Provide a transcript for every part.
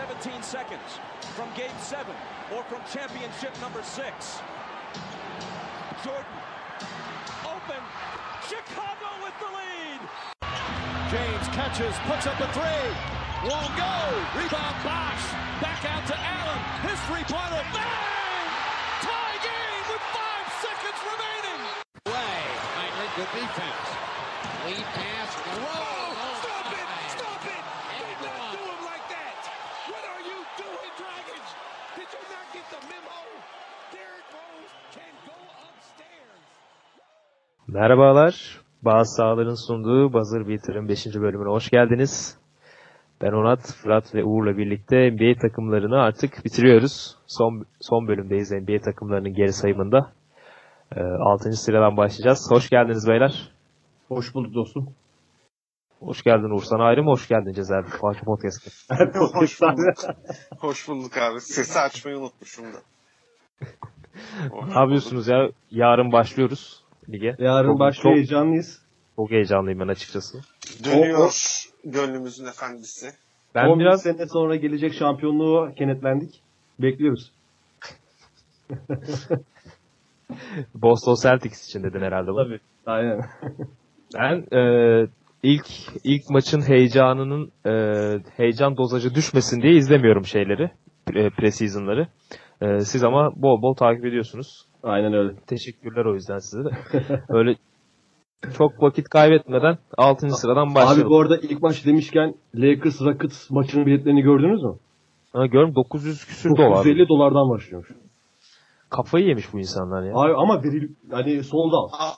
17 seconds from game seven or from championship number six. Jordan, open, Chicago with the lead. James catches, puts up a three. Won't go. Rebound Bosch. Back out to Allen. His three-pointer. Bang! Tie game with five seconds remaining. Way. Knightley, good defense. Lead pass. Roll. Merhabalar. Bazı sahaların sunduğu Buzzer Beater'ın 5. bölümüne hoş geldiniz. Ben Onat, Fırat ve Uğur'la birlikte NBA takımlarını artık bitiriyoruz. Son son bölümdeyiz NBA takımlarının geri sayımında. 6. sıradan başlayacağız. Hoş geldiniz beyler. Hoş bulduk dostum. Hoş geldin Uğur. Sana ayrı mı hoş geldin Cezaevi Fatih Podcast'a? Hoş bulduk. Hoş bulduk abi. Sesi açmayı unutmuşum da. ne yapıyorsunuz ya? Yarın başlıyoruz lige. Yarın Çok- başlıyor çok, heyecanlıyız. çok heyecanlıyım ben açıkçası. Dönüyor gönlümüzün efendisi. Ben 11 biraz sene sonra gelecek şampiyonluğu kenetlendik. Bekliyoruz. Boston Celtics için dedin herhalde bu. Tabii. Aynen. Ben e, ilk ilk maçın heyecanının e, heyecan dozajı düşmesin diye izlemiyorum şeyleri, preseason'ları. E, siz ama bol bol takip ediyorsunuz. Aynen öyle. Teşekkürler o yüzden size de. Öyle çok vakit kaybetmeden 6. sıradan başlayalım. Abi bu arada ilk maç demişken Lakers Rockets maçının biletlerini gördünüz mü? Ha, görüm 900 küsür dolar. 950 dolardan başlıyormuş. Kafayı yemiş bu insanlar ya. Abi ama veril hani sold out. Aa,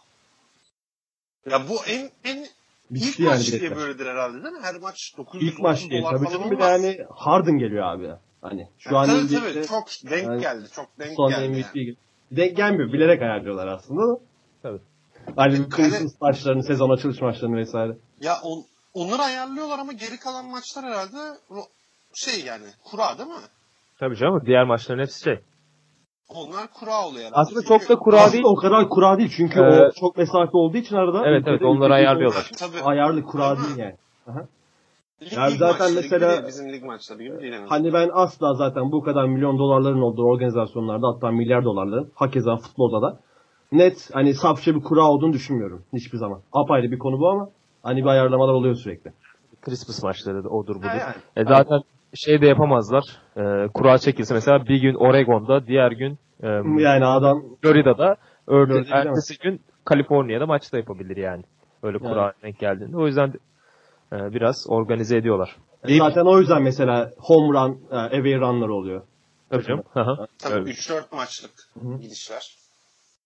ya bu en en ilk Bitti yani maç diye biletler. böyledir herhalde değil mi? Her maç 900 İlk maç değil. dolar Tabii falan canım bir de hani Harden geliyor abi. Hani şu Ya an tabii tabii çok denk Yani geldi. Çok denk son geldi. MVP yani. Denk gelmiyor. Bilerek ayarlıyorlar aslında da. Tabii. Hani Clippers maçlarını, sezon açılış maçlarını vesaire. Ya on, onları ayarlıyorlar ama geri kalan maçlar herhalde şey yani kura değil mi? Tabii canım diğer maçların hepsi şey. Onlar kura oluyor herhalde. Aslında Çünkü- çok da kura değil. Aslında o kadar kura değil çünkü Ee, o çok mesafe olduğu için arada. Evet, ülkede- evet, onları ülkede ayarlıyorlar. Tabii. Ayarlı kura Değil değil yani. Lig, Yani lig zaten mesela- gibi bizim lig maçları gibi değil. Hani ben asla zaten bu kadar milyon dolarların olduğu organizasyonlarda hatta milyar dolarların hakeza futbolda da net hani safça bir kura olduğunu düşünmüyorum hiçbir zaman. Apayrı bir konu bu ama hani bir ayarlamalar oluyor sürekli. Christmas maçları da odur budur. Yani. E zaten şey de yapamazlar. E, kura çekilse mesela bir gün Oregon'da, diğer gün e, Yani adam Florida'da, örneğin ertesi gün Kaliforniya'da maç da yapabilir yani. Öyle kura denk geldiğinde. O yüzden biraz organize ediyorlar. Deyip- zaten o yüzden mesela home run, e, away runlar oluyor. Tabii canım. Hı hı. Tabii Evet. 3-4 maçlık gidişler.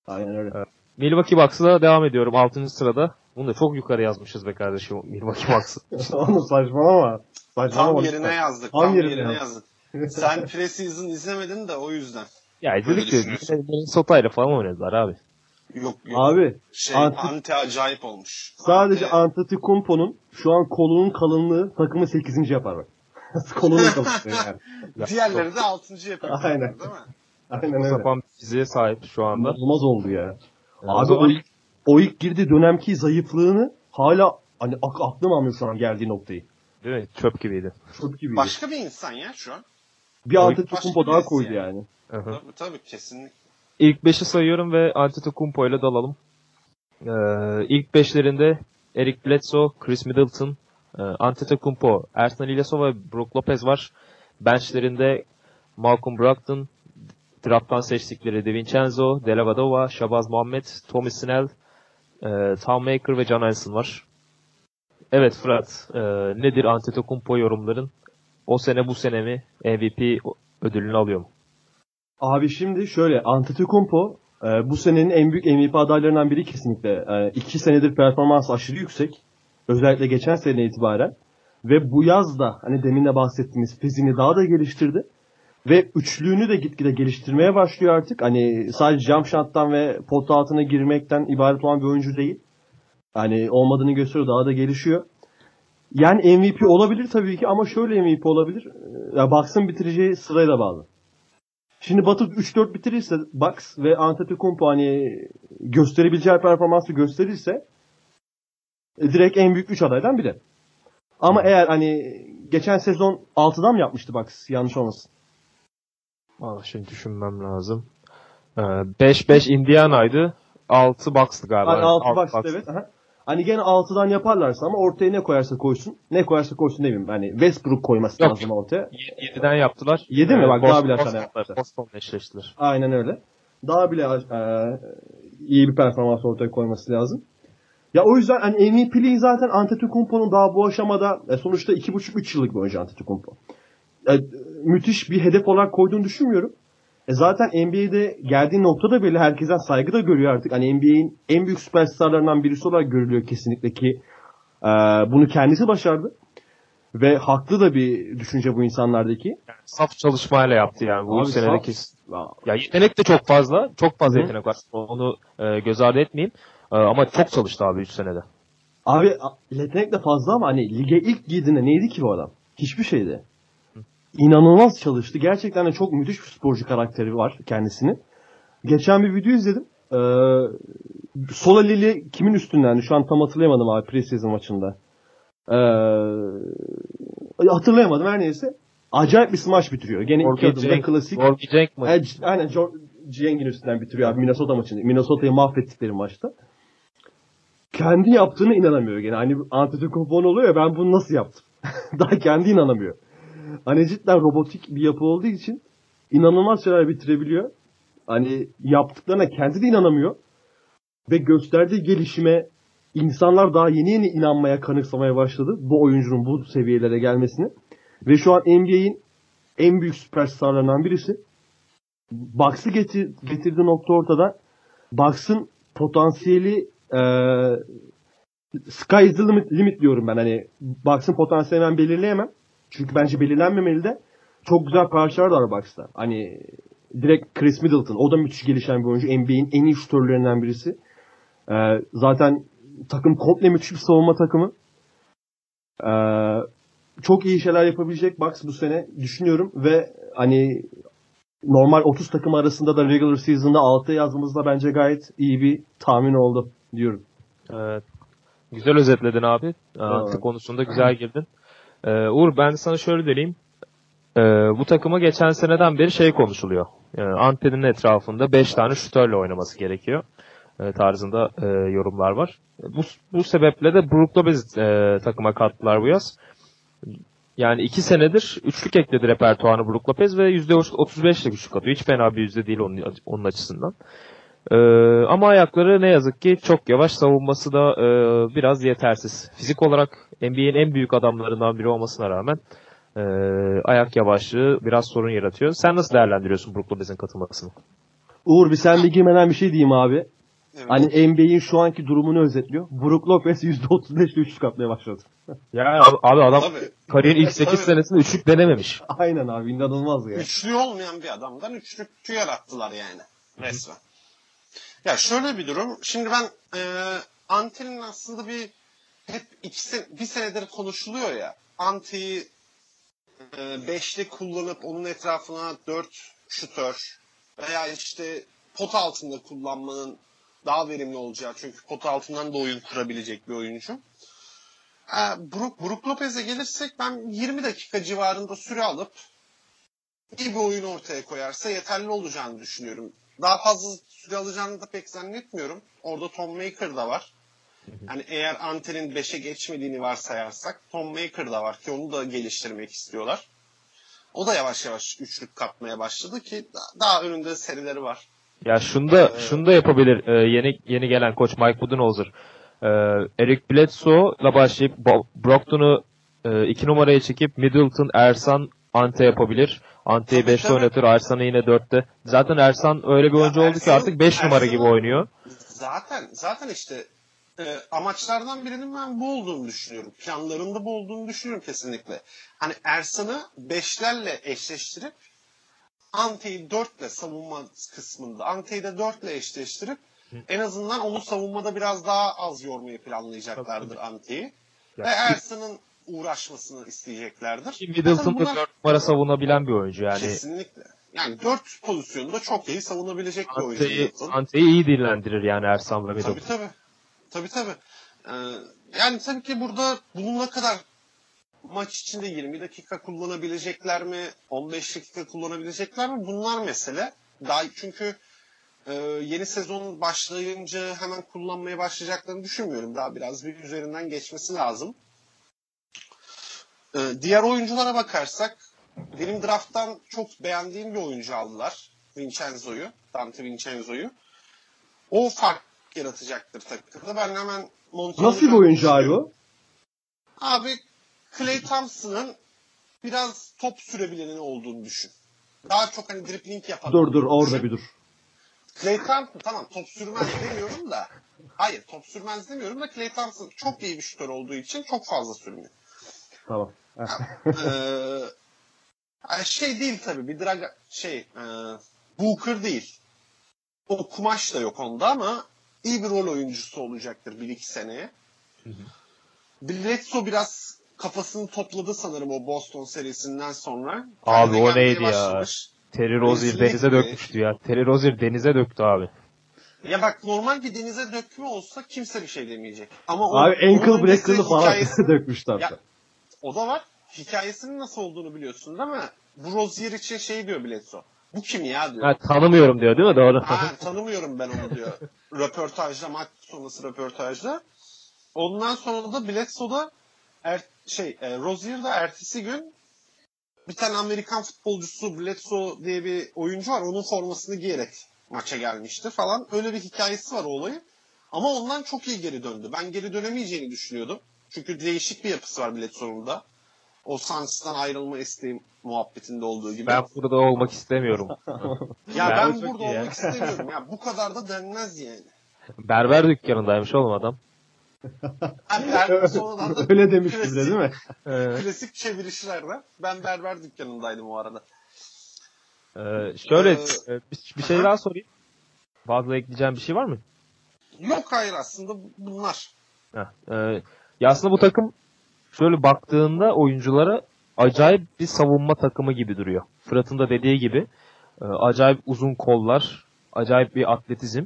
Aynen öyle. Milwaukee Bucks'la devam ediyorum 6. sırada. Bunu da çok yukarı yazmışız be kardeşim Milwaukee Bucks'ı. Onu saçmalama. Saçmalama. Tam yerine yazdık. Tam Tam, yerine yerine, yazdık. Sen preseason izlemedin de o yüzden. ya Böyle dedik de. Minnesota ile falan oynadılar abi. Yok yok. Abi şey anti- anti, acayip olmuş. sadece Anti- Antetokounmpo'nun şu an kolunun kalınlığı takımı 8. yapar bak. kolunun kalınlığı yani. diğerleri de 6. yapıyor. Aynen. Değil mi? Aynen öyle. Sapan fiziğe sahip şu anda. Olmaz oldu ya. o Abi zaman- o ilk, o ilk girdiği dönemki zayıflığını hala hani ak aklım almıyor şu an geldiği noktayı. Değil mi? Çöp gibiydi. Çok gibi. Başka bir insan ya şu an. bir Antetokounmpo daha koydu yani. yani. Hı hı. Tabii tabii kesinlikle. İlk 5'i sayıyorum ve Antetokounmpo ile dalalım. Ee, ilk 5'lerinde Eric Bledsoe, Chris Middleton, e, Antetokounmpo, Ersan İlyasova ve Brook Lopez var. Benchlerinde Malcolm Brogdon, drafttan seçtikleri DiVincenzo, Delavadova, Shabazz Muhammed, Tommy Snell, e, Tom Maker ve John Allison var. Evet Fırat, e, nedir Antetokounmpo yorumların? O sene bu sene mi MVP ödülünü alıyor mu? Abi şimdi şöyle Antetokounmpo e, bu senenin en büyük MVP adaylarından biri kesinlikle. E, iki senedir performans aşırı yüksek. Özellikle geçen sene itibaren. Ve bu yaz da hani demin de bahsettiğimiz fiziğini daha da geliştirdi. Ve üçlüğünü de gitgide geliştirmeye başlıyor artık. Hani sadece jump shot'tan ve pot altına girmekten ibaret olan bir oyuncu değil. Hani olmadığını gösteriyor daha da gelişiyor. Yani MVP olabilir tabii ki ama şöyle MVP olabilir. E, Ya Bucks'ın bitireceği sırayla bağlı. Şimdi Batı 3-4 bitirirse Bucks ve Antetokounmpo hani gösterebileceği performansı gösterirse e, direkt en büyük 3 adaydan biri. Ama eğer hani geçen sezon 6'dan mı yapmıştı Bucks? Yanlış olmasın. Aa, şimdi düşünmem lazım. Ee, 5-5 Indiana'ydı. 6 Bucks'tı galiba. Hani Evet, 6 altı Bucks'tı evet. Aha. Hani gene 6'dan yaparlarsa ama ortaya ne koyarsa koysun. Ne koyarsa koysun demeyeyim. Hani Westbrook koyması Yok. lazım ortaya. 7'den yaptılar. Yedi mi? Bak, Boston- daha bile. Boston'la eşleştiler. Aynen öyle. Daha bile e, iyi bir performans ortaya koyması lazım. Ya o yüzden hani MVP'liği zaten Antetokounmpo'nun daha bu aşamada e, sonuçta 2,5-3 yıllık bir oyuncu Antetokounmpo. E, müthiş bir hedef olarak koyduğunu düşünmüyorum. E zaten NBA'de geldiği noktada bile herkesten saygı da görüyor artık. Hani NBA'in en büyük süperstarlarından birisi olarak görülüyor kesinlikle ki e, bunu kendisi başardı. Ve haklı da bir düşünce bu insanlardaki. Saf çalışmayla yaptı yani bu Abi üç senedeki. saf- Ya yetenek de çok fazla. Çok fazla Hı. yetenek var. Onu e, göz ardı etmeyeyim. E, ama çok çalıştı abi 3 senede. Abi yetenek de fazla ama hani lige ilk girdiğinde neydi ki bu adam? Hiçbir şeydi. İnanılmaz çalıştı. Gerçekten de çok müthiş bir sporcu karakteri var kendisinin. Geçen bir video izledim. Ee, Sola Lili kimin üstündendi? Şu an tam hatırlayamadım abi preseason maçında. Ee, hatırlayamadım her neyse. Acayip bir smaç bitiriyor. Gene iki Gorgie adımda klasik. Gorgie Cenk c- aynen Cengin üstünden bitiriyor abi Minnesota maçında. Minnesota'yı mahvettikleri maçta. Kendi yaptığına inanamıyor gene. Hani Antetokounmpo oluyor ya ben bunu nasıl yaptım? Daha kendi inanamıyor. Hani cidden robotik bir yapı olduğu için inanılmaz şeyler bitirebiliyor. Hani yaptıklarına kendi de inanamıyor. Ve gösterdiği gelişime insanlar daha yeni yeni inanmaya, kanıksamaya başladı. Bu oyuncunun bu seviyelere gelmesini. Ve şu an NBA'in en büyük süperstarlarından birisi. Bucks'ı getir, getirdiği nokta ortada. Bucks'ın potansiyeli e, sky is the limit, limit diyorum ben. Hani Bucks'ın potansiyelini ben belirleyemem. Çünkü bence belirlenmemeli de. Çok güzel parçalar da var Bucks'ta. Hani direkt Chris Middleton. O da müthiş gelişen bir oyuncu. NBA'in en iyi şutörlerinden birisi. E, zaten takım komple müthiş bir savunma takımı. E, çok iyi şeyler yapabilecek Bucks bu sene düşünüyorum ve hani normal 30 takım arasında da regular season'da 6 yazmamızda bence gayet iyi bir tahmin oldu diyorum. Evet. Güzel özetledin abi. Evet. konusunda güzel girdin. Ee, Uğur ben sana şöyle diyeyim. Ee, bu takıma geçen seneden beri şey konuşuluyor. Ee, Ante'nin etrafında 5 tane şutörle oynaması gerekiyor. Ee, tarzında e, yorumlar var. Bu, bu sebeple de Brook Lopez e, takıma kattılar bu yaz. Yani 2 senedir üçlük ekledi repertuarını Brook Lopez ve %35 ile üçlük atıyor. Hiç fena bir yüzde değil onun, onun açısından. Ee, ama ayakları ne yazık ki çok yavaş. Savunması da e, biraz yetersiz. Fizik olarak NBA'in en büyük adamlarından biri olmasına rağmen e, ayak yavaşlığı biraz sorun yaratıyor. Sen nasıl değerlendiriyorsun Brook Lopez'in katılmasını? Uğur bir sen bir girmeden bir şey diyeyim abi. Evet. Hani NBA'in şu anki durumunu özetliyor. Brook Lopez %35 ile üçlük atmaya başladı. Ya abi adam Tabii. kariyerin ilk 8 Tabii. senesinde üçlük denememiş. Aynen abi inanılmaz ya. Üçlü olmayan bir adamdan üçlükçü yarattılar yani. Resmen. Ya şöyle bir durum. Şimdi ben e, Ante'nin aslında bir hep iki sen, bir senedir konuşuluyor ya. Ante'yi e, beşli kullanıp onun etrafına dört şutör veya işte pot altında kullanmanın daha verimli olacağı. Çünkü pot altından da oyun kurabilecek bir oyuncu. E, Brook, Brook Lopez'e gelirsek ben 20 dakika civarında süre alıp iyi bir oyun ortaya koyarsa yeterli olacağını düşünüyorum. Daha fazla süre alacağını da pek zannetmiyorum. Orada Tom Maker da var. Yani eğer Ante'nin 5'e geçmediğini varsayarsak Tom Maker da var ki onu da geliştirmek istiyorlar. O da yavaş yavaş üçlük katmaya başladı ki da- daha önünde serileri var. Ya şunda şunda yapabilir e, yeni yeni gelen koç Mike Budenholzer. E, Eric Bledsoe'la başlayıp Brockton'u 2 numaraya çekip Middleton, Ersan, Ante yapabilir. Ante'yi Tabii, 5'te tabii. oynatır, Ersan'ı yine 4'te. Zaten Ersan öyle bir Ya oyuncu oldu ki artık 5 numara gibi oynuyor. Zaten zaten işte e, amaçlardan birinin ben bu olduğunu düşünüyorum. Planlarında bu olduğunu düşünüyorum kesinlikle. Hani Ersan'ı beşlerle eşleştirip Ante'yi dörtle savunma kısmında, Ante'yi de dörtle eşleştirip en azından onu savunmada biraz daha az yormayı planlayacaklardır Ante'yi. Ya, Ve Ersan'ın uğraşmasını isteyeceklerdir. Ki Middleton da bunlar- 4 numara savunabilen bir oyuncu yani. Kesinlikle. Yani dört pozisyonda çok iyi savunabilecek bir oyuncu. Ante'yi, Middleton. Ante'yi iyi dinlendirir yani Ersan ve Middleton. Tabii tabii. Tabii tabii. Ee, yani tabii ki burada bunun ne kadar maç içinde 20 dakika kullanabilecekler mi? 15 dakika kullanabilecekler mi? Bunlar mesele. Daha çünkü e, yeni sezon başlayınca hemen kullanmaya başlayacaklarını düşünmüyorum. Daha biraz bir üzerinden geçmesi lazım. E, diğer oyunculara bakarsak benim drafttan çok beğendiğim bir oyuncu aldılar. Vincenzo'yu. Dante Vincenzo'yu. O fark yaratacaktır takımda. Ben hemen Montoya Nasıl bir oyuncu abi o? Abi Clay Thompson'ın biraz top sürebileni olduğunu düşün. Daha çok hani dribbling yapan. Dur dur orada bir dur. Clay Thompson tamam top sürmez demiyorum da. Hayır top sürmez demiyorum da Clay Thompson çok iyi bir şutör olduğu için çok fazla sürmüyor. Tamam. Ee, şey değil tabii bir drag şey e, Booker değil. O kumaş da yok onda ama iyi bir rol oyuncusu olacaktır bir iki seneye. Bledsoe biraz kafasını topladı sanırım o Boston serisinden sonra. Abi Kendine o neydi ya? Terry Rozier denize mi? dökmüştü ya. Terry Rozier denize döktü abi. Ya bak normal bir denize dökme olsa kimse bir şey demeyecek. Ama o, Abi ankle breaker'lı falan hikayesi- dökmüşler. Ya, o da var. Hikayesinin nasıl olduğunu biliyorsun değil mi? Bu Rozier için şey diyor Bledsoe. Bu kim ya diyor. Ha, tanımıyorum diyor değil mi? Doğru. Ha, tanımıyorum ben onu diyor. röportajda, maç sonrası röportajda. Ondan sonra da Bledsoe'da er, şey, e, Rozier da ertesi gün bir tane Amerikan futbolcusu Bledsoe diye bir oyuncu var. Onun formasını giyerek maça gelmişti falan. Öyle bir hikayesi var o olayın. Ama ondan çok iyi geri döndü. Ben geri dönemeyeceğini düşünüyordum. Çünkü değişik bir yapısı var Bledsoe'nun da. O Suns'tan ayrılma isteği muhabbetinde olduğu gibi. Ben burada olmak istemiyorum. ya Ben ben burada iyi ya. olmak istemiyorum. Ya bu kadar da denmez yani. Berber dükkanındaymış oğlum adam. Ben sonradan da Öyle demişti klasik, bile değil mi? Ee, Klasik çevirişlerden. Ben berber dükkanındaydım o arada. e, şöyle Ee, e, bir, bir şey daha sorayım. Fazla ekleyeceğim bir şey var mı? Yok hayır aslında bunlar. Heh, e, ya aslında bu takım şöyle baktığında oyunculara acayip bir savunma takımı gibi duruyor. Fırat'ın da dediği gibi e, acayip uzun kollar, acayip bir atletizm.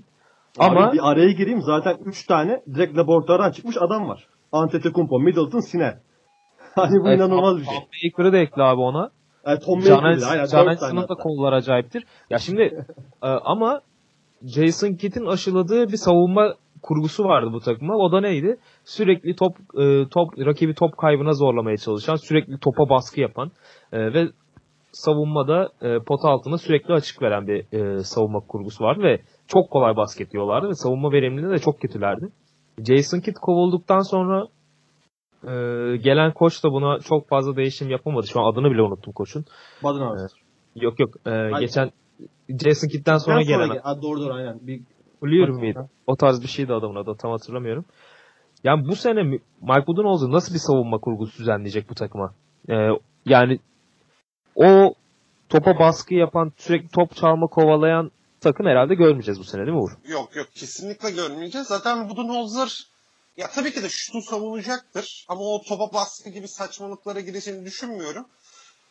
Ama Abi bir araya gireyim zaten 3 tane direkt laboratuvardan çıkmış adam var. Antetokounmpo, Middleton, Siner. Hani bu Evet, inanılmaz bir şey. Tom Baker'ı da ekle abi ona. Yani Tom tane da kollar acayiptir. Ya şimdi e, ama Jason Kidd'in aşıladığı bir savunma kurgusu vardı bu takıma. O da neydi? Sürekli top e, top rakibi top kaybına zorlamaya çalışan, sürekli topa baskı yapan e, ve savunmada e, pot altına sürekli açık veren bir e, savunma kurgusu vardı ve çok kolay basket yiyorlardı ve savunma verimliliğinde de çok kötülerdi. Jason Kidd kovulduktan sonra e, gelen koç da buna çok fazla değişim yapamadı. Şu an adını bile unuttum koçun. Badenhauser. Yok yok. E, geçen Jason Kidd'den sonra Sonra gelen gel- Ha, doğru doğru aynen. Bir Bak- mıydı? O tarz bir şeydi adamın adı. Tam hatırlamıyorum. Yani bu sene mi- Mike Budenholzer nasıl bir savunma kurgusu düzenleyecek bu takıma? Ee, yani o topa baskı yapan, sürekli top çalma kovalayan takım herhalde görmeyeceğiz bu sene değil mi Uğur? Yok yok kesinlikle görmeyeceğiz. Zaten Budenholzer ya tabii ki de şutu savunacaktır. Ama o topa baskı gibi saçmalıklara gireceğini düşünmüyorum.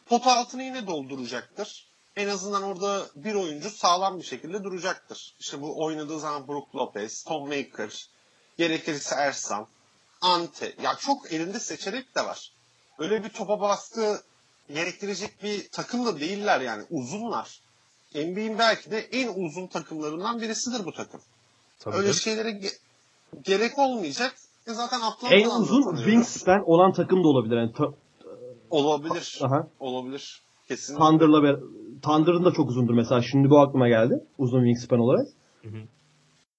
Pot altını yine dolduracaktır. En azından orada bir oyuncu sağlam bir şekilde duracaktır. İşte bu oynadığı zaman Brook Lopez, Tom Maker, gerekirse Ersan, Ante. Ya çok elinde seçenek de var. Öyle bir topa baskı gerektirecek bir takım da değiller yani. Uzunlar. NBA'in belki de en uzun takımlarından birisidir bu takım. Tabii Öyle canım. şeylere ge- gerek olmayacak. E zaten en uzun wingspan olan takım da olabilir. Yani ta- Olabilir. Aha. Olabilir. Kesinlikle. Thunder'la ber- Thunder'ın da çok uzundur mesela. Şimdi bu aklıma geldi. Uzun wingspan olarak. Hı hı.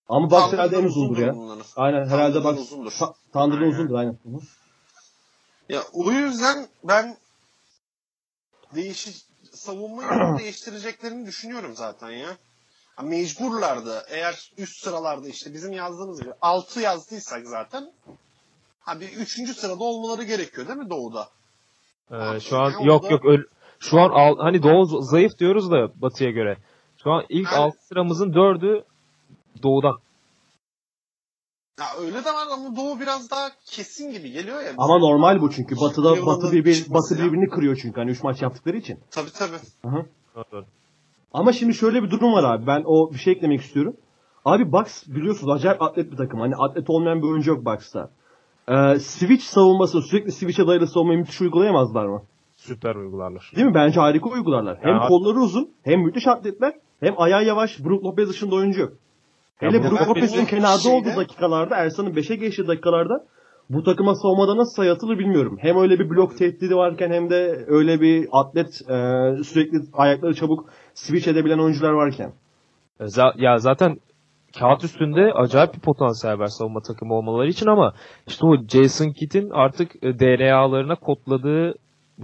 Ama Bucks herhalde en uzundur ya. bunların. Aynen herhalde Bucks. uzundur. Aynen. uzundur aynen. Hı hı. Ya o yüzden ben değişik savunmayı değiştireceklerini düşünüyorum zaten ya. Ha, mecburlardı. Eğer üst sıralarda işte bizim yazdığımız gibi 6 yazdıysak zaten ha bir 3. sırada olmaları gerekiyor değil mi Doğu'da? Ee, şu an Yani yok orada- yok öl- şu an al- hani Doğu zayıf diyoruz da Batı'ya göre. Şu an ilk Yani- 6 sıramızın 4'ü Doğu'dan. Ya öyle de var ama Doğu biraz daha kesin gibi geliyor ya. Ama normal bu çünkü. Batı'da Batı birbir, Batı ya. birbirini kırıyor çünkü hani 3 maç yaptıkları için. Tabii tabii. Doğru. Ama şimdi şöyle bir durum var abi. Ben o bir şey eklemek istiyorum. Abi Bucks biliyorsunuz acayip atlet bir takım. Hani atlet olmayan bir oyuncu yok Bucks'ta. e, switch savunması sürekli switch'e dayalı savunmayı müthiş uygulayamazlar mı? Süper uygularlar. Değil mi? Bence harika uygularlar. Hem Ya. kolları uzun, hem müthiş atletler, hem ayağı yavaş. Brook Lopez dışında oyuncu yok. Hele Brook Lopez'in kenarda şeyde- olduğu dakikalarda, Ersan'ın 5'e geçtiği dakikalarda bu takıma savunmada nasıl sayı atılır bilmiyorum. Hem öyle bir blok tehdidi varken hem de öyle bir atlet e, sürekli ayakları çabuk switch edebilen oyuncular varken. E, ya zaten kağıt üstünde acayip bir potansiyel var savunma takımı olmaları için ama işte o Jason Kidd'in artık e, DNA'larına kodladığı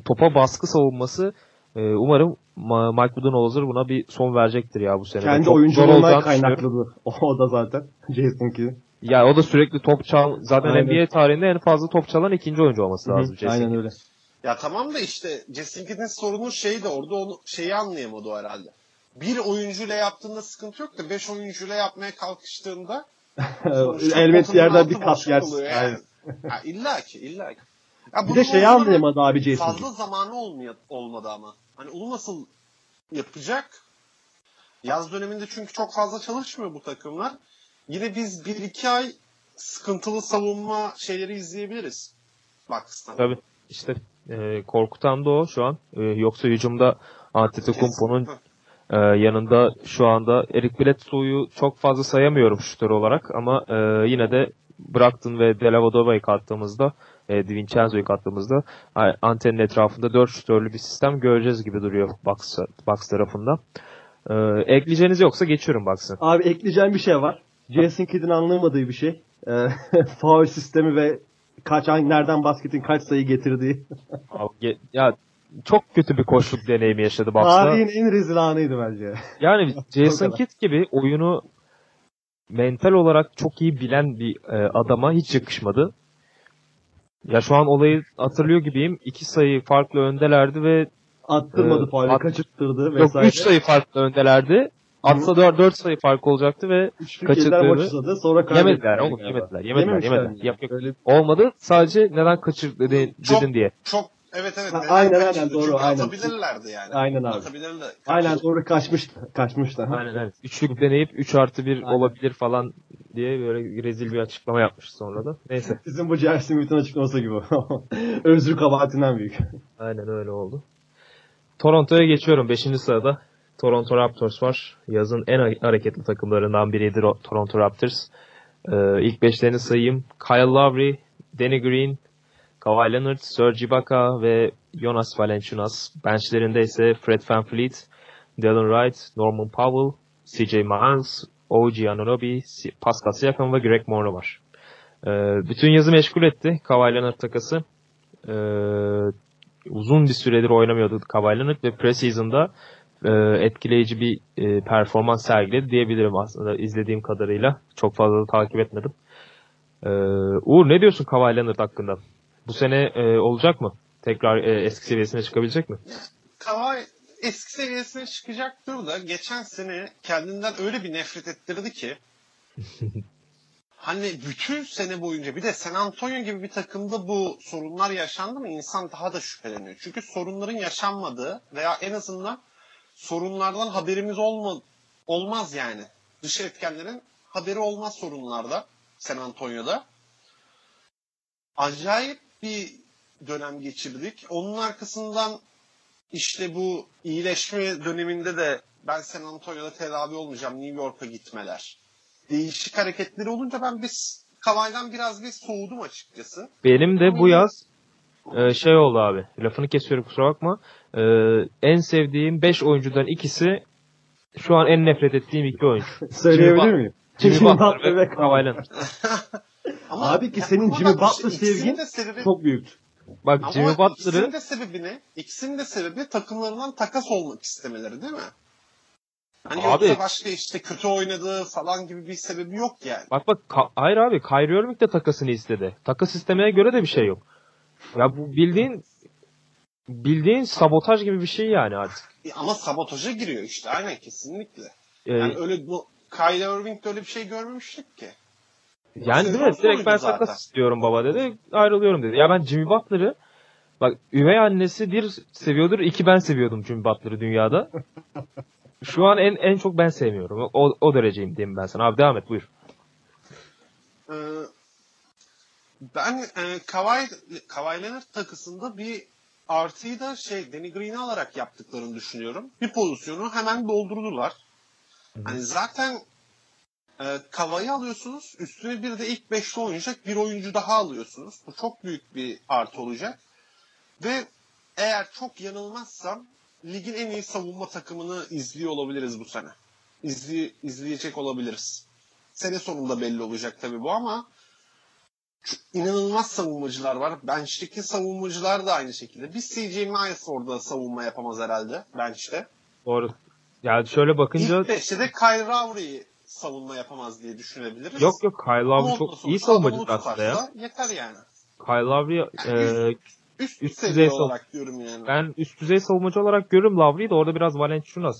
topa baskı savunması e, umarım Ma- Mike Budenholzer buna bir son verecektir ya bu sene. Kendi oyunculuğundan olacağını düşünüyorum. kaynaklı o, o da zaten. Jason Kidd. Ya o da sürekli top çal zaten Aynen. NBA tarihinde en fazla top çalan ikinci oyuncu olması lazım Jason Aynen öyle. Ya tamam da işte Jason Kidd'in sorunu şeydi orada onu şeyi anlayamadı o herhalde. Bir oyuncuyla yaptığında sıkıntı yok da beş oyuncuyla yapmaya kalkıştığında Elbet yerden bir kas boşluk yersin. oluyor Aynen. Ya illa ki illa ki. Ya Bir de şeyi anlayamadı abi Jason Fazla zamanı olmuyor, olmadı ama. Hani onu nasıl yapacak? Yaz döneminde çünkü çok fazla çalışmıyor bu takımlar. Yine biz bir iki ay sıkıntılı savunma şeyleri izleyebiliriz. Bucks'tan. Tabii. İşte e, korkutan da o şu an. E, yoksa hücumda Antetokounmpo'nun. Ee, yanında şu anda Eric Bledsoe'yu çok fazla sayamıyorum şutör olarak ama e, yine de Brockton ve Delavadova'yı kattığımızda e, DiVincenzo'yu kattığımızda antenin etrafında 4 şutörlü bir sistem göreceğiz gibi duruyor Bucks, Bucks tarafında. Ee, ekleyeceğiniz yoksa geçiyorum Bucks'ı. Abi ekleyeceğim bir şey var. Jason Kidd'in anlamadığı bir şey. Ee, foul sistemi ve kaç nereden basketin kaç sayı getirdiği. Abi, ya çok kötü bir koşluk deneyimi yaşadı Bucks'ta. Tarihin en rezil anıydı bence. Yani Jason. Kidd gibi oyunu mental olarak çok iyi bilen bir e, adama hiç yakışmadı. Ya şu an olayı hatırlıyor gibiyim. İki sayı farklı öndelerdi ve Attırmadı Ee, faulü, at- kaçırttırdı yok vesaire. 3 sayı farklı öndelerdi. Atsa 4, sayı fark olacaktı ve Üçlük kaçırttırdı. yediler maç uzadı. Sonra kaybettiler. yemediler oğlum yemediler yemediler yemediler. mi? Yap, yok. Öyle- Olmadı sadece neden kaçır dedin, Çok- dedin diye. Çok evet evet. Ha, aynen, aynen, doğru, Çünkü aynen. Atabilirlerdi yani. Aynen abi. Atabilirler. Aynen doğru kaçmış. Kaçmışlar. Aynen evet. Üçlük deneyip 3 artı 1 Aynen. olabilir falan diye böyle rezil bir açıklama yapmış sonra da. Neyse. Bizim bu Jerry Smith'in açıklaması gibi. Özrü kabahatinden büyük. Aynen öyle oldu. Toronto'ya geçiyorum. 5. sırada Toronto Raptors var. Yazın en hareketli takımlarından biriydi Ro- Toronto Raptors. Ee, ilk beşlerini sayayım. Kyle Lowry, Danny Green, Kawhi Leonard, Serge Ibaka ve Jonas Valanciunas. Benchlerinde ise Fred VanVleet, Dylan Wright, Norman Powell, CJ Miles, OG Anunoby, Pascal Siakam ve Greg Monroe var. Ee, bütün yazı meşgul etti Kawhi Leonard takası. Ee, uzun bir süredir oynamıyordu Kawhi Leonard ve preseason'da e, etkileyici bir e, performans sergiledi diyebilirim aslında izlediğim kadarıyla. Çok fazla da takip etmedim. Ee, Uğur ne diyorsun Kawhi Leonard hakkında? Bu sene e, olacak mı? Tekrar e, eski seviyesine çıkabilecek mi? Kawhi eski seviyesine çıkacaktır da geçen sene kendinden öyle bir nefret ettirdi ki hani bütün sene boyunca bir de San Antonio gibi bir takımda bu sorunlar yaşandı mı insan daha da şüpheleniyor. Çünkü sorunların yaşanmadığı veya en azından sorunlardan haberimiz olma, olmaz yani. Dış etkenlerin haberi olmaz sorunlarda San Antonio'da. Acayip bir dönem geçirdik. Onun arkasından işte bu iyileşme döneminde de ben San Antonio'da tedavi olmayacağım New York'a gitmeler. Değişik hareketleri olunca ben biz Kavay'dan biraz bir soğudum açıkçası. Benim de bu yaz e, şey oldu abi. Lafını kesiyorum kusura bakma. E, en sevdiğim 5 oyuncudan ikisi şu an en nefret ettiğim iki oyuncu. Söyleyebilir miyim? Jimmy Butler ve ve Kawhi Leonard. Ama Abi ki senin Jimmy Butler işte ikisinin sevgin sebebi, Çok büyüktü. Bak ama Jimmy ikisinin Butler'ı de sebebini, ikisinin de sebebi takımlarından takas olmak istemeleri değil mi? Hani Abi- yoksa başka işte kötü oynadığı falan gibi bir sebebi yok yani. Bak bak Ka- hayır abi Kyrie Irving de takasını istedi. Takas istemeye göre de bir şey yok. Ya bu bildiğin bildiğin sabotaj gibi bir şey yani artık. E, Ama sabotaja giriyor işte aynen kesinlikle. Ee, Yani öyle bu Kyrie Irving'de öyle bir şey görmemiştik ki. Yani değil mi? Direkt ben zaten. istiyorum baba dedi. Ayrılıyorum dedi. Ya ben Jimmy Butler'ı bak üvey annesi bir seviyordur, iki ben seviyordum Jimmy Butler'ı dünyada. Şu an en en çok ben sevmiyorum. O, o dereceyim diyeyim ben sana. Abi devam et buyur. Ee, Ben e, Kawhi, Kawhi Leonard takısında bir artıyı da şey Danny Green'i alarak yaptıklarını düşünüyorum. Bir pozisyonu hemen doldurdular. Hani zaten e, Kawhi'yi alıyorsunuz. Üstüne bir de ilk 5'te oynayacak bir oyuncu daha alıyorsunuz. Bu çok büyük bir artı olacak. Ve eğer çok yanılmazsam ligin en iyi savunma takımını izliyor olabiliriz bu sene. İzli, izleyecek olabiliriz. Sene sonunda belli olacak tabii bu ama inanılmaz savunmacılar var. Bench'teki savunmacılar da aynı şekilde. Bir CJ Miles orada savunma yapamaz herhalde bench'te. Doğru. Yani şöyle bakınca İlk beşte de Kyle Lowry savunma yapamaz diye düşünebiliriz. yok yok Kyle Lowry çok iyi savunmacı aslında ya. Yeter yani. Kyle Lowry e, Üst, Üst düzey olarak diyorum yani. ben üst düzey savunmacı olarak görüyorum Lowry'yi de orada biraz Valenciunas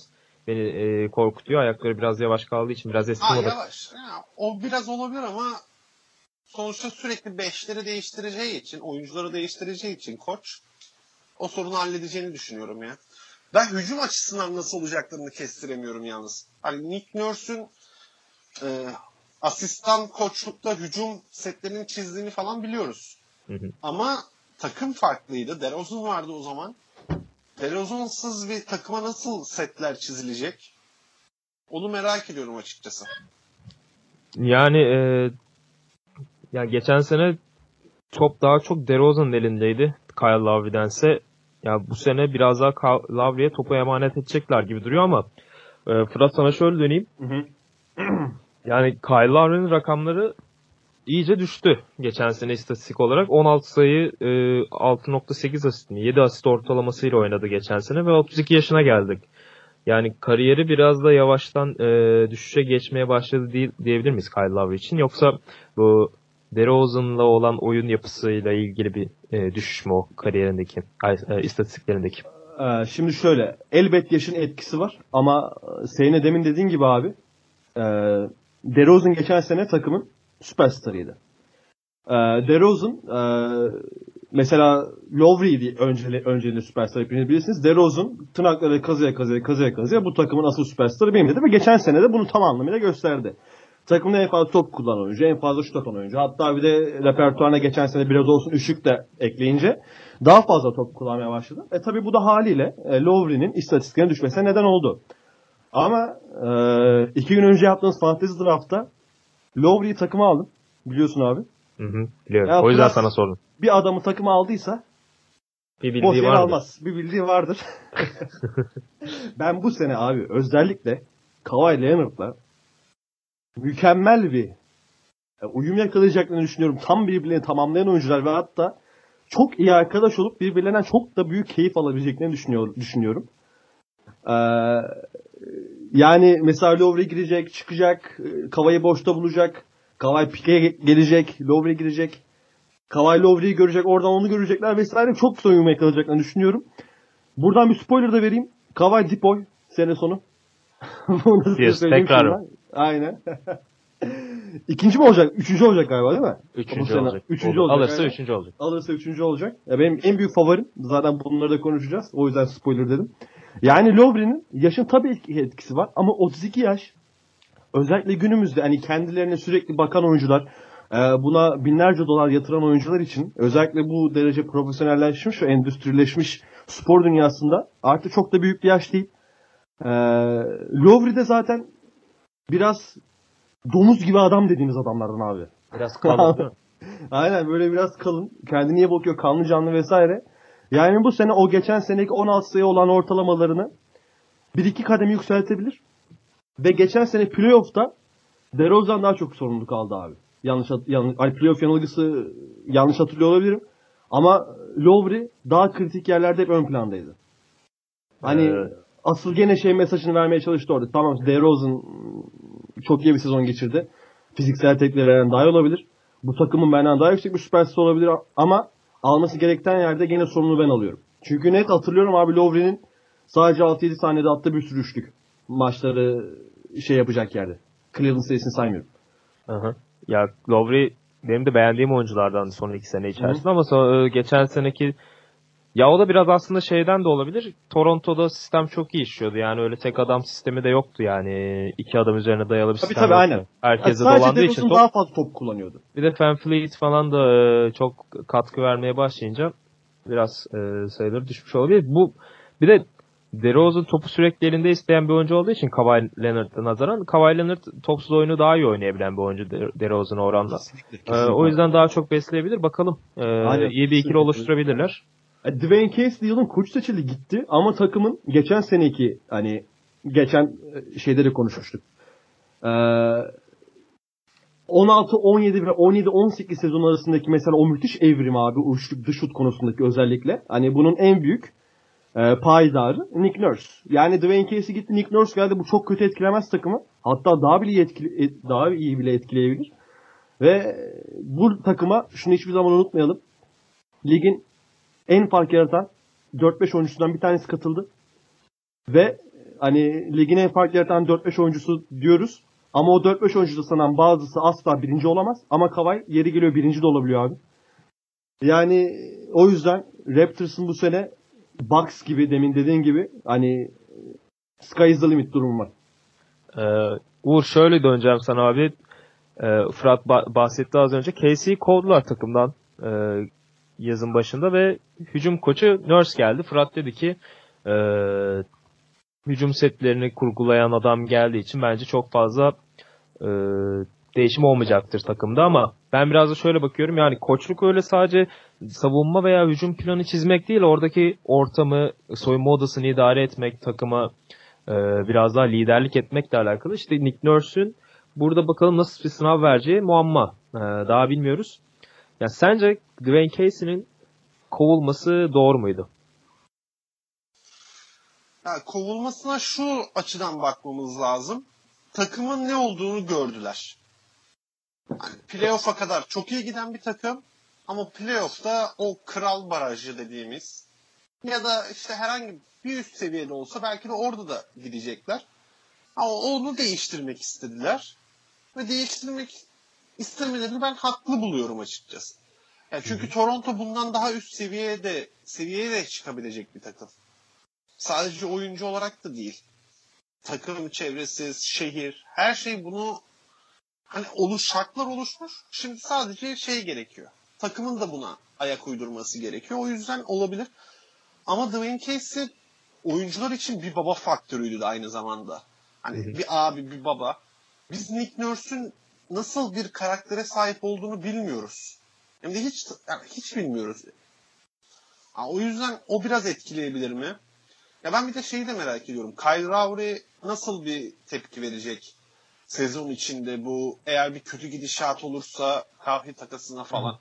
beni e, korkutuyor. Ayakları biraz yavaş kaldığı için biraz eski moda. yavaş. Ya, o biraz olabilir ama sonuçta sürekli beşleri değiştireceği için, oyuncuları değiştireceği için koç o sorunu halledeceğini düşünüyorum ya. Ben hücum açısından nasıl olacaklarını kestiremiyorum yalnız. Hani Nick Nurse'ün e, asistan koçlukta hücum setlerinin çizdiğini falan biliyoruz. Hı hı. Ama takım farklıydı. DeRozan vardı o zaman. DeRozan'sız bir takıma nasıl setler çizilecek? Onu merak ediyorum açıkçası. Yani e, yani geçen sene top daha çok DeRozan'ın elindeydi Kyle Lowry'dense. Ya bu sene biraz daha Lowry'e topu emanet edecekler gibi duruyor ama e, Fırat sana şöyle döneyim. Hı hı. Yani Kyle Lowry'nin rakamları iyice düştü geçen sene istatistik olarak. 16 sayı e, 6.8 asist mi? 7 asist ortalamasıyla oynadı geçen sene ve 32 yaşına geldik. Yani kariyeri biraz da yavaştan e, düşüşe geçmeye başladı değil, diyebilir miyiz Kyle Lowry için? Yoksa bu DeRozan'la olan oyun yapısıyla ilgili bir e, düşüş mü o kariyerindeki, e, istatistiklerindeki? Ee, şimdi şöyle, elbet yaşın etkisi var ama e, senin de demin dediğin gibi abi, e, DeRozan geçen sene takımın süperstarıydı. E, DeRozan e, mesela Lowry'ydi önceli, önceliğinde süperstar hepiniz bilirsiniz. DeRozan tırnakları kazıya kazıya kazıya kazıya bu takımın asıl süperstarı benim dedi ve geçen sene de bunu tam anlamıyla gösterdi. Takımın en fazla top kullanan oyuncu, en fazla şut atan oyuncu. Hatta bir de repertuarına geçen sene biraz olsun üşük de ekleyince daha fazla top kullanmaya başladı. E tabi bu da haliyle e, Lowry'nin istatistiklerine düşmesine neden oldu. Ama e, iki gün önce yaptığımız fantezi draftta Lowry'yi takıma aldım. Biliyorsun abi. Hı hı, biliyorum. Ya o yüzden sana sordum. Bir adamı takıma aldıysa Bir boş bildiği yer var mı? almaz. Bir bildiği vardır. ben bu sene abi özellikle Kawhi Leonard'la mükemmel bir e, uyum yakalayacaklarını düşünüyorum. Tam birbirlerini tamamlayan oyuncular ve hatta çok iyi arkadaş olup birbirlerinden çok da büyük keyif alabileceklerini düşünüyor, düşünüyorum. Ee, yani mesela Lowry girecek, çıkacak, e, Kavay'ı boşta bulacak, Kavay pike gelecek, Lowry girecek. Kawhi Lowry'yi görecek, oradan onu görecekler vesaire. Çok güzel uyum yakalayacaklarını düşünüyorum. Buradan bir spoiler da vereyim. Kawhi Dipoy sene sonu. Bunu Yes, tekrar. Aynen. İkinci mi olacak? Üçüncü olacak galiba değil mi? Üçüncü sene olacak. Üçüncü olacak. Alırsa aynen. üçüncü olacak. Alırsa üçüncü olacak. Ya benim en büyük favorim. Zaten bunları da konuşacağız. O yüzden spoiler dedim. Yani Lowry'nin yaşın tabii ki etkisi var ama 32 yaş özellikle günümüzde hani kendilerine sürekli bakan oyuncular e, buna binlerce dolar yatıran oyuncular için özellikle bu derece profesyonelleşmiş ve endüstrileşmiş spor dünyasında artık çok da büyük bir yaş değil. E, Lowry de zaten biraz domuz gibi adam dediğimiz adamlardan abi. Biraz kalın değil mi? Aynen böyle biraz kalın. Kendine iyi bakıyor. Kanlı canlı vesaire. Yani bu sene o geçen seneki 16 sayı olan ortalamalarını bir iki kademe yükseltebilir. Ve geçen sene playoff'ta DeRozan daha çok sorumluluk aldı abi. Yanlış, yanlış hani playoff yanılgısı yanlış hatırlıyor olabilirim. Ama Lowry daha kritik yerlerde hep ön plandaydı. Hani Ee, asıl gene şey mesajını vermeye çalıştı orada. Tamam DeRozan çok iyi bir sezon geçirdi. Fiziksel tekniklerden daha iyi olabilir. Bu takımın benden daha yüksek bir süperstar olabilir ama alması gereken yerde gene sorumluluğu ben alıyorum. Çünkü net hatırlıyorum abi Lowry'nin sadece 6-7 saniyede attığı bir sürü üçlük. Maçları şey yapacak yerde. Cleveland serisini saymıyorum. Hı-hı. Ya Lowry benim de beğendiğim oyunculardan son iki sene içerisinde ama son- e, geçen seneki Ya o da biraz aslında şeyden de olabilir. Toronto'da sistem çok iyi işliyordu. Yani öyle tek adam sistemi de yoktu yani. iki adam üzerine dayalı bir Tabii sistem tabii yoktu. aynen. Herkese Yani dolandığı için top. daha fazla top kullanıyordu. Bir de Van Fleet falan da e, çok katkı vermeye başlayınca biraz e, sayıları düşmüş olabilir. Bu bir de DeRozan topu sürekli elinde isteyen bir oyuncu olduğu için Kawhi Leonard'a nazaran Kawhi Leonard topsuz oyunu daha iyi oynayabilen bir oyuncu De- DeRozan'a oranla. E, o yüzden daha çok besleyebilir. Bakalım. E, Aynen. iyi bir ikili Kesinlikle. oluşturabilirler. E, Dwayne Casey yılın koç seçildi gitti ama takımın geçen seneki hani geçen e, şeyde de konuşmuştuk. Ee, 16-17 ve 17-18 sezon arasındaki mesela o müthiş evrim abi uçluk dış şut konusundaki özellikle. Hani bunun en büyük e, paydarı Nick Nurse. Yani Dwayne Casey gitti Nick Nurse geldi bu çok kötü etkilemez takımı. Hatta daha bile etkili, et- daha iyi bile etkileyebilir. Ve bu takıma şunu hiçbir zaman unutmayalım. Ligin en fark yaratan 4-5 oyuncusundan bir tanesi katıldı. Ve hani ligin en fark yaratan 4-5 oyuncusu diyoruz. Ama o 4-5 oyuncuda sanan bazısı asla birinci olamaz. Ama Kawhi yeri geliyor birinci de olabiliyor abi. Yani o yüzden Raptors'ın bu sene Bucks gibi demin dediğin gibi hani sky is the limit durumu var. Ee, Uğur şöyle döneceğim sana abi. Ee, Fırat ba- bahsetti az önce. Casey'i kovdular takımdan e, yazın başında ve hücum koçu Nurse geldi. Fırat dedi ki e, hücum setlerini kurgulayan adam geldiği için bence çok fazla e, değişim olmayacaktır takımda ama ben biraz da şöyle bakıyorum yani koçluk öyle sadece savunma veya hücum planı çizmek değil oradaki ortamı soyunma odasını idare etmek takıma e, biraz daha liderlik etmekle alakalı. İşte Nick Nurse'ün burada bakalım nasıl bir sınav vereceği muamma. E, daha bilmiyoruz. Ya sence Dwayne Casey'nin kovulması doğru muydu? Ya kovulmasına şu açıdan bakmamız lazım. Takımın ne olduğunu gördüler. Playoff'a kadar çok iyi giden bir takım ama playoff'ta o kral barajı dediğimiz ya da işte herhangi bir üst seviyede olsa belki de orada da gidecekler. Ama onu değiştirmek istediler. Ve değiştirmek istemelerini ben haklı buluyorum açıkçası. Yani çünkü Toronto bundan daha üst seviyede seviyeye de çıkabilecek bir takım sadece oyuncu olarak da değil. Takım çevresi, şehir, her şey bunu hani oluş şartlar oluşmuş. Şimdi sadece şey gerekiyor. Takımın da buna ayak uydurması gerekiyor. O yüzden olabilir. Ama Dwayne Casey oyuncular için bir baba faktörüydü de aynı zamanda. Hani bir abi, bir baba. Biz Nick Nurse'ün nasıl bir karaktere sahip olduğunu bilmiyoruz. Hem de hiç yani hiç bilmiyoruz. Ha, o yüzden o biraz etkileyebilir mi? Ya ben bir de şeyi de merak ediyorum. Kyle Lowry nasıl bir tepki verecek sezon içinde bu eğer bir kötü gidişat olursa kahve takasına falan.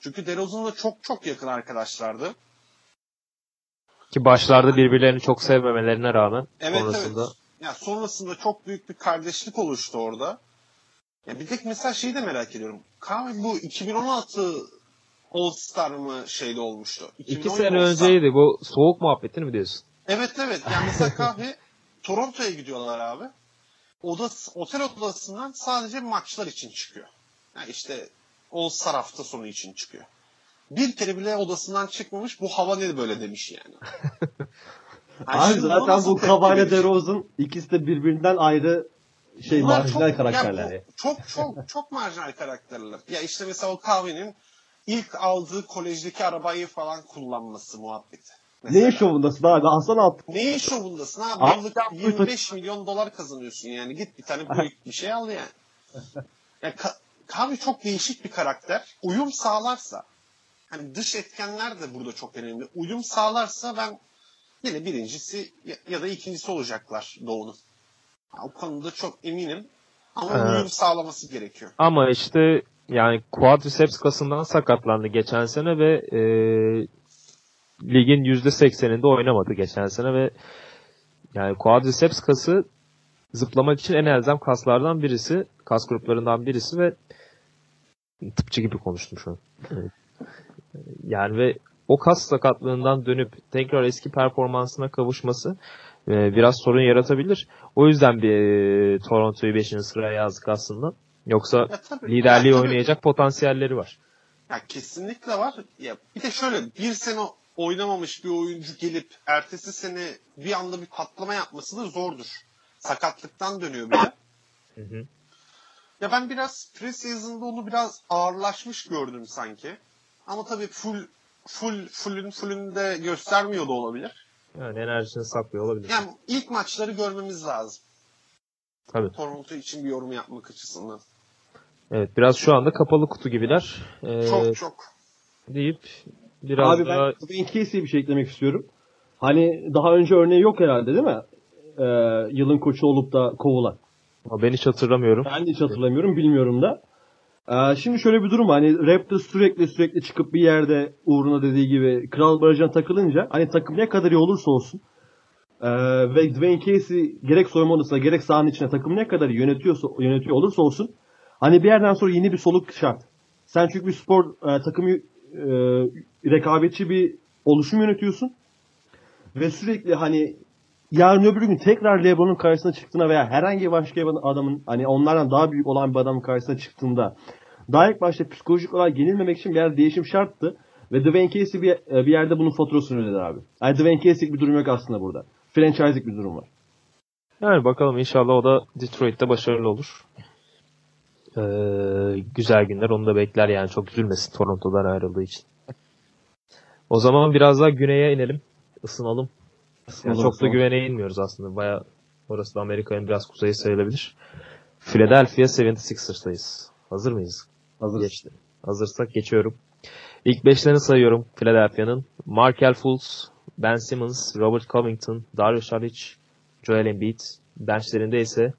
Çünkü DeRozan'la çok çok yakın arkadaşlardı. Ki başlarda birbirlerini çok sevmemelerine rağmen Evet sonrasında evet. Ya sonrasında çok büyük bir kardeşlik oluştu orada. Ya bir tek mesela şeyi de merak ediyorum. Kahve bu 2016 All Star mı şeyde olmuştu? iki 2017 sene önceydi bu soğuk muhabbetini mi diyorsun? Evet evet. Yani mesela kahve Toronto'ya gidiyorlar abi. Odas, otel odasından sadece maçlar için çıkıyor. Yani işte All Star hafta sonu için çıkıyor. Bir kere bile odasından çıkmamış. Bu hava ne böyle demiş yani. Yani Abi zaten bu verecek? DeRozan ikisi de birbirinden ayrı şey Bunlar marjinal çok- karakterler. ya bu çok çok çok marjinal karakterler. Ya işte mesela o Kahve'nin ilk aldığı kolejdeki arabayı falan kullanması muhabbeti. Mesela. Neyin şovundasın abi? Hasan Alt. Neyin şovundasın abi? Abi, Yıllık ya bu 25 milyon dolar kazanıyorsun yani. Git bir tane büyük bir şey al yani. ya Ka- Kahve çok değişik bir karakter. Uyum sağlarsa hani dış etkenler de burada çok önemli. Uyum sağlarsa ben yine birincisi ya, ya da ikincisi olacaklar Doğu'nun. O konuda çok eminim. Ama Evet. uyum sağlaması gerekiyor. Ama işte yani quadriceps kasından sakatlandı geçen sene ve e, ligin %80'inde oynamadı geçen sene ve yani quadriceps kası zıplamak için en elzem kaslardan birisi, kas gruplarından birisi ve tıpçı gibi konuştum şu an. Yani ve o kas sakatlığından dönüp tekrar eski performansına kavuşması e, biraz sorun yaratabilir. O yüzden bir e, Toronto'yu 5. sıraya yazdık aslında. Yoksa Ya tabii, liderliği ya tabii. oynayacak potansiyelleri var. Ya kesinlikle var. Ya bir de şöyle bir sene oynamamış bir oyuncu gelip ertesi sene bir anda bir patlama yapması da zordur. Sakatlıktan dönüyor. Hı hı. Ya ben biraz preseason'da onu biraz ağırlaşmış gördüm sanki. Ama tabii full full fullün fullünde göstermiyor da olabilir. Yani enerjisini saklıyor olabilir. Yani ilk maçları görmemiz lazım. Tabii. Toronto için bir yorum yapmak açısından. Evet biraz şu anda kapalı kutu gibiler. Ee, Çok çok. deyip biraz Abi daha ben Dwayne Casey'e bir şey eklemek istiyorum. Hani daha önce örneği yok herhalde değil mi? Ee, yılın koçu olup da kovulan. Ama ben hiç hatırlamıyorum. Ben de hiç hatırlamıyorum, bilmiyorum da. Ee, şimdi şöyle bir durum var. Hani Raptors sürekli sürekli çıkıp bir yerde uğruna dediği gibi kral barajına takılınca hani takım ne kadar iyi olursa olsun ee, ve Dwayne Casey gerek soyunma odasına gerek sahanın içine takım ne kadar yönetiyorsa, yönetiyor olursa olsun hani bir yerden sonra yeni bir soluk şart. Sen çünkü bir spor e, takımı e, rekabetçi bir oluşum yönetiyorsun ve sürekli hani yarın öbür gün tekrar LeBron'un karşısına çıktığına veya herhangi başka bir adamın hani onlardan daha büyük olan bir adamın karşısına çıktığında daha ilk başta psikolojik olarak yenilmemek için bir yerde değişim şarttı. Ve Dwayne Casey bir, bir yerde bunun faturasını ödedi abi. Yani Dwayne Casey'lik bir durum yok aslında burada. Franchise'lik bir durum var. Yani bakalım inşallah o da Detroit'te başarılı olur. Ee, güzel günler onu da bekler yani çok üzülmesin Toronto'dan ayrıldığı için. O zaman biraz daha güneye inelim. Isınalım. Yani çok da güvene inmiyoruz aslında. Baya orası da Amerika'nın biraz kuzeyi sayılabilir. Philadelphia 76ers'tayız. Hazır mıyız? Hazır. Geçti. Hazırsak geçiyorum. İlk beşlerini sayıyorum Philadelphia'nın. Markel Fultz, Ben Simmons, Robert Covington, Darius Saric, Joel Embiid. Benchlerinde ise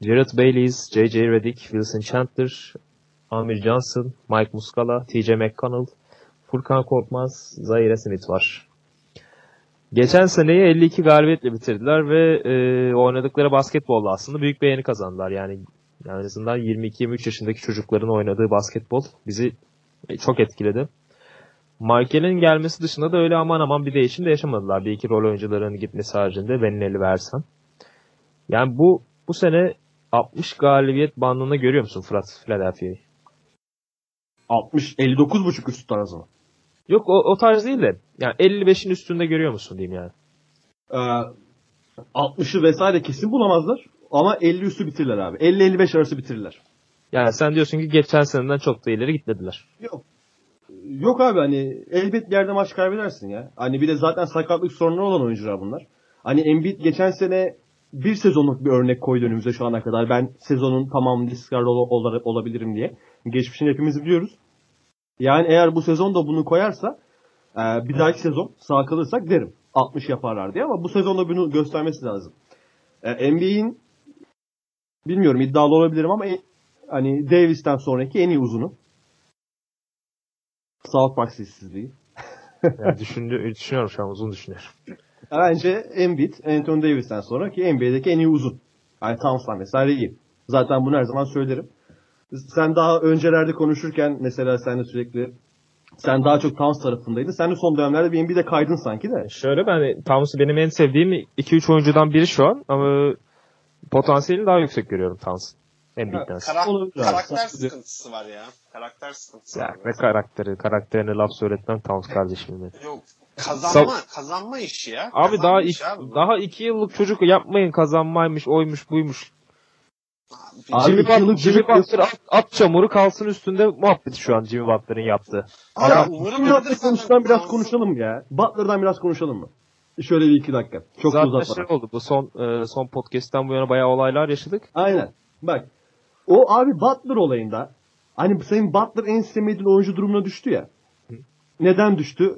Jared Bayless, J.J. Redick, Wilson Chandler, Amir Johnson, Mike Muscala, T.J. McConnell, Furkan Korkmaz, Zaire Smith var. Geçen seneyi 52 galibiyetle bitirdiler ve e, oynadıkları basketbolla aslında büyük beğeni kazandılar. Yani, yani en azından 22-23 yaşındaki çocukların oynadığı basketbol bizi e, çok etkiledi. Michael'in gelmesi dışında da öyle aman aman bir değişim de yaşamadılar. Bir iki rol oyuncularının gitmesi haricinde Benelli versen. Yani bu bu sene 60 galibiyet bandında görüyor musun Fırat Philadelphia'yı? 60 59.5 üst tarzı mı? Yok o, o tarz değil de yani 55'in üstünde görüyor musun diyeyim yani. Ee, 60'ı vesaire kesin bulamazlar. Ama 50 üstü bitirirler abi. 50-55 arası bitirirler. Yani sen diyorsun ki geçen seneden çok da ileri gitmediler. Yok. Yok abi hani elbet bir yerde maç kaybedersin ya. Hani bir de zaten sakatlık sorunları olan oyuncular bunlar. Hani Embiid geçen sene bir sezonluk bir örnek koydu önümüze şu ana kadar. Ben sezonun tamamı discard ol- olabilirim diye. Geçmişini hepimiz biliyoruz. Yani eğer bu sezon da bunu koyarsa e, bir dahaki sezon sağ kalırsak derim. 60 yaparlar diye ama bu sezonda bunu göstermesi lazım. E, NBA'in bilmiyorum iddialı olabilirim ama en- hani Davis'ten sonraki en iyi uzunu. South Park sessizliği. Yani düşündü, düşünüyorum şu an uzun düşünüyorum. Bence Embiid, Anthony Davis'ten sonra ki NBA'deki en iyi uzun. Yani Towns'tan vesaire iyi. Zaten bunu her zaman söylerim. Sen daha öncelerde konuşurken mesela sen de sürekli sen daha çok Towns tarafındaydın. Sen de son dönemlerde bir NBA'de kaydın sanki de. Şöyle ben Towns'u benim en sevdiğim 2-3 oyuncudan biri şu an ama potansiyelini daha yüksek görüyorum Towns. Embiid'dense. Karak- abi. karakter Saçma. sıkıntısı var ya. Karakter sıkıntısı Ya var. ne karakteri, karakterine laf söyletmem Towns kardeşim benim. Yok. Kazanma, kazanma işi ya. Abi Kazanma daha iki, abi daha iki yıllık çocuk yapmayın kazanmaymış, oymuş, buymuş. Abi Jimmy, Butler, Jimmy Butler at, at çamuru kalsın üstünde muhabbeti şu an Jimmy Butler'ın yaptığı. Abi, Ya, umarım Butler konuştan biraz konuşalım ya. Butler'dan biraz konuşalım mı? Şöyle bir iki dakika. Çok Zaten uzatmadan. şey oldu bu son e, son podcast'ten bu yana bayağı olaylar yaşadık. Aynen. Bak. O abi Butler olayında hani senin Butler en sevmediğin oyuncu durumuna düştü ya. Neden düştü?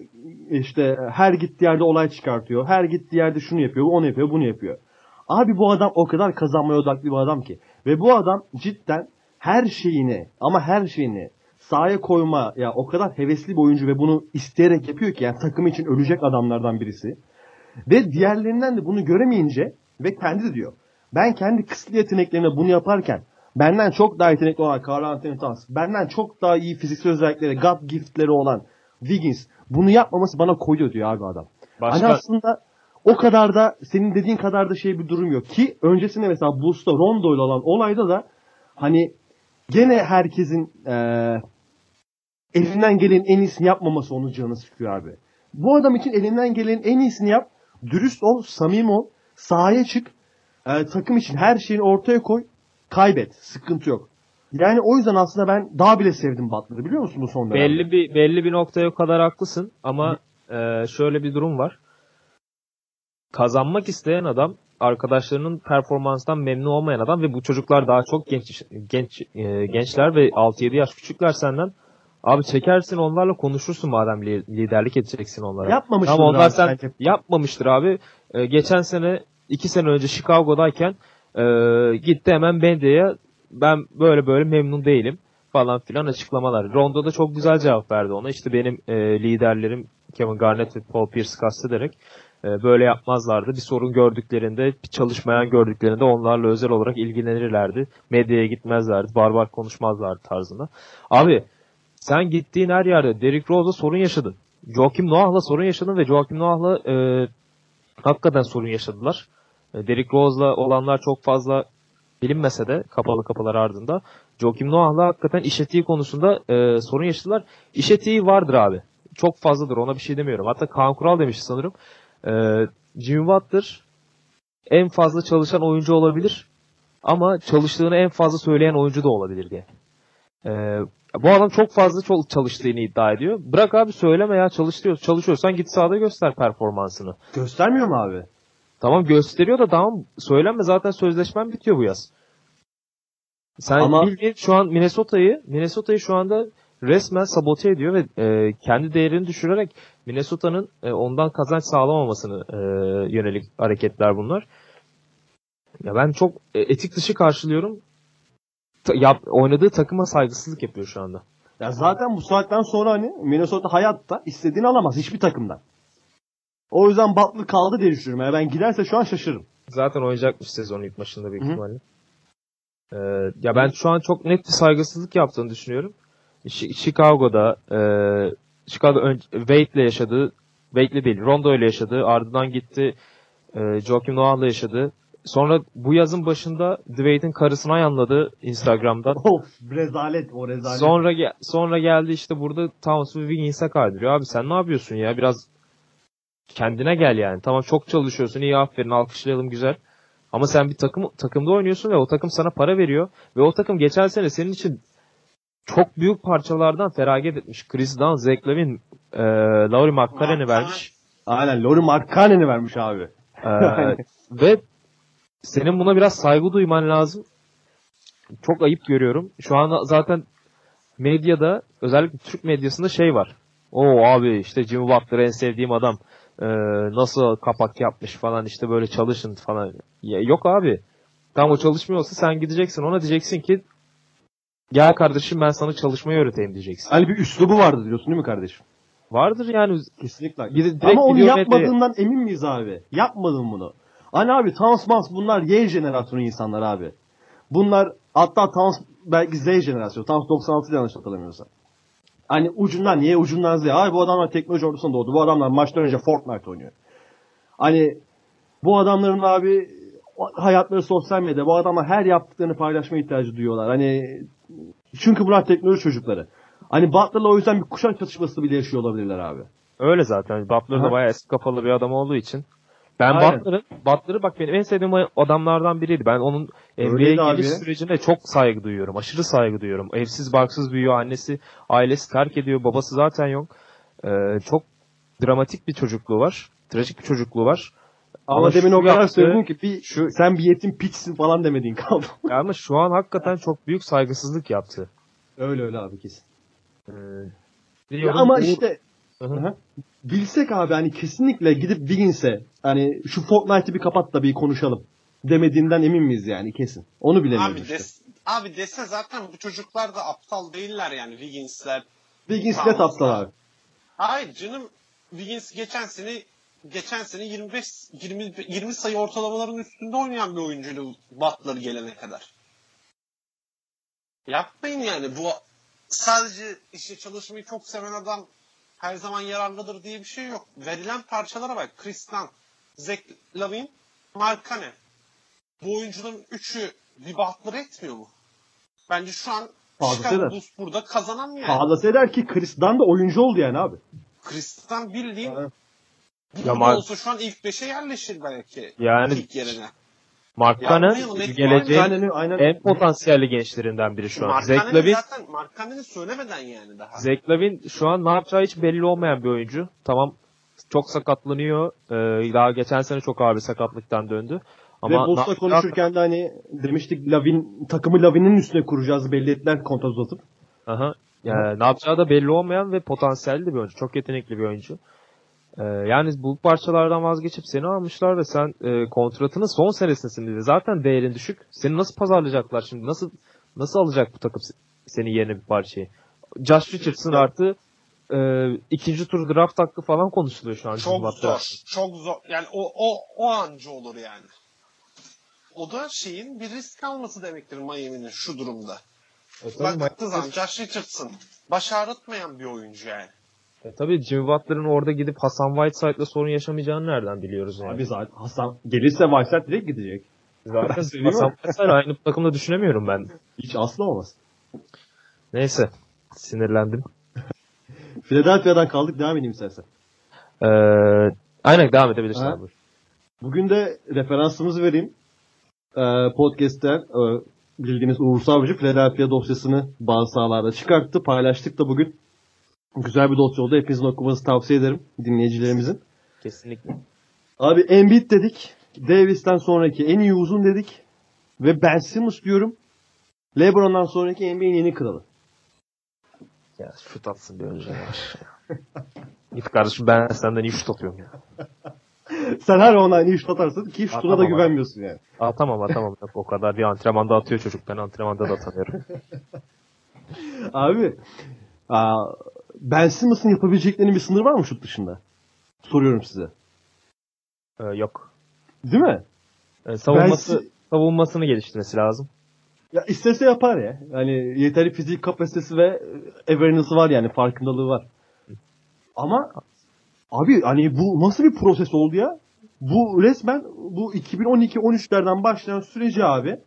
İşte her gittiği yerde olay çıkartıyor. Her gittiği yerde şunu yapıyor, onu yapıyor, bunu yapıyor. Abi bu adam o kadar kazanmaya odaklı bir adam ki. Ve bu adam cidden her şeyini ama her şeyini sahaya koyma ya o kadar hevesli bir oyuncu ve bunu isteyerek yapıyor ki yani takım için ölecek adamlardan birisi. Ve diğerlerinden de bunu göremeyince ve kendi de diyor. Ben kendi kısıtlı yeteneklerimle bunu yaparken benden çok daha yetenekli olan Carl Anthony Towns, benden çok daha iyi fiziksel özellikleri, God giftleri olan Wiggins bunu yapmaması bana koyuyor diyor abi adam. Başka- Hani aslında o kadar da senin dediğin kadar da şey bir durum yok. Ki öncesinde mesela Bulls'ta Rondo ile olan olayda da hani gene herkesin eee elinden gelen en iyisini yapmaması onun canını sıkıyor abi. Bu adam için elinden gelenin en iyisini yap. Dürüst ol, samimi ol. Sahaya çık. E, takım için her şeyini ortaya koy. Kaybet. Sıkıntı yok. Yani o yüzden aslında ben daha bile sevdim Butler'ı biliyor musun bu son dönemde? Belli bir belli bir noktaya kadar haklısın ama e, şöyle bir durum var. Kazanmak isteyen adam arkadaşlarının performanstan memnun olmayan adam ve bu çocuklar daha çok genç genç e, gençler ve 6-7 yaş küçükler senden. Abi çekersin onlarla konuşursun madem li- liderlik edeceksin onlara. Yapmamıştır Ama onlar abi sen bence. yapmamıştır abi. E, geçen sene 2 sene önce Chicago'dayken e, gitti hemen Bende'ye ben böyle böyle memnun değilim falan filan açıklamalar. Rondo da çok güzel cevap verdi ona. İşte benim e, liderlerim Kevin Garnett ve Paul Pierce kastederek böyle yapmazlardı. Bir sorun gördüklerinde, bir çalışmayan gördüklerinde onlarla özel olarak ilgilenirlerdi. Medyaya gitmezlerdi, barbar konuşmazlardı tarzında. Abi sen gittiğin her yerde Derrick Rose'la sorun yaşadın. Joakim Noah'la sorun yaşadın ve Joakim Noah'la e, hakikaten sorun yaşadılar. E, Derrick Rose'la olanlar çok fazla bilinmese de kapalı kapılar ardında Joakim Noah'la hakikaten iş etiği konusunda e, sorun yaşadılar. İş etiği vardır abi. Çok fazladır ona bir şey demiyorum. Hatta Kaan Kural demişti sanırım. E, Jimmy Butler en fazla çalışan oyuncu olabilir ama çalıştığını en fazla söyleyen oyuncu da olabilir diye. E, bu adam çok fazla çok çalıştığını iddia ediyor. Bırak abi söyleme ya çalışıyor. Çalışıyorsan git sahada göster performansını. Göstermiyor mu abi? Tamam gösteriyor da tamam söylenme zaten sözleşmen bitiyor bu yaz. Sen Ama- bildiğin şu an Minnesota'yı Minnesota'yı şu anda resmen sabote ediyor ve e, kendi değerini düşürerek Minnesota'nın e, ondan kazanç sağlamamasını e, yönelik hareketler bunlar. Ya ben çok e, etik dışı karşılıyorum. Ta- yap, oynadığı takıma saygısızlık yapıyor şu anda. Ya zaten bu saatten sonra hani Minnesota hayatta istediğini alamaz hiçbir takımdan. O yüzden Butler kaldı diye düşünüyorum. Yani ben giderse şu an şaşırırım. Zaten oynayacakmış sezonun ilk maçında büyük ihtimalle. Ee, ya ben şu an çok net bir saygısızlık yaptığını düşünüyorum. Chicago'da e, Chicago ön- Wade'le yaşadığı Wade'le değil Rondo ile yaşadığı ardından gitti e, Joakim Noah'la yaşadı. Sonra bu yazın başında Dwayne'in karısına yanladı Instagram'dan. Of rezalet o rezalet. Sonra ge- sonra geldi işte burada Towns ve Wiggins'e kaydırıyor. Abi sen ne yapıyorsun ya? Biraz kendine gel yani. Tamam çok çalışıyorsun. iyi aferin alkışlayalım güzel. Ama sen bir takım takımda oynuyorsun ve o takım sana para veriyor ve o takım geçen sene senin için çok büyük parçalardan feragat etmiş. Chris Dunn, Zach Lavin, e, Laurie McCarran'ı vermiş. Aynen Laurie Markkanen'i vermiş abi. E, ve senin buna biraz saygı duyman lazım. Çok ayıp görüyorum. Şu an zaten medyada özellikle Türk medyasında şey var. O abi işte Jimmy Butler en sevdiğim adam. Ee, nasıl kapak yapmış falan işte böyle çalışın falan. Ya, yok abi. Tam o çalışmıyorsa sen gideceksin ona diyeceksin ki gel kardeşim ben sana çalışmayı öğreteyim diyeceksin. Hani bir üslubu vardı diyorsun değil mi kardeşim? Vardır yani. Kesinlikle. De direkt Ama onu yapmadığından emin miyiz abi? Yapmadın bunu. Hani abi Towns Mans bunlar Y jenerasyonu insanlar abi. Bunlar hatta Towns belki Z jenerasyonu. Towns 96 yanlış hatırlamıyorsam. Hani ucundan Y ucundan Z. Abi bu adamlar teknoloji ordusunda doğdu. Bu adamlar maçtan önce Fortnite oynuyor. Hani bu adamların abi hayatları sosyal medya. Bu adamlar her yaptıklarını paylaşma ihtiyacı duyuyorlar. Hani çünkü bunlar teknoloji çocukları. Hani Butler'la o yüzden bir kuşak çatışması bile yaşıyor olabilirler abi. Öyle zaten. Butler da bayağı eski kafalı bir adam olduğu için. Ben Aynen. Butler'ı, Butler'ı bak benim en sevdiğim adamlardan biriydi. Ben onun NBA'ye geliş sürecine çok saygı duyuyorum. Aşırı saygı duyuyorum. Evsiz barksız büyüyor. Annesi, ailesi terk ediyor. Babası zaten yok. Ee, çok dramatik bir çocukluğu var. Trajik bir çocukluğu var. Ama, demin şu o kadar yaptığı- söyledin ki bir şu sen bir yetim piçsin falan demediğin kaldı. Ama şu an hakikaten çok büyük saygısızlık yaptı. öyle öyle abi kesin. Ee, Ya ama Uğur- işte Hı hı. Hı. bilsek abi hani kesinlikle gidip Wiggins'e hani şu Fortnite'ı bir kapat da bir konuşalım demediğinden emin miyiz yani kesin. Onu bilemiyorum Abi, işte. des, abi dese zaten bu çocuklar da aptal değiller yani Wiggins'ler. Wiggins net aptal abi. Hayır canım Wiggins geçen sene geçen sene 25 20 20 sayı ortalamaların üstünde oynayan bir oyuncuydu Butler gelene kadar. Yapmayın yani bu sadece işte çalışmayı çok seven adam her zaman yararlıdır diye bir şey yok. Verilen parçalara bak. Chris Dunn, Zach Lavin, Mark Cane. Bu oyuncuların üçü bir Butler etmiyor mu? Bence şu an Chicago. Bulls burada kazanan yani. Eder ki Chris Dunn da oyuncu oldu yani abi. Kristan bildiğin Ha. Burada Ya Mar- olsa şu an ilk 5'e yerleşir belki. Yani ilk yerine. Mark Ya, Cannon Mayal'ın etki geleceğin Aynen, aynen. en potansiyelli gençlerinden biri şu an. Mark Zach Cannon'i Lavin, zaten Mark Cannon'i söylemeden yani daha. Zach Lavin şu an ne yapacağı hiç belli olmayan bir oyuncu. Tamam çok sakatlanıyor. Ee, daha geçen sene çok ağır bir sakatlıktan döndü. Ve Ama ne Bosta konuşurken de hani demiştik Lavin takımı Lavin'in üstüne kuracağız belli ettiler kontrat uzatıp. Aha. Yani ne yapacağı da belli olmayan ve potansiyelli bir oyuncu. Çok yetenekli bir oyuncu. Ee, yani bu parçalardan vazgeçip seni almışlar ve sen e, kontratının son senesindesin dedi. Zaten değerin düşük. Seni nasıl pazarlayacaklar şimdi? Nasıl nasıl alacak bu takım se- senin yerine bir parçayı? Josh Richardson artı e, ikinci tur draft hakkı falan konuşuluyor şu an. Çok Cumhurbaşkanı. zor. Çok zor. Yani o, o, o anca olur yani. O da şeyin bir risk alması demektir Miami'nin şu durumda. E, zaman Josh Richardson baş ağrıtmayan bir oyuncu yani. E, tabii Jimmy Butler'ın orada gidip Hasan Whiteside'la sorun yaşamayacağını nereden biliyoruz yani? Abi zaten Hasan gelirse Whiteside direkt gidecek. Zaten? Hasan Whiteside aynı takımda düşünemiyorum ben. Hiç asla olmaz. Neyse. Sinirlendim. Philadelphia'dan kaldık devam edeyim istersen. Ee, aynen devam edebilirsin abi. Bugün de referansımızı vereyim. Ee, podcast'ten e, bildiğiniz Uğur Savcı Philadelphia dosyasını bazı sahalarda çıkarttı. Paylaştık da bugün. Güzel bir dosya oldu. Hepinizin okumanızı tavsiye ederim dinleyicilerimizin. Kesinlikle. Abi Embiid dedik. Davis'ten sonraki en iyi uzun dedik. Ve Ben Simmons diyorum. LeBron'dan sonraki NBA'in yeni kralı. Ya şut atsın bir önce. Git kardeşim ben senden iyi şut atıyorum ya. Sen her ona iyi şut atarsın ki şutuna Atamam da güvenmiyorsun yani. Atamam atamam. Yok, o kadar bir antrenmanda atıyor çocuk. Ben antrenmanda da atamıyorum. Abi aa, Ben Simmons'ın yapabileceklerinin bir sınır var mı şut dışında? Soruyorum size. Ee, yok. Değil mi? Ee, savunması, Ben- savunmasını geliştirmesi lazım. Ya istese yapar ya. Hani yeterli fizik kapasitesi ve awareness'ı var yani farkındalığı var. Ama abi hani bu nasıl bir proses oldu ya? Bu resmen bu 2012-13'lerden başlayan süreci abi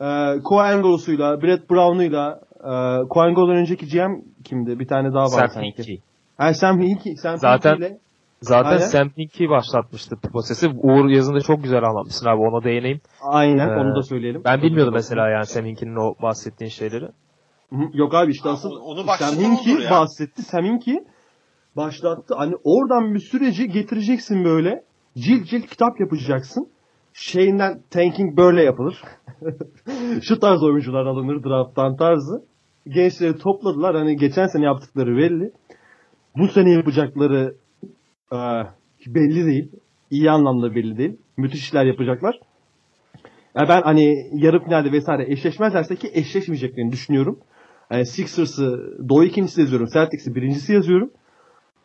e, Coengos'uyla, Brett Brown'uyla e, Coengos'dan önceki GM kimdi? Bir tane daha var Sam sanki. Hinkie. Ha, Sam Hinkie. Sam Zaten- Hinkie'yle- Zaten Aynen. Sam Hinkie başlatmıştı prosesi. Uğur yazında çok güzel anlatmışsın abi ona değineyim. Aynen Ee, onu da söyleyelim. Ben bilmiyordum mesela yani Sam Hinkie'nin o bahsettiğin şeyleri. Yok abi işte asıl onu- onu Sam Hinkie bahsetti. Sam Hinkie başlattı. Hani oradan bir süreci getireceksin böyle. Cilt cilt kitap yapacaksın. Şeyinden tanking böyle yapılır. Şu tarz oyuncular alınır drafttan tarzı. Gençleri topladılar. Hani geçen sene yaptıkları belli. Bu sene yapacakları e, belli değil. İyi anlamda belli değil. Müthiş işler yapacaklar. Ya ben hani yarı finalde vesaire eşleşmezlerse ki eşleşmeyeceklerini düşünüyorum. Yani Sixers'ı Doğu ikincisi yazıyorum. Celtics'i birincisi yazıyorum.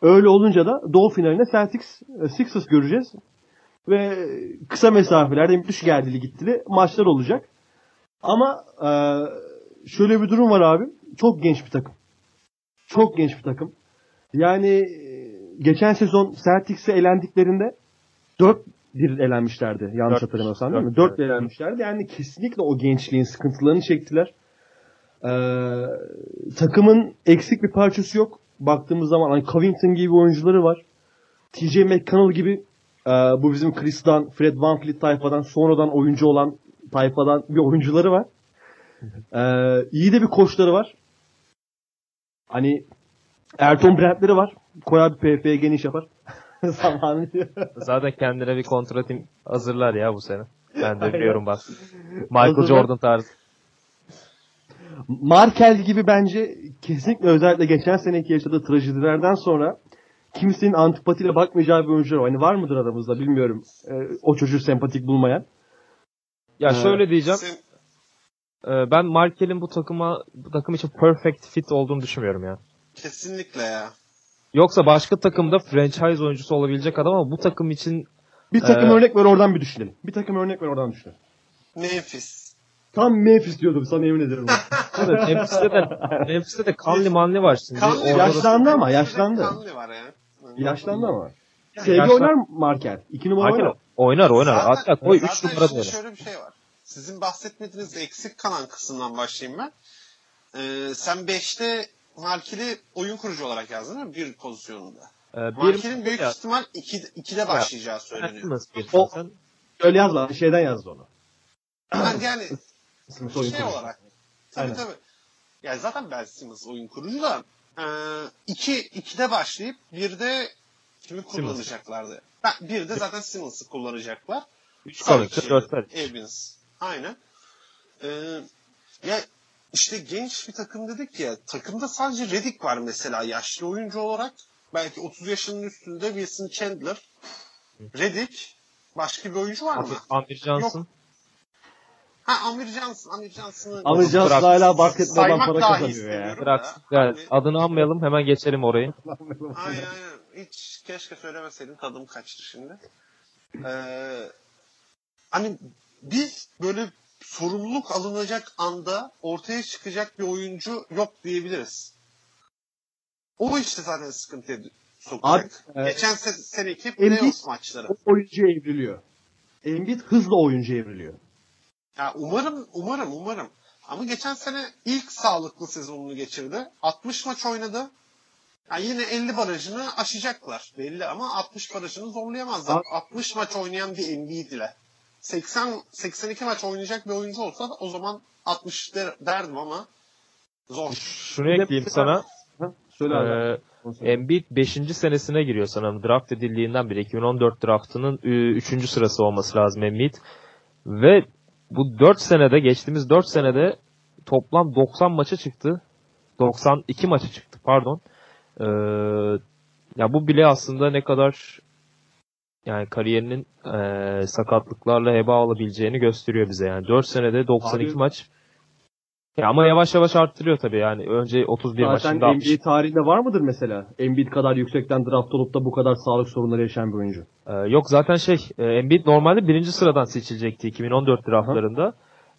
Öyle olunca da Doğu finaline Celtics e, Sixers göreceğiz. Ve kısa mesafelerde müthiş gerdili gittili maçlar olacak. Ama e, şöyle bir durum var abi. Çok genç bir takım. Çok genç bir takım. Yani e, geçen sezon Celtics'e elendiklerinde 4 bir elenmişlerdi. Yanlış hatırlamıyorsam değil mi? Dört, 4 elenmişlerdi. Yani kesinlikle o gençliğin sıkıntılarını çektiler. Ee, takımın eksik bir parçası yok. Baktığımız zaman hani Covington gibi oyuncuları var. TJ McConnell gibi e, bu bizim Chris'dan, Fred VanVleet tayfadan sonradan oyuncu olan tayfadan bir oyuncuları var. Ee, iyi de bir koçları var. Hani Erton Brandt'leri var. Koy abi PF'ye geniş yapar. Zamanı. Zaten kendine bir kontrat hazırlar ya bu sene. Ben de biliyorum bak. Michael Hazırlar. Jordan tarzı. Markel gibi bence kesinlikle özellikle geçen seneki yaşadığı trajedilerden sonra kimsenin antipatiyle bakmayacağı bir oyuncu var. Hani var mıdır aramızda bilmiyorum. Ee, o çocuğu sempatik bulmayan. Ya Ee, şöyle diyeceğim. Sen- Ee, ben Markel'in bu takıma bu takım için perfect fit olduğunu düşünmüyorum ya. kesinlikle ya. Yoksa başka takımda franchise oyuncusu olabilecek adam ama bu takım için Bir takım Ee, örnek ver oradan bir düşünelim. Bir takım örnek ver oradan düşünelim. Memphis. Tam Memphis diyordum sana yemin ederim. Evet, Memphis'te de Memphis'te de Kanli Manli var şimdi. Kanli Orada da- yaşlandı ama yaşlandı. Kanlı var ya. Yaşlandı ama. Sevgi yaşlan- oynar mı Markel? İki numara Markel oynar. oynar oynar. Zaten- Hatta koy 3 zaten numara böyle. şöyle bir şey var. Sizin bahsetmediğiniz eksik kalan kısımdan başlayayım ben. Ee, sen 5'te Markil'i oyun kurucu olarak yazdın değil mi? Bir pozisyonunda. Ee, bir Markin'in büyük ya, ihtimal 2, 2'de başlayacağı söyleniyor. Simmons bir O-. Öyle. Şeyden yazdı onu. Yani, yani şey olarak. Tabii Aynen. tabii. Yani zaten Ben Simmons oyun kurucu da 2 iki, 2'de başlayıp 1'de kimi kullanacaklardı? 1'de zaten Simmons'ı kullanacaklar. Üç ver. Evans. Aynen. Ee, ya işte genç bir takım dedik ya. Takımda sadece Redick var mesela yaşlı oyuncu olarak. Belki 30 yaşının üstünde Wilson Chandler. Redick. Başka bir oyuncu var mı? Amir Johnson. Ha Amir Johnson. Amir Johnson'ı Amir Johnson hala basketboldan para kazanıyor ya. Bırak. Evet, adını anmayalım hemen geçelim orayı. Aynen aynen. Hiç keşke söylemeseydim tadım kaçtı şimdi. Ee, hani bir böyle sorumluluk alınacak anda ortaya çıkacak bir oyuncu yok diyebiliriz. O işte zaten sıkıntıya sokacak. Abi, e, Geçen se seneki playoff maçları. O oyuncuya evriliyor. Embiid hızla oyuncuya evriliyor. Ya umarım, umarım, umarım. Ama geçen sene ilk sağlıklı sezonunu geçirdi. 60 maç oynadı. Yani yine 50 barajını aşacaklar belli ama 60 barajını zorlayamazlar. Abi- 60 maç oynayan bir Embiid ile. 80 82 maç oynayacak bir oyuncu olsa o zaman 60 der, derdim ama zor. Şunu ekleyeyim sana. Söyle abi. Ee. Embiid 5. senesine giriyor sanırım. Draft edildiğinden beri. 2014 draftının 3. sırası olması lazım Embiid. Ve bu 4 senede, geçtiğimiz 4 senede toplam 90 maça çıktı. 92 maça çıktı pardon. Ee, ya bu bile aslında ne kadar yani kariyerinin eee, sakatlıklarla heba olabileceğini gösteriyor bize yani. 4 senede 92 Abi- maç. Ya ama yavaş yavaş arttırıyor tabii yani. Önce 31 Zaten maçında 60. NBA tarihinde var mıdır mesela? Embiid kadar yüksekten draft olup da bu kadar sağlık sorunları yaşayan bir oyuncu. Ee, yok zaten şey e, Embiid normalde birinci sıradan seçilecekti 2014 draftlarında.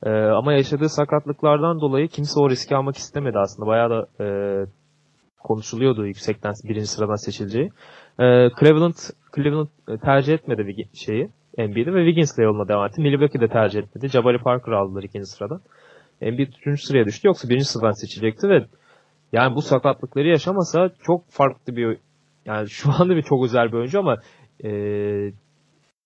Ee, ama yaşadığı sakatlıklardan dolayı kimse o riski almak istemedi aslında. Bayağı da e, konuşuluyordu yüksekten birinci sıradan seçileceği. Ee, Cleveland, Cleveland e, tercih etmedi şeyi Embiid'i ve Wiggins'le yoluna devam etti. Milwaukee de tercih etmedi. Jabari Parker aldılar ikinci sıradan. Embiid üçüncü sıraya düştü. Yoksa birinci sıradan seçilecekti ve yani bu sakatlıkları yaşamasa çok farklı bir yani şu anda bir çok özel bir oyuncu ama e,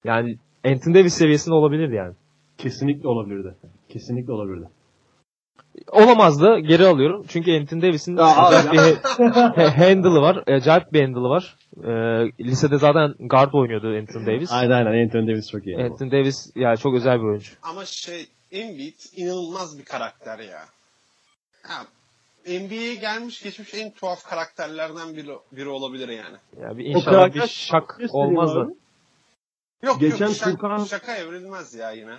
yani Anthony Davis seviyesinde olabilirdi yani. Kesinlikle olabilirdi. Kesinlikle olabilirdi. Olamazdı. Geri alıyorum. Çünkü Anthony Davis'in Ya acayip bir handle'ı var. Acayip bir handle'ı var. E, lisede zaten guard oynuyordu Anthony Davis. Aynen aynen Anthony Davis çok iyi. Anthony Davis yani çok özel bir oyuncu. Ama şey Embiid inanılmaz bir karakter ya. ya NBA'ye gelmiş geçmiş en tuhaf karakterlerden biri, biri olabilir yani. Yani bir inşallah karakter bir şak olmaz da. Yok Geçen yok şaka, Furkan- şaka evrilmez ya yine.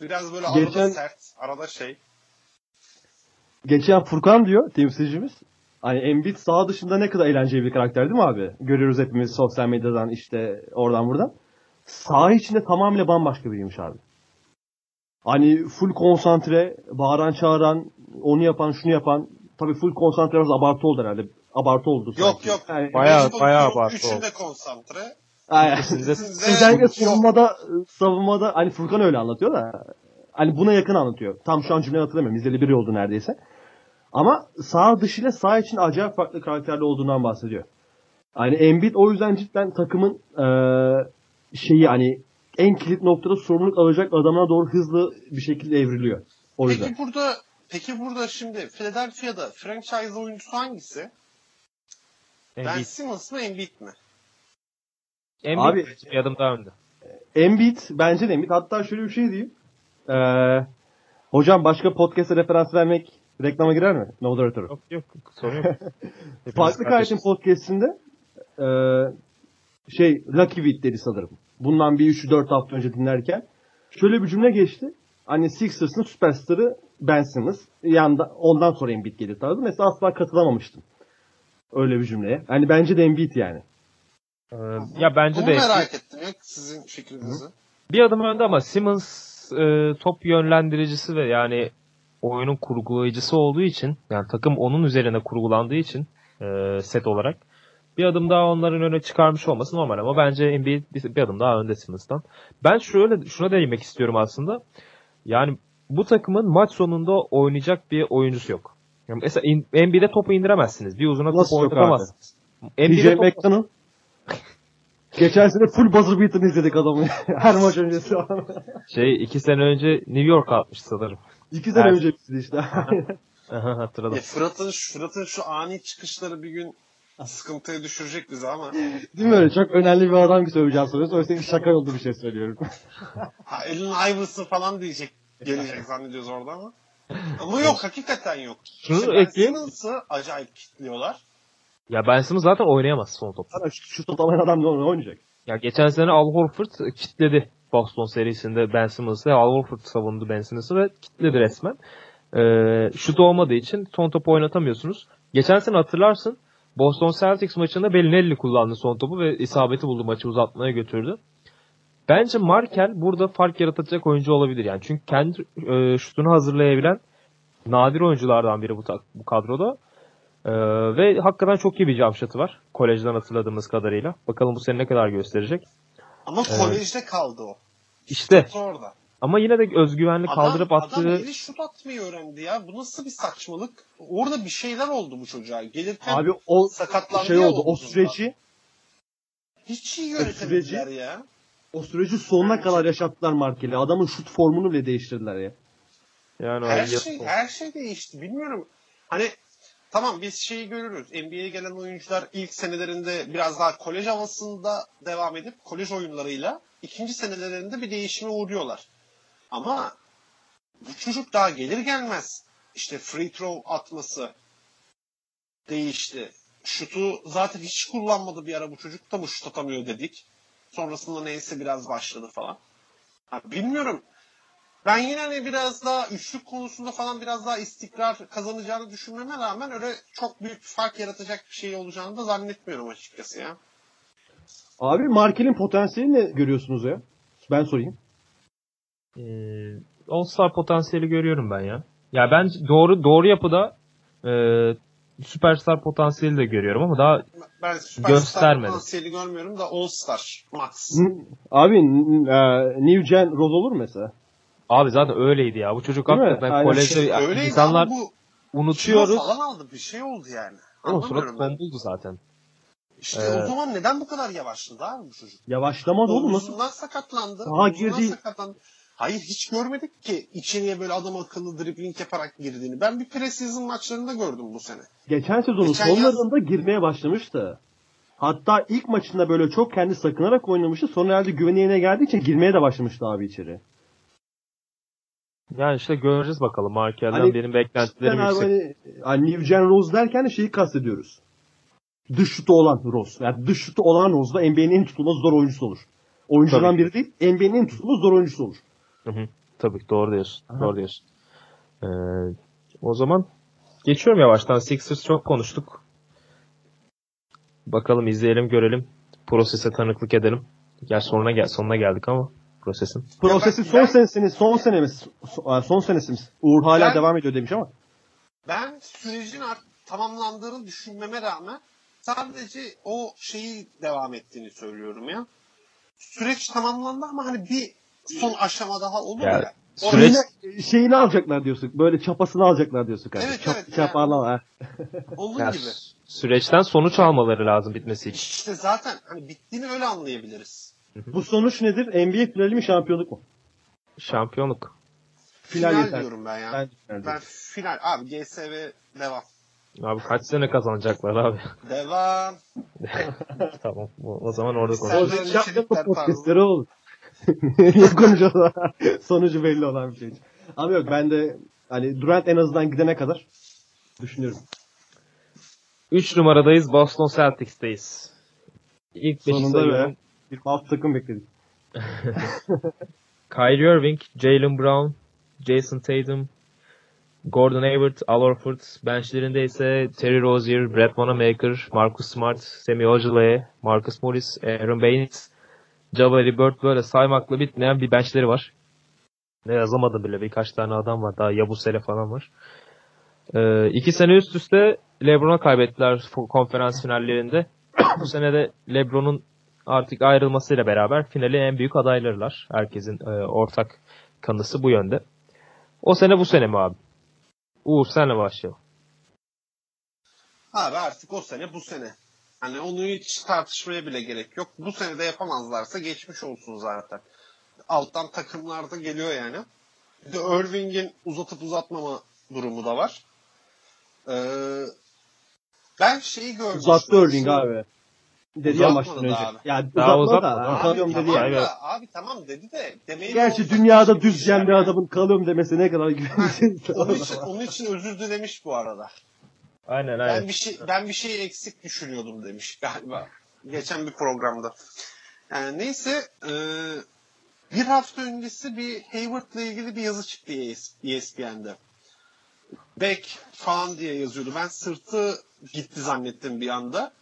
Biraz böyle Geçen- arada sert, arada şey. Geçen Furkan diyor temsilcimiz. Hani Embiid saha dışında ne kadar eğlenceli bir karakter değil mi abi? Görüyoruz hepimiz sosyal medyadan işte oradan buradan. Saha içinde tamamıyla bambaşka biriymiş abi. Hani full konsantre, bağıran çağıran, onu yapan, şunu yapan. Tabii full konsantre biraz abartı oldu herhalde. Abartı oldu. Yok sanki. yok. Yani, Bayağı- bayağı abartı Üçünde oldu. konsantre. Aynen. Özellikle savunmada, savunmada hani Furkan öyle anlatıyor da hani buna yakın anlatıyor. Tam şu an cümleyi hatırlamıyorum. İzledi biri oldu neredeyse. Ama sağ dışıyla sağ için acayip farklı karakterli olduğundan bahsediyor. Hani Embiid o yüzden cidden takımın eee, şeyi hani en kilit noktada sorumluluk alacak adamına doğru hızlı bir şekilde evriliyor. O yüzden. Peki burada peki burada şimdi Philadelphia'da franchise oyuncusu hangisi? Ben Embiid. Simmons mı Embiid mi? Embiid Abi- bir adım daha önde. Embiid bence de Embiid. Hatta şöyle bir şey diyeyim. Eee, hocam başka podcast'e referans vermek reklama girer mi? No. Yok yok sorun yok. Farklı. Kayıt'ın podcast'inde eee şey Lucky Week dedi sanırım. Bundan bir 3-4 hafta önce dinlerken şöyle bir cümle geçti. Hani Sixers'ın süperstarı Ben Simmons. Yanda, ondan sonra Embiid gelir tarzı. Mesela asla katılamamıştım. Öyle bir cümleye. Hani bence de Embiid yani. Ee, ya bence Bunu de merak ettim ya sizin fikrinizi. bir adım önde ama Simmons e, top yönlendiricisi ve yani oyunun kurgulayıcısı olduğu için yani takım onun üzerine kurgulandığı için e, set olarak bir adım daha onların öne çıkarmış olması normal ama bence Embiid bir, bir adım daha önde Simmons'tan. Ben şöyle şuna değinmek istiyorum aslında. Yani bu takımın maç sonunda oynayacak bir oyuncusu yok. Yani mesela in, NBA'de topu indiremezsiniz. Bir uzuna topu oynatamazsınız. NBA'de top, McConnell Geçen sene full buzzer beater'ını izledik adamı. Her maç öncesi. Şey iki sene önce New York atmış sanırım. İki sene Evet. önce bitti işte. Aha, hatırladım. E, Fırat'ın Fırat'ın şu ani çıkışları bir gün sıkıntıya düşürecek bizi ama. Değil mi öyle? Çok önemli bir adam ki söyleyeceğim soruyorsun. Oysa şaka oldu bir şey söylüyorum. Ha, Allen Iverson falan diyecek. Gelecek zannediyoruz orada ama. Ama yok hakikaten yok. Şunu İşte ekleyeyim. Acayip kitliyorlar. Ya Ben Simmons zaten oynayamaz son top. Sana şu, şu adam ne oynayacak? Ya geçen sene Al Horford kitledi Boston serisinde Ben Simmons'ı. Al Horford savundu Ben Simmons'ı ve kitledi resmen. Ee, şut olmadığı için son topu oynatamıyorsunuz. Geçen sene hatırlarsın Boston Celtics maçında Bellinelli kullandı son topu ve isabeti buldu maçı uzatmaya götürdü. Bence Markel burada fark yaratacak oyuncu olabilir yani. Çünkü kendi e, şutunu hazırlayabilen nadir oyunculardan biri bu, bu kadroda. Ee, ve hakikaten çok iyi bir shot'ı var. Kolejden hatırladığımız kadarıyla. Bakalım bu sene ne kadar gösterecek. Ama kolejde kaldı o. İşte Orada. ama yine de özgüvenli Adam, kaldırıp adam attığı eli şut atmayı öğrendi ya. Bu nasıl bir saçmalık? Orada bir şeyler oldu bu çocuğa. Gelirken Abi o sakatlandı şey oldu. O süreci hiç iyi yönetemediler ya. o süreci sonuna kadar yaşattılar Markel'i. Adamın şut formunu bile değiştirdiler ya. yani Her şey her şey değişti. Bilmiyorum. Hani tamam biz şeyi görürüz. NBA'ye gelen oyuncular ilk senelerinde biraz daha kolej havasında devam edip kolej oyunlarıyla ikinci senelerinde bir değişime uğruyorlar. Ama bu çocuk daha gelir gelmez işte free throw atması değişti. Şutu zaten hiç kullanmadı bir ara bu çocuk da mı şut atamıyor dedik. Sonrasında neyse biraz başladı falan. Ha, bilmiyorum. Ben yine hani biraz daha üçlük konusunda falan biraz daha istikrar kazanacağını düşünmeme rağmen öyle çok büyük bir fark yaratacak bir şey olacağını da zannetmiyorum açıkçası ya. Abi Markel'in potansiyeli ne görüyorsunuz ya? Ben sorayım. Ee, All-Star potansiyeli görüyorum ben ya. Ya ben doğru doğru yapıda e, süperstar potansiyeli de görüyorum ama daha Ben süperstar Göstermedi. potansiyeli görmüyorum da All Star Max. N- Abi e, New Gen Rose olur mesela? Abi zaten öyleydi ya. Bu çocuk Değil hakikaten Aynen. kolejde Öyleydi insanlar bu unutuyoruz. kilo falan aldı bir şey oldu yani. Ama surat tombuldu zaten. İşte Ee, o zaman neden bu kadar yavaşladı abi bu çocuk? Yavaşlamadı oğlum nasıl? Sakatlandı. Daha girdi- sakatlandı. Hayır hiç görmedik ki içeriye böyle adam akıllı dribbling yaparak girdiğini. Ben bir preseason maçlarında gördüm bu sene. Geçen sezonun Geçen yaz- sonlarında girmeye başlamıştı. Hatta ilk maçında böyle çok kendi sakınarak oynamıştı. Sonra herhalde güveni yerine geldiği için girmeye de başlamıştı abi içeri. Yani işte göreceğiz bakalım. Markel'den Hani- benim beklentilerim yüksek. hani, hani New Gen Rose derken de şeyi kastediyoruz. Dış şutu olan Rose. Yani dış şutu olan Rose da NBA'nin en tutulmaz zor oyuncusu olur. Oyuncudan Tabii. biri değil, NBA'nin en tutulmaz zor oyuncusu olur. Hı hı. Tabii doğru diyorsun. Aha. Doğru diyorsun. Ee, o zaman geçiyorum yavaştan. Sixers çok konuştuk. Bakalım izleyelim görelim. Prosese tanıklık edelim. Gel sonuna gel sonuna geldik ama prosesin. Prosesin ben- son ben- senesiniz, son senemiz, son, son senesimiz. Uğur hala Ben- devam ediyor demiş ama. Ben sürecin art- tamamlandığını düşünmeme rağmen sadece o şeyi devam ettiğini söylüyorum ya. Süreç tamamlandı ama hani bir son aşama daha olur Ya, ya. Süreç- Şeyini, şeyini alacaklar diyorsun. Böyle çapasını alacaklar diyorsun kardeşim. Evet, Çap, evet, çaparlan, ha. Onun Ya, gibi. süreçten sonuç almaları lazım bitmesi için. İşte zaten hani bittiğini öyle anlayabiliriz. Bu sonuç nedir? NBA finali mi şampiyonluk mu? Şampiyonluk. Final Final, yeter. diyorum ben ya. Ben, Ben, ben, final. Abi GSV devam. Abi kaç sene kazanacaklar abi? Devam. tamam. O, zaman orada Sen- konuşuruz. Böyle Şampiyonluk içerikler podcastleri olur. Niye konuşuyoruz? Sonucu belli olan bir şey. Ama yok ben de hani Durant en azından gidene kadar düşünüyorum. 3 numaradayız. Boston Celtics'teyiz. İlk 5'i Sonunda sayıyorum. be. Bir alt takım bekledik. Kyrie Irving, Jalen Brown, Jason Tatum, Gordon Hayward, Al Horford. Benchlerinde ise Terry Rozier, Brett Wanamaker, Marcus Smart, Semi Ojeleye, Marcus Morris, Aaron Baines, Jabari Bird böyle saymakla bitmeyen bir benchleri var. Ne yazamadım bile birkaç tane adam var. Daha Yabusele falan var. Ee, iki sene üst üste LeBron'a kaybettiler konferans finallerinde. Bu sene de LeBron'un artık ayrılmasıyla beraber finali en büyük adaylarılar. Herkesin e, ortak kanısı bu yönde. O sene bu sene mi abi? Uğur senle başlayalım. Abi artık o sene bu sene. Hani onu hiç tartışmaya bile gerek yok. Bu sene de yapamazlarsa geçmiş olsun zaten. Alttan takımlarda geliyor yani. Bir de Irving'in uzatıp uzatmama durumu da var. Ee, ben şeyi gördüm. Uzattı Irving abi. Dedi ya maçtan önce. abi. Ya Daha uzatma da. Kalıyorum dedi tamam ya. da, abi tamam dedi de demeyi Gerçi dünyada şey düz değil bir yani. adamın kalıyorum demesi ne kadar güvensiz. Onun için, onun için özür dilemiş bu arada. Aynen Ben bir şey ben bir şey eksik düşünüyordum demiş galiba. Geçen bir programda. Yani neyse e, bir hafta öncesi bir Hayward'la ilgili bir yazı çıktı ES ESPN'de. Back falan diye yazıyordu. Ben sırtı gitti zannettim bir anda.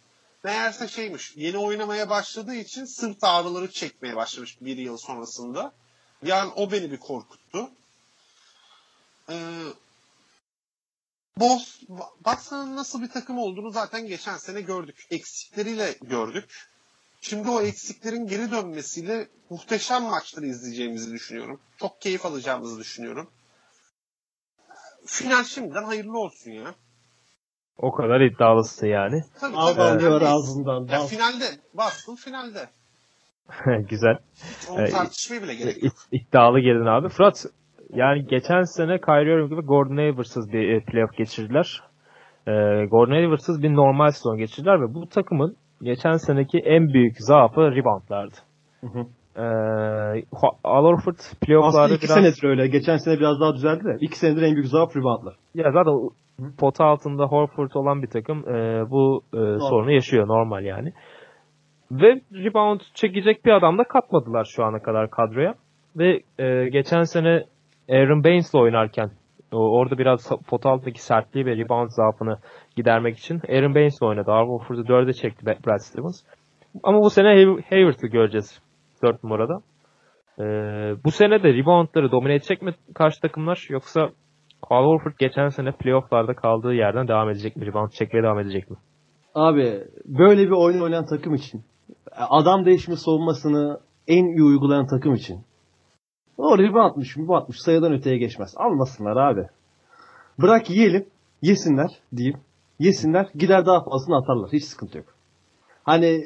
Meğerse şeymiş, yeni oynamaya başladığı için sırt ağrıları çekmeye başlamış bir yıl sonrasında. Yani o beni bir korkuttu. Ee, Boss, Bucks'ın nasıl bir takım olduğunu zaten geçen sene gördük. Eksikleriyle gördük. Şimdi o eksiklerin geri dönmesiyle muhteşem maçları izleyeceğimizi düşünüyorum. Çok keyif alacağımızı düşünüyorum. Final şimdiden hayırlı olsun ya. O kadar iddialısın yani. Tabii tabii. diyor Yani- ağzından. Ya al. finalde. Boston finalde. Güzel. Onu tartışmaya bile gerek yok. İd- iddialı girdin abi. Fırat yani geçen sene Kyrie Irving ve Gordon Hayward'sız bir e, playoff geçirdiler. Ee, Gordon Hayward'sız bir normal sezon geçirdiler ve bu takımın geçen seneki en büyük zaafı reboundlardı. Hı hı. Ee, Al Horford playofflarda Aslında iki biraz... senedir öyle. Geçen sene biraz daha düzeldi de. İki senedir en büyük zaaf reboundlar. Ya zaten pota altında Horford olan bir takım e, bu e, sorunu yaşıyor normal yani. Ve rebound çekecek bir adam da katmadılar şu ana kadar kadroya. Ve e, geçen sene Aaron Baines'le oynarken o, orada biraz pota altındaki sertliği ve rebound zaafını gidermek için Aaron Baines'le oynadı. Al Horford'u 4'e çekti Brad Stevens. Ama bu sene Hay- Hayward'ı göreceğiz 4 numarada. E, bu sene de reboundları domine edecek mi karşı takımlar yoksa Horford geçen sene playofflarda kaldığı yerden devam edecek mi? Rebound çekmeye devam edecek mi? Abi böyle bir oyun oynayan takım için adam değişimi savunmasını en iyi uygulayan takım için o reboundmış reboundmış sayıdan öteye geçmez. Almasınlar abi. Bırak yiyelim. Yesinler diyeyim. Yesinler. Gider daha fazlasını atarlar. Hiç sıkıntı yok. Hani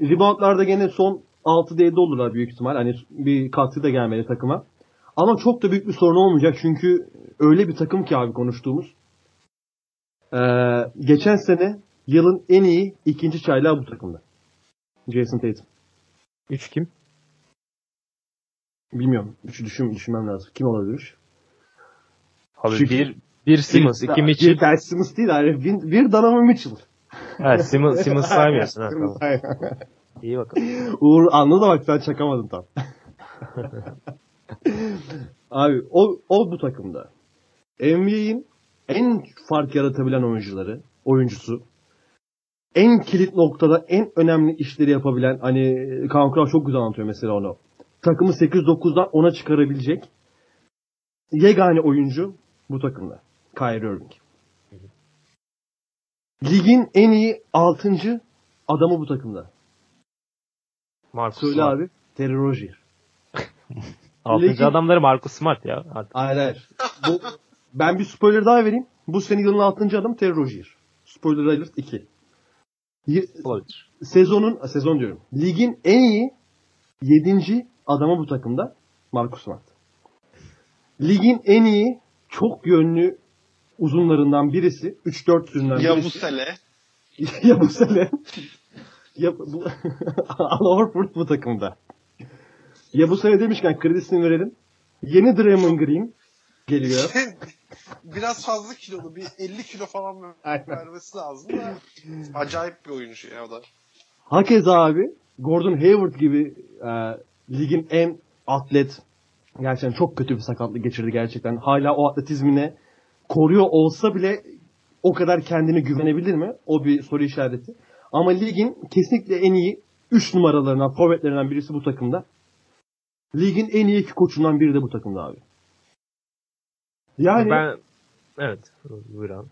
reboundlarda gene son 6'da 7 olurlar büyük ihtimal. Hani bir katkı da gelmeli takıma. Ama çok da büyük bir sorun olmayacak. Çünkü öyle bir takım ki abi konuştuğumuz. Ee, geçen sene yılın en iyi ikinci çaylağı bu takımda. Jason Tatum. 3 kim? Bilmiyorum. Üçü düşün, düşünmem lazım. Kim olabilir? Abi Çünkü- bir, bir Simmons, iki Bir Mitchell. Ben Simmons değil. Yani bir, bir Donovan Mitchell. Evet, Simmons, Simmons saymıyorsun. ha, tamam. İyi bakalım. Uğur anladı bak sen çakamadın tam. Abi o, o bu takımda. NBA'in en fark yaratabilen oyuncuları, oyuncusu. En kilit noktada en önemli işleri yapabilen hani Kaan Kural çok güzel anlatıyor mesela onu. Takımı 8-9'dan 10'a çıkarabilecek yegane oyuncu bu takımda. Kyrie Irving. Ligin en iyi 6. adamı bu takımda. Marcus Söyle Smart. abi. Terry Rozier. Altıncı Ligin- adamları Marcus Smart ya. Artık. Hayır hayır. Bu, ben bir spoiler daha vereyim. Bu sene yılın 6. adam Terry Rozier. Spoiler alert 2. Y- Olabilir. sezonun, sezon diyorum. Ligin en iyi 7. adamı bu takımda Marcus Smart. Ligin en iyi çok yönlü uzunlarından birisi. 3-4 türünden Ya bu birisi. ya bu sene. ya bu Al Horford bu takımda. Ya bu sene demişken kredisini verelim. Yeni Draymond Green geliyor. Biraz fazla kilolu. Bir 50 kilo falan vermesi lazım da. Acayip bir oyuncu ya o da. Hakeza abi Gordon Hayward gibi e, ligin en atlet gerçekten çok kötü bir sakatlık geçirdi gerçekten. Hala o atletizmine koruyor olsa bile o kadar kendine güvenebilir mi? O bir soru işareti. Ama ligin kesinlikle en iyi 3 numaralarından, forvetlerinden birisi bu takımda. Ligin en iyi iki koçundan biri de bu takımda abi. Yani Ben evet. Buyur abi.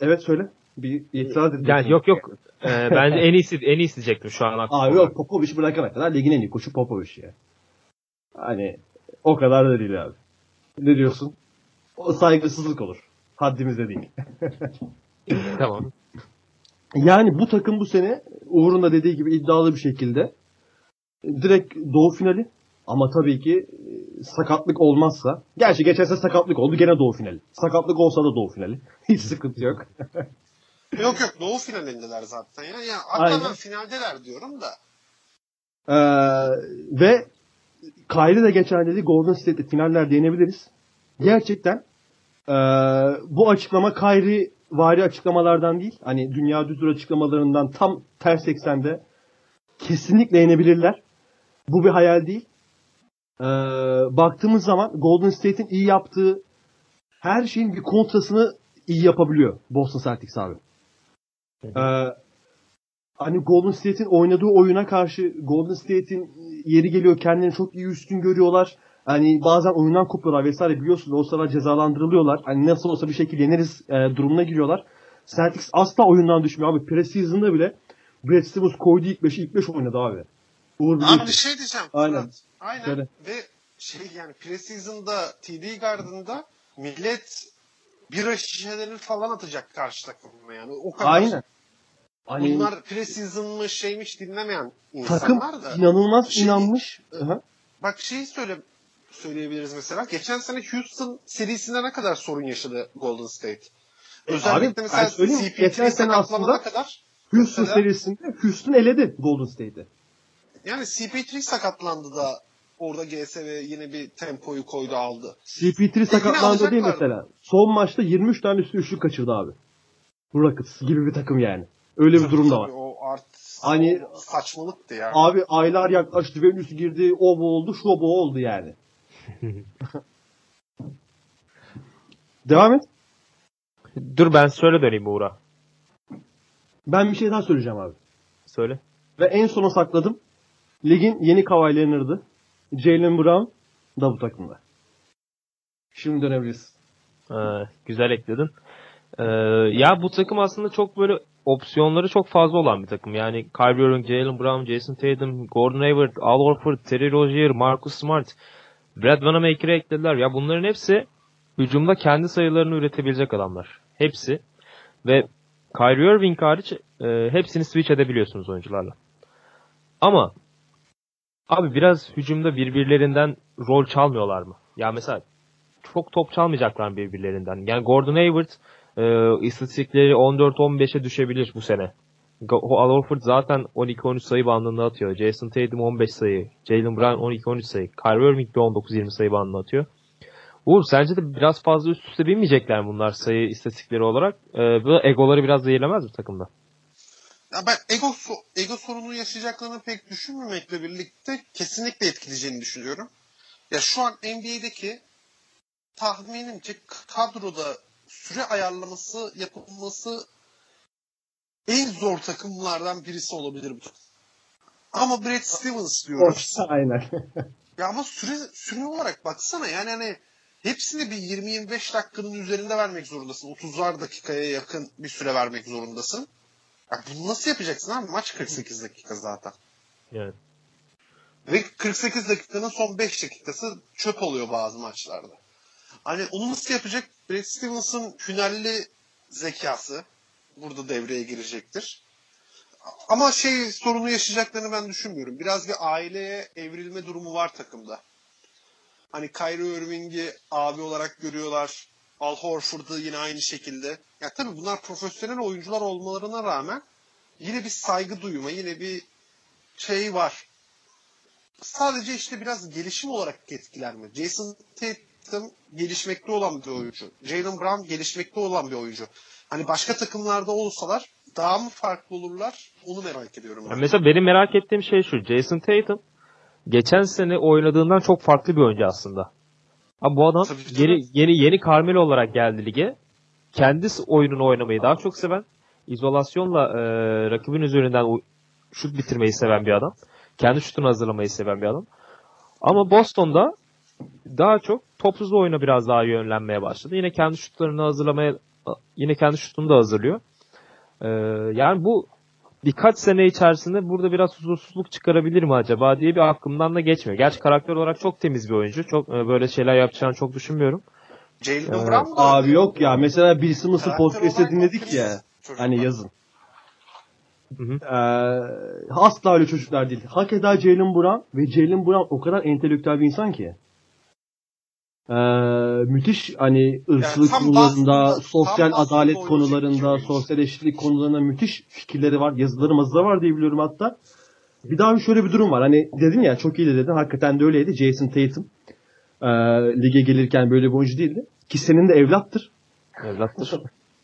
evet söyle. Bir itiraz edeceksin. Yani yok yok. Ee, bence en iyisi en iyisi diyecektim şu an aklıma. Abi yok Popovic bırakana kadar ligin en iyi koçu Popovic ya. Hani o kadar da değil abi. Ne diyorsun? O saygısızlık olur. Haddimizde değil. Tamam. Yani bu takım bu sene Uğur'un da dediği gibi iddialı bir şekilde direkt doğu finali ama tabii ki sakatlık olmazsa gerçi geçen sene sakatlık oldu gene doğu finali. Sakatlık olsa da doğu finali. Hiç sıkıntı yok. Yok yok doğu finalindeler zaten ya. ya hatta Aynen. ben finaldeler diyorum da. Ee, ve Kyrie de geçen dedi Golden State'de finaller değinebiliriz. Gerçekten ee, bu açıklama Kyrie vari açıklamalardan değil. Hani dünya düzdür açıklamalarından tam ters eksende kesinlikle yenebilirler. Bu bir hayal değil. Ee, baktığımız zaman Golden State'in iyi yaptığı her şeyin bir kontrasını iyi yapabiliyor Boston Celtics abi. Ee, hani Golden State'in oynadığı oyuna karşı Golden State'in yeri geliyor kendini çok iyi üstün görüyorlar. Hani bazen oyundan kopuyorlar vesaire biliyorsunuz o sıralar cezalandırılıyorlar. Hani nasıl olsa bir şekilde yeneriz e, durumuna giriyorlar. Celtics asla oyundan düşmüyor abi. Preseason'da bile Brad Stevens koydu ilk 5'i ilk 5 oynadı abi. Uğur Abi bir şey diyeceğim. Aynen. Fırat. Aynen. Söyle. Ve şey yani preseason'da TD Garden'da millet bira şişelerini falan atacak karşı takımına yani. O kadar. Aynen. Hani Bunlar preseason'mış şeymiş dinlemeyen takım insanlar da. inanılmaz Şey- inanmış. Aha. Bak şeyi söyle söyleyebiliriz mesela. Geçen sene Houston serisinde ne kadar sorun yaşadı Golden State. Özellikle Abi, mesela söyleyeyim, CP3 geçen sene sakatlanana aslında- kadar Houston Mesela- serisinde Houston eledi Golden State'i. yani CP3 sakatlandı da orada GSV yine bir tempoyu koydu aldı. CP3 sakatlandı değil mesela. Son maçta 23 tane üstü üçlük kaçırdı abi. Rockets gibi bir takım yani. Öyle bir durum da var. O art Hani- o saçmalıktı ya. Abi aylar yaklaştı. Venüs girdi. O bu oldu. Şu bu oldu yani. Devam et. Dur ben söyle döneyim Uğur'a. Ben bir şey daha söyleyeceğim abi. Söyle. Ve en sona sakladım. Ligin yeni Kawhi Leonard'ı. Jalen Brown da bu takımda. Şimdi dönebiliriz. Ee, güzel ekledin. Ee, ya bu takım aslında çok böyle opsiyonları çok fazla olan bir takım. Yani Kyrie Irving, Jalen Brown, Jason Tatum, Gordon Hayward, Al Horford, Terry Rozier, Marcus Smart, Brad Wanamaker'ı eklediler. Ya bunların hepsi hücumda kendi sayılarını üretebilecek adamlar. Hepsi. Ve Kyrie Irving hariç e, hepsini switch edebiliyorsunuz oyuncularla. Ama abi biraz hücumda birbirlerinden rol çalmıyorlar mı? Ya mesela çok top çalmayacaklar birbirlerinden. Yani Gordon Hayward e, istatistikleri 14-15'e düşebilir bu sene. Al Horford zaten 12-13 sayı bandında atıyor. Jason Tatum 15 sayı. Jalen Brown 12-13 sayı. Kyrie Irving de 19-20 sayı bandında atıyor. Uğur sence de biraz fazla üst üste binmeyecekler bunlar sayı istatistikleri olarak? E, bu egoları biraz zehirlemez mi takımda? Ya ben ego, ego sorunu yaşayacaklarını pek düşünmemekle birlikte kesinlikle etkileyeceğini düşünüyorum. Ya şu an NBA'deki tahminimce kadroda süre ayarlaması yapılması en zor takımlardan birisi olabilir bu takım. Ama Brad Stevens diyoruz. Aynen. Ya ama süre, süre olarak baksana yani hani hepsini bir 20-25 dakikanın üzerinde vermek zorundasın. 30'lar dakikaya yakın bir süre vermek zorundasın. Ya bunu nasıl yapacaksın abi? Maç 48 dakika zaten. Yani. Ve 48 dakikanın son 5 dakikası çöp oluyor bazı maçlarda. Hani onu nasıl yapacak? Brad Stevens'ın hünerli zekası burada devreye girecektir. Ama şey sorunu yaşayacaklarını ben düşünmüyorum. Biraz bir aileye evrilme durumu var takımda. Hani Kyrie Irving'i abi olarak görüyorlar. Al Horford'u yine aynı şekilde. Ya tabii bunlar profesyonel oyuncular olmalarına rağmen yine bir saygı duyma, yine bir şey var. Sadece işte biraz gelişim olarak etkilenme. Jason Tatum gelişmekte olan bir oyuncu. Jalen Brown gelişmekte olan bir oyuncu. Hani başka takımlarda olsalar daha mı farklı olurlar? Onu merak ediyorum. Ya ben. mesela benim merak ettiğim şey şu. Jason Tatum geçen sene oynadığından çok farklı bir oyuncu aslında. Ama bu adam Tabii, yeni yeni yeni Carmelo olarak geldi lige. Kendisi oyununu oynamayı daha çok seven, izolasyonla e, rakibin üzerinden şut bitirmeyi seven bir adam. Kendi şutunu hazırlamayı seven bir adam. Ama Boston'da daha çok topsuz oyuna biraz daha yönlenmeye başladı. Yine kendi şutlarını hazırlamaya yine kendi şutunu da hazırlıyor. E, yani bu birkaç sene içerisinde burada biraz huzursuzluk çıkarabilir mi acaba diye bir aklımdan da geçmiyor. Gerçi karakter olarak çok temiz bir oyuncu. Çok e, böyle şeyler yapacağını çok düşünmüyorum. Jalen Evet. Brown da Abi yok ya. Mesela Bill Karakter podcast'te dinledik ya. çocuk Hani yazın. Hı hı. Ee, asla öyle çocuklar değil. Hak eder Jalen Brown ve Jalen Brown o kadar entelektüel bir insan ki. Ee, müthiş hani ırkçılık tam konularında, bahsediğim- sosyal adalet konularında, sosyal eşitlik konularında müthiş fikirleri var. Yazıları mazıları var diye biliyorum hatta. Bir daha şöyle bir durum var. Hani dedin ya çok iyi de dedin. Hakikaten de öyleydi. Jason Tatum ee, lige gelirken böyle bir oyuncu değildi. Ki senin de evlattır. Evlattır.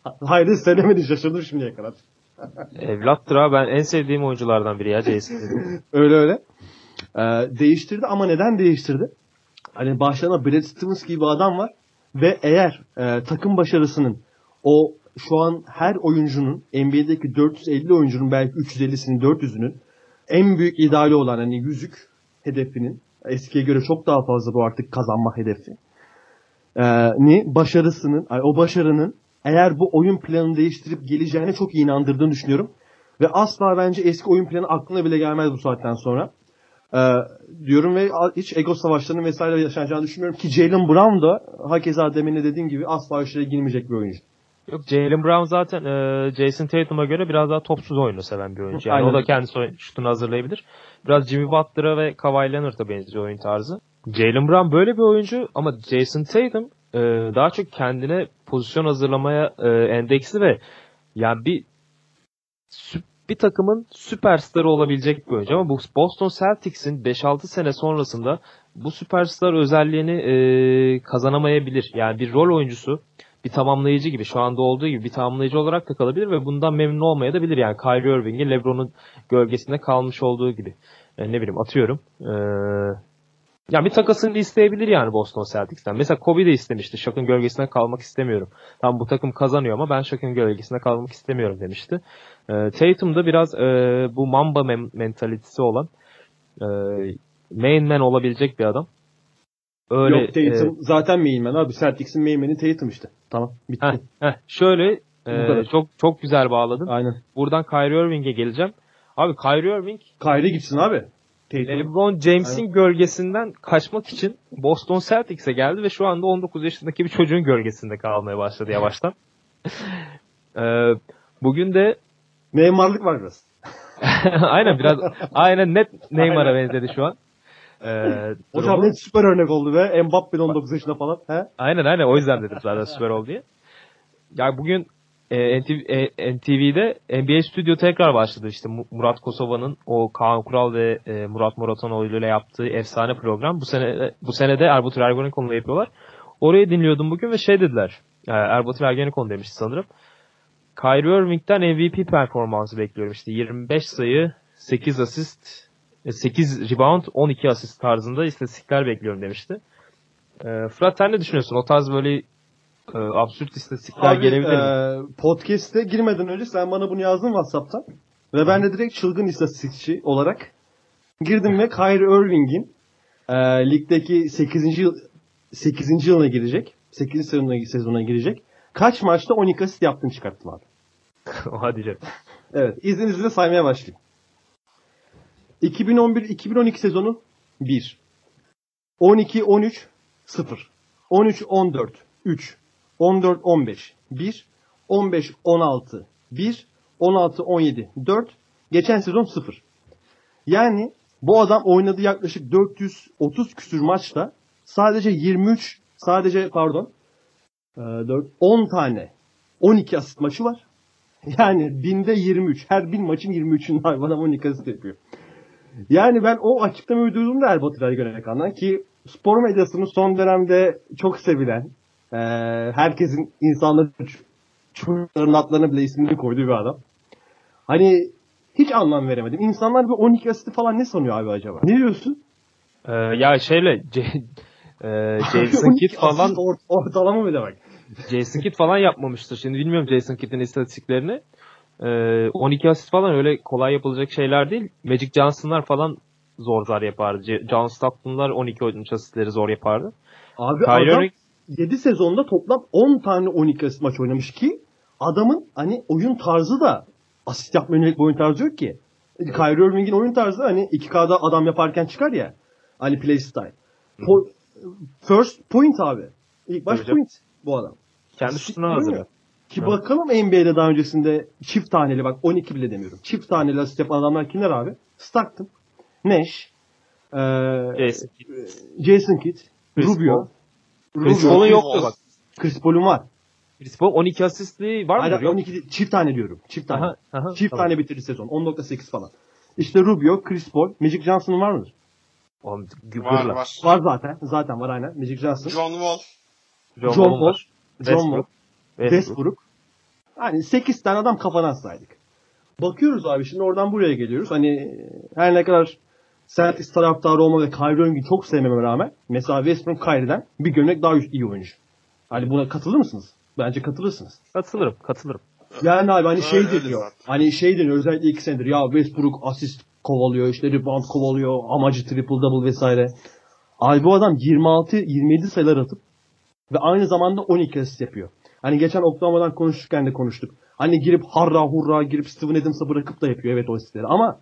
Hayır söylemedin şaşırdım şimdiye kadar. Evlattır abi ben en sevdiğim oyunculardan biri ya Jason. Öyle öyle. Ee, değiştirdi ama neden değiştirdi? Hani başlarına Brad Stevens gibi adam var ve eğer e, takım başarısının o şu an her oyuncunun NBA'deki 450 oyuncunun belki 350'sinin 400'ünün en büyük ideali olan hani yüzük hedefinin eskiye göre çok daha fazla bu artık kazanma hedefi. Ee, ni başarısının, o başarının eğer bu oyun planını değiştirip geleceğine çok iyi inandırdığını düşünüyorum. Ve asla bence eski oyun planı aklına bile gelmez bu saatten sonra. Ee, diyorum ve hiç ego savaşlarının vesaire yaşanacağını düşünmüyorum ki Jalen Brown da hakeza demin de dediğim gibi asla işlere girmeyecek bir oyuncu. Yok Jalen Brown zaten e, Jason Tatum'a göre biraz daha topsuz oyunu seven bir oyuncu. Yani Aynen. o da oyun- şutunu hazırlayabilir. Biraz Jimmy Butler'a ve Kawhi Leonard'a benziyor oyun tarzı. Jalen Brown böyle bir oyuncu ama Jason Tatum e, daha çok kendine pozisyon hazırlamaya e, endeksli ve yani bir bir takımın süperstarı olabilecek bir oyuncu ama bu Boston Celtics'in 5-6 sene sonrasında bu süperstar özelliğini e, kazanamayabilir. Yani bir rol oyuncusu bir tamamlayıcı gibi şu anda olduğu gibi bir tamamlayıcı olarak da kalabilir ve bundan memnun olmaya da bilir. Yani Kyrie Irving'in LeBron'un gölgesinde kalmış olduğu gibi. Yani ne bileyim atıyorum. Ee, ya bir takasını isteyebilir yani Boston Celtics'ten. Mesela Kobe de istemişti. Shaq'ın gölgesinde kalmak istemiyorum. Tam bu takım kazanıyor ama ben Shaq'ın gölgesinde kalmak istemiyorum demişti. Ee, Tatum da biraz e, bu Mamba mem- mentalitesi olan e, main man olabilecek bir adam. Öyle Yok Tatum zaten main man abi. Celtics'in main man'i Tatum işte. Tamam bitti. e, heh, heh, şöyle e, çok çok güzel bağladın. Aynen. Buradan Kyrie Irving'e geleceğim. Abi Kyrie Irving Kyrie gitsin abi. LeBron James'in gölgesinden kaçmak için Boston Celtics'e geldi ve şu anda 19 yaşındaki bir çocuğun gölgesinde kalmaya başladı yavaştan. Ee, bugün de Neymarlık var biraz. aynen biraz aynen net Neymar'a benzedi şu an. Ee, Hocam net süper örnek oldu ve Mbappe de 19 yaşında falan. He? Aynen aynen o yüzden dedim zaten süper oldu diye. Ya bugün e, NTV, e, NTV'de NBA Studio tekrar başladı. İşte Mu- Murat Kosova'nın o Kaan Kural ve e, Murat Muratanoğlu ile yaptığı efsane program. Bu sene bu sene de Erbutur Ergenekon'la yapıyorlar. Orayı dinliyordum bugün ve şey dediler. E, Erbutur Ergenekon demişti sanırım. Kyrie Irving'den MVP performansı bekliyorum. İşte 25 sayı, 8 asist, e, 8 rebound, 12 asist tarzında istatistikler bekliyorum demişti. E, Fırat sen ne düşünüyorsun? O tarz böyle e, absürt istatistikler Abi gelebilir mi? e, podcast'e girmeden önce sen bana bunu yazdın WhatsApp'tan. Ve ben de direkt çılgın istatistikçi olarak girdim ve Kyrie Irving'in e, ligdeki 8. yıl 8. yılına girecek. 8. sezonuna, sezona girecek. Kaç maçta 12 asist yaptığını çıkarttım abi. Hadi canım. Evet. izninizle saymaya başlayayım. 2011-2012 sezonu 1. 12-13 0. 13-14 3. 14-15 1. 15-16 1. 16-17 4. Geçen sezon 0. Yani bu adam oynadığı yaklaşık 430 küsür maçta sadece 23 sadece pardon e, 4, 10 tane 12 asist maçı var. Yani binde 23. Her bin maçın 23'ünde hayvana 12 asist yapıyor. Yani ben o açıklamayı duyduğumda Erbat Ergönekan'dan ki spor medyasının son dönemde çok sevilen e, herkesin insanların çocukların adlarına bile ismini koyduğu bir adam. Hani hiç anlam veremedim. İnsanlar bir 12 asisti falan ne sanıyor abi acaba? Ne diyorsun? E, ya şeyle C- e, Jason 12 Kidd falan or- ortalama mı demek? Jason Kidd falan yapmamıştır. Şimdi bilmiyorum Jason Kidd'in istatistiklerini. E, 12 asist falan öyle kolay yapılacak şeyler değil. Magic Johnson'lar falan zor zar yapardı. John Stockton'lar 12 13 asistleri zor yapardı. Abi Kyrie adam 7 sezonda toplam 10 tane 12 asist maç oynamış ki adamın hani oyun tarzı da asist yapma yönelik bir oyun tarzı yok ki. Kyrie Irving'in oyun tarzı hani 2K'da adam yaparken çıkar ya. Hani play style. Po- first point abi. İlk baş Tabii canım. point bu adam. kendi yapmıyor. hazırlıyor. Ki Evet. bakalım NBA'de daha öncesinde çift taneli bak 12 bile demiyorum. Çift taneli asist yapan adamlar kimler abi? Stockton, Nash, eee Jason Kidd. Jason Kidd, Chris Rubio. Chris Rubio. Paul'un Chris yoktu bak. Chris Paul'un var. Chris Paul 12 asistli var mı? Hayır, Yok. 12 değil, çift tane diyorum. Çift tane. Aha, aha, çift tamam. tane bitirdi sezon. 10.8 falan. İşte Rubio, Chris Paul, Magic Johnson'ın var mıdır? Oğlum, Var var. Var zaten. Zaten var aynen. Magic Johnson. John Wall. John, John Wall var. John Wall. Westbrook. Hani 8 tane adam kafadan saydık. Bakıyoruz abi şimdi oradan buraya geliyoruz. Hani her ne kadar Celtics taraftarı olma ve Kyrie Irving'i çok sevmeme rağmen mesela Westbrook Kyrie'den bir gömlek daha iyi oyuncu. Hani buna katılır mısınız? Bence katılırsınız. Katılırım, katılırım. Yani abi hani şey deniyor. Hani şey deniyor özellikle iki senedir ya Westbrook asist kovalıyor işte rebound kovalıyor amacı triple double vesaire. Abi bu adam 26-27 sayılar atıp ve aynı zamanda 12 asist yapıyor. Hani geçen Oklahoma'dan konuşurken de konuştuk. Hani girip harra hurra girip Steven Adams'a bırakıp da yapıyor evet o asistleri ama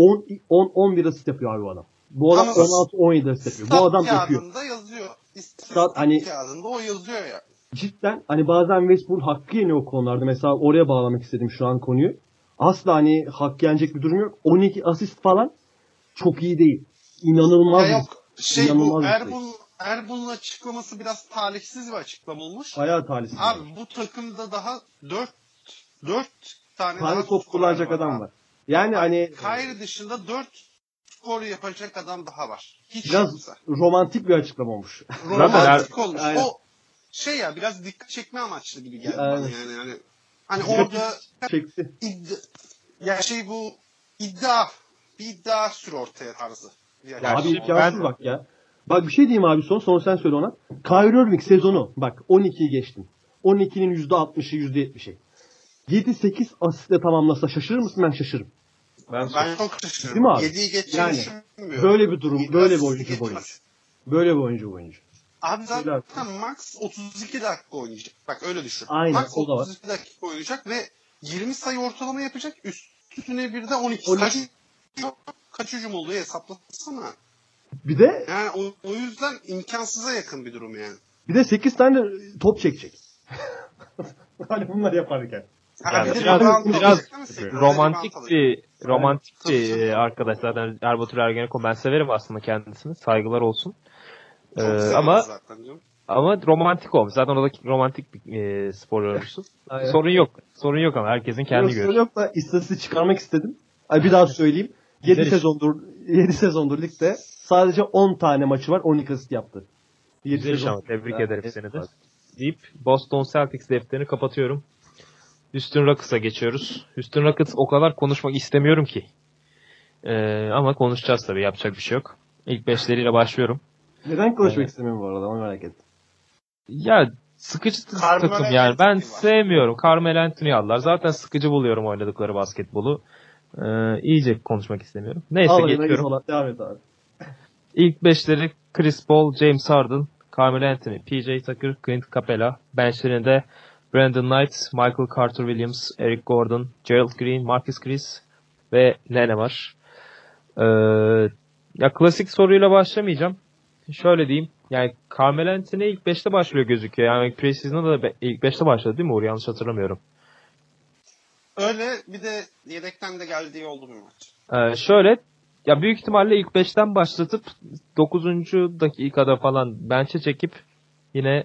10 10 11 asist yapıyor abi bu adam. Bu adam Ama 16 17 asist yapıyor. Bu adam yapıyor. yazıyor. İstatistik Stat, hani- kağıdında o yazıyor ya. cidden hani bazen Westbrook hakkı yeniyor o konularda. Mesela oraya bağlamak istedim şu an konuyu. Asla hani hak yenecek bir durum yok. 12 asist falan çok iyi değil. İnanılmaz. Ya yok şey İnanılmaz bu şey. Erbun Erbun'un açıklaması biraz talihsiz bir açıklama olmuş. Bayağı talihsiz. Abi bu takımda daha 4 4 tane Tane daha top kullanacak adam var. Yani hani Kyrie dışında 4 skor yapacak adam daha var. Hiç biraz yoksa. romantik bir açıklama olmuş. Romantik olmuş. Aynen. O şey ya biraz dikkat çekme amaçlı gibi geldi Aynen. bana yani. Hani, hani orada Çekti. iddia, ya şey bu iddia bir iddia sür ortaya tarzı. Yani Ya abi imkansız bak ya. Bak bir şey diyeyim abi son. Son sen söyle ona. Kyrie Irving sezonu. Bak 12'yi geçtim. 12'nin %60'ı %70'i. 7-8 asistle tamamlasa şaşırır mısın? Ben şaşırırım. Ben, ben çok şaşırdım. Değil mi abi? 7'yi geçeceğini Yani, düşünmüyorum. Böyle bir durum, Yedi böyle bir oyuncu bu oyuncu. Böyle bir oyuncu bu oyuncu. Abi zaten max 32 dakika oynayacak. Bak öyle düşün. Aynen, max o da var. 32 dakika oynayacak ve 20 sayı ortalama yapacak. Üstüne bir de 12. 12. Kaç, kaç hücum oluyor hesaplasana. Bir de Yani o, o yüzden imkansıza yakın bir durum yani. bir de 8 tane top çekecek. hani bunlar yaparken. Yani biraz- biraz romantik bir romantik bir e, arkadaş zaten Erbatur Ergenekon ben severim aslında kendisini. Saygılar olsun. Çok Ee, ama zaten ama romantik olmuş. Zaten oradaki romantik bir e, spor yorumcusu sorun yok. Sorun yok ama herkesin kendi Yok, sorun görüşü. yok. Da istatistiği çıkarmak istedim. Ay bir daha söyleyeyim. 7 Güzel iş. sezondur 7 sezondur ligde sadece 10 tane maçı var. 12 asist yaptı. Güzel sezon. tebrik ederim seni de. Deyip Boston Celtics defterini kapatıyorum. Houston Rockets'a geçiyoruz. Houston Rockets o kadar konuşmak istemiyorum ki. Ee, ama konuşacağız tabii yapacak bir şey yok. İlk beşleriyle başlıyorum. Neden konuşmak Evet. istemiyorum bu arada onu merak ettim. Ya sıkıcı Carmelo takım yani. Ben var. sevmiyorum. Carmelo Anthony aldılar. Zaten sıkıcı buluyorum oynadıkları basketbolu. Ee, iyice konuşmak istemiyorum. Neyse Al geçiyorum. git, Devam et abi. İlk beşleri Chris Paul, James Harden, Carmelo Anthony, PJ Tucker, Clint Capella. Benchlerinde Brandon Knight, Michael Carter Williams, Eric Gordon, Gerald Green, Marcus Chris ve Nene var. Ee, ya klasik soruyla başlamayacağım. Şöyle diyeyim. Yani Carmelo Anthony ilk 5'te başlıyor gözüküyor. Yani preseason'da da ilk 5'te başladı değil mi Uğur? Yanlış hatırlamıyorum. Öyle bir de yedekten de geldiği oldu bir maç. Ee, şöyle ya büyük ihtimalle ilk 5'ten başlatıp 9. dakikada falan bench'e çekip yine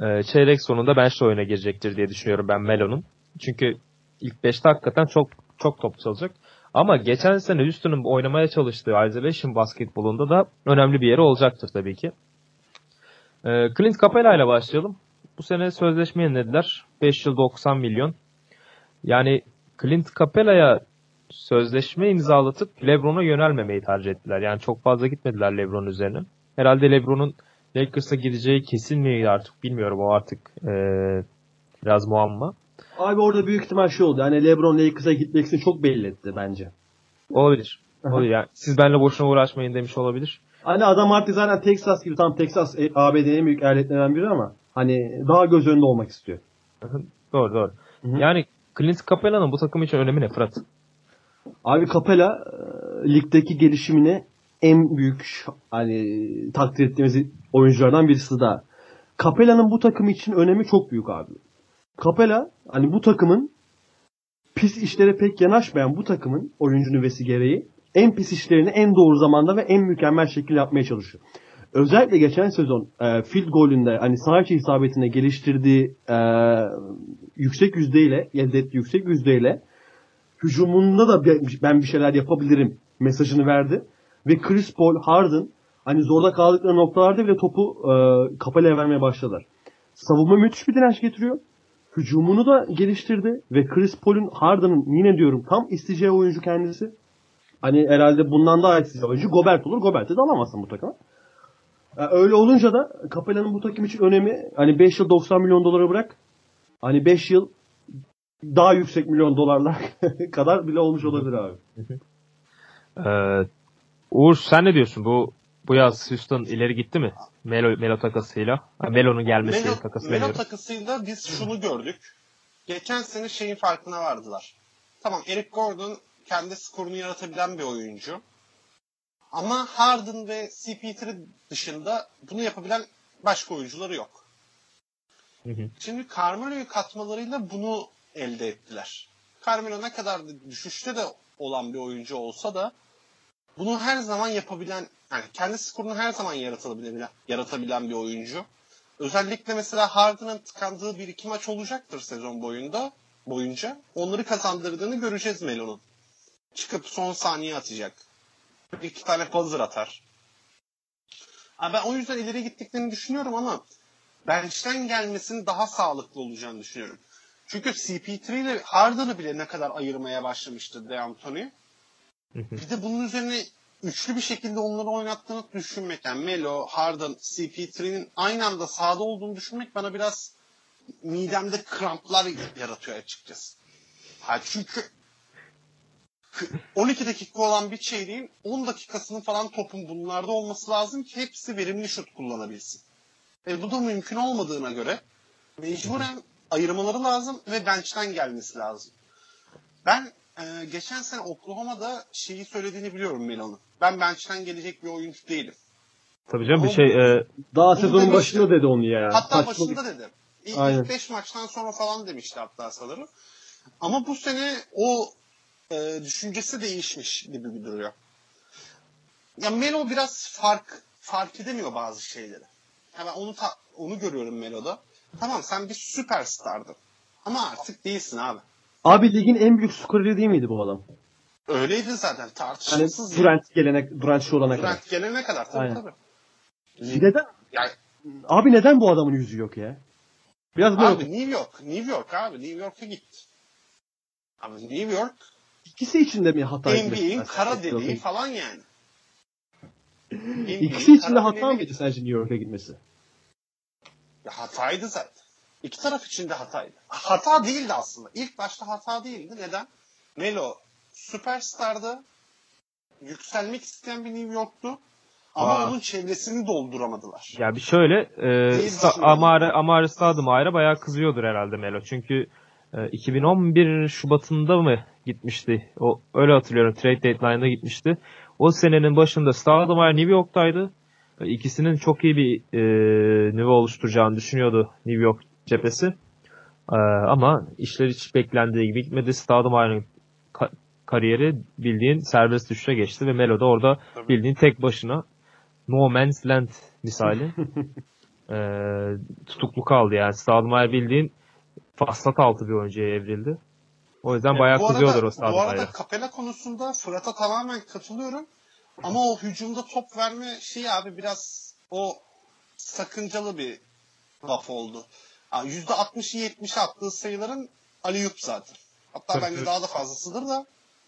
e, çeyrek sonunda bench'le oyuna girecektir diye düşünüyorum ben Melo'nun. Çünkü ilk 5'te hakikaten çok çok top çalacak. Ama geçen sene Houston'un oynamaya çalıştığı isolation basketbolunda da önemli bir yeri olacaktır tabii ki. Ee, Clint Capella ile başlayalım. Bu sene sözleşme yenilediler. 5 yıl 90 milyon. Yani Clint Capella'ya sözleşme imzalatıp LeBron'a yönelmemeyi tercih ettiler. Yani çok fazla gitmediler LeBron üzerine. Herhalde LeBron'un Lakers'a gideceği kesin miydi artık bilmiyorum. O artık eee, biraz muamma. Abi orada büyük ihtimal şey oldu. Yani LeBron Lakers'a gitmek için çok belli etti bence. Olabilir. Olabilir. Yani siz benimle boşuna uğraşmayın demiş olabilir. Hani adam artık zaten Texas gibi tam Texas e, ABD'nin büyük eyaletlerinden biri ama hani daha göz önünde olmak istiyor. Doğru doğru. Hı hı. Yani Clint Capella'nın bu takım için önemi ne Fırat? Abi Capella e, ligdeki gelişimine en büyük hani takdir ettiğimiz oyunculardan birisi daha. Capella'nın bu takım için önemi çok büyük abi. Capella hani bu takımın pis işlere pek yanaşmayan bu takımın oyuncu nüvesi gereği en pis işlerini en doğru zamanda ve en mükemmel şekilde yapmaya çalışıyor. Özellikle geçen sezon e, field golünde hani sağ içi isabetine geliştirdiği e, yüksek yüzdeyle elde ettiği yüksek yüzdeyle hücumunda da ben- bir şeyler yapabilirim mesajını verdi. Ve Chris Paul, Harden hani zorda kaldıkları noktalarda bile topu e, Capella'ya vermeye başladılar. Savunma müthiş bir direnç getiriyor. Hücumunu da geliştirdi ve Chris Paul'un Harden'ın yine diyorum tam isteyeceği oyuncu kendisi. Hani herhalde bundan daha isteyeceği oyuncu Gobert olur. Gobert'i de alamazsın bu takıma. E, öyle olunca da Capella'nın bu takım için önemi hani 5 yıl 90 milyon dolara bırak. Hani 5 yıl daha yüksek milyon dolarlar kadar bile olmuş olabilir abi. Ee, Uğur sen ne diyorsun? Bu bu yaz Houston ileri gitti mi? Melo, Melo takasıyla. Melo'nun gelmesi Melo, takası Melo demiyorum. takısıyla biz şunu gördük. Geçen sene şeyin farkına vardılar. Tamam Eric Gordon kendi skorunu yaratabilen bir oyuncu. Ama Harden ve CP3 dışında bunu yapabilen başka oyuncuları yok. Hı hı. Şimdi Carmelo'yu katmalarıyla bunu elde ettiler. Carmelo ne kadar da düşüşte de olan bir oyuncu olsa da bunu her zaman yapabilen, yani kendi skorunu her zaman yaratabilen, yaratabilen bir oyuncu. Özellikle mesela Harden'ın tıkandığı bir iki maç olacaktır sezon boyunda boyunca. Onları kazandırdığını göreceğiz Melo'nun. Çıkıp son saniye atacak. Bir iki tane buzzer atar. Ha, ben o yüzden ileri gittiklerini düşünüyorum ama bench'ten gelmesinin daha sağlıklı olacağını düşünüyorum. Çünkü CP3 ile Harden'ı bile ne kadar ayırmaya başlamıştı D'Antoni. Bir de bunun üzerine üçlü bir şekilde onları oynattığını düşünmek. Yani Melo, Harden, CP3'nin aynı anda sahada olduğunu düşünmek bana biraz midemde kramplar yaratıyor açıkçası. Ha çünkü 12 dakika olan bir çeyreğin 10 dakikasının falan topun bunlarda olması lazım ki hepsi verimli şut kullanabilsin. E bu da mümkün olmadığına göre mecburen ayırmaları lazım ve bench'ten gelmesi lazım. Ben e, geçen sene Oklahoma'da şeyi söylediğini biliyorum Melo'nun. Ben bench'ten gelecek bir oyuncu değilim. Tabii canım bir şey e, Daha sezonun demiştim. başında dedi onu ya. Hatta Saçma başında dedi. İlk, Aynen. ilk 5 maçtan sonra falan demişti hatta sanırım. Ama bu sene o e, düşüncesi değişmiş gibi bir duruyor. Ya Melo biraz fark fark edemiyor bazı şeyleri. Ya ben onu ta- onu görüyorum Melo'da. Tamam sen bir süperstardın. Ama artık değilsin abi. Abi ligin en büyük skoreri değil miydi bu adam? Öyleydi zaten tartışmasız. ya. Durant gelene, Durant şu olana kadar. Durant gelene kadar tabii Aynen. tabii. Neden? Yani, Abi neden bu adamın yüzü yok ya? Biraz böyle abi New York, New York abi New York'a gitti. Abi New York ikisi içinde mi hata? NBA'in kara deliği falan yani. İkisi içinde hata mıydı sence New York'a gitmesi? Ya hataydı zaten. İki taraf için de hataydı. Hata değildi aslında. İlk başta hata değildi. Neden? Melo süperstardı. Yükselmek isteyen bir New York'tu. Ama Aa. onun çevresini dolduramadılar. ya bir şöyle e, Sta-. Amare Amare Stadımayra bayağı kızıyordur herhalde Melo. Çünkü e, 2011 Şubat'ında mı gitmişti? O öyle hatırlıyorum. Trade deadline'da gitmişti. O senenin başında Stadımayra New York'taydı. E, İkisinin çok iyi bir e, nüve oluşturacağını düşünüyordu New York cephesi. E, ama işler hiç beklendiği gibi gitmedi. Stadımayra'nın ka- kariyeri bildiğin serbest düşüşe geçti ve Melo da orada Tabii. bildiğin tek başına No Man's Land misali Ee, tutuklu kaldı yani. Stadmayer bildiğin faslat altı bir oyuncuya evrildi. O yüzden bayağı bu kızıyordur arada, o Bu Stadmayer'e. arada Capella konusunda Fırat'a tamamen katılıyorum. Ama o hücumda top verme şeyi abi biraz o sakıncalı bir laf oldu. Ha, %60'ı 70'i attığı sayıların Aliyup zaten. Hatta Tabii, bence daha da fazlasıdır da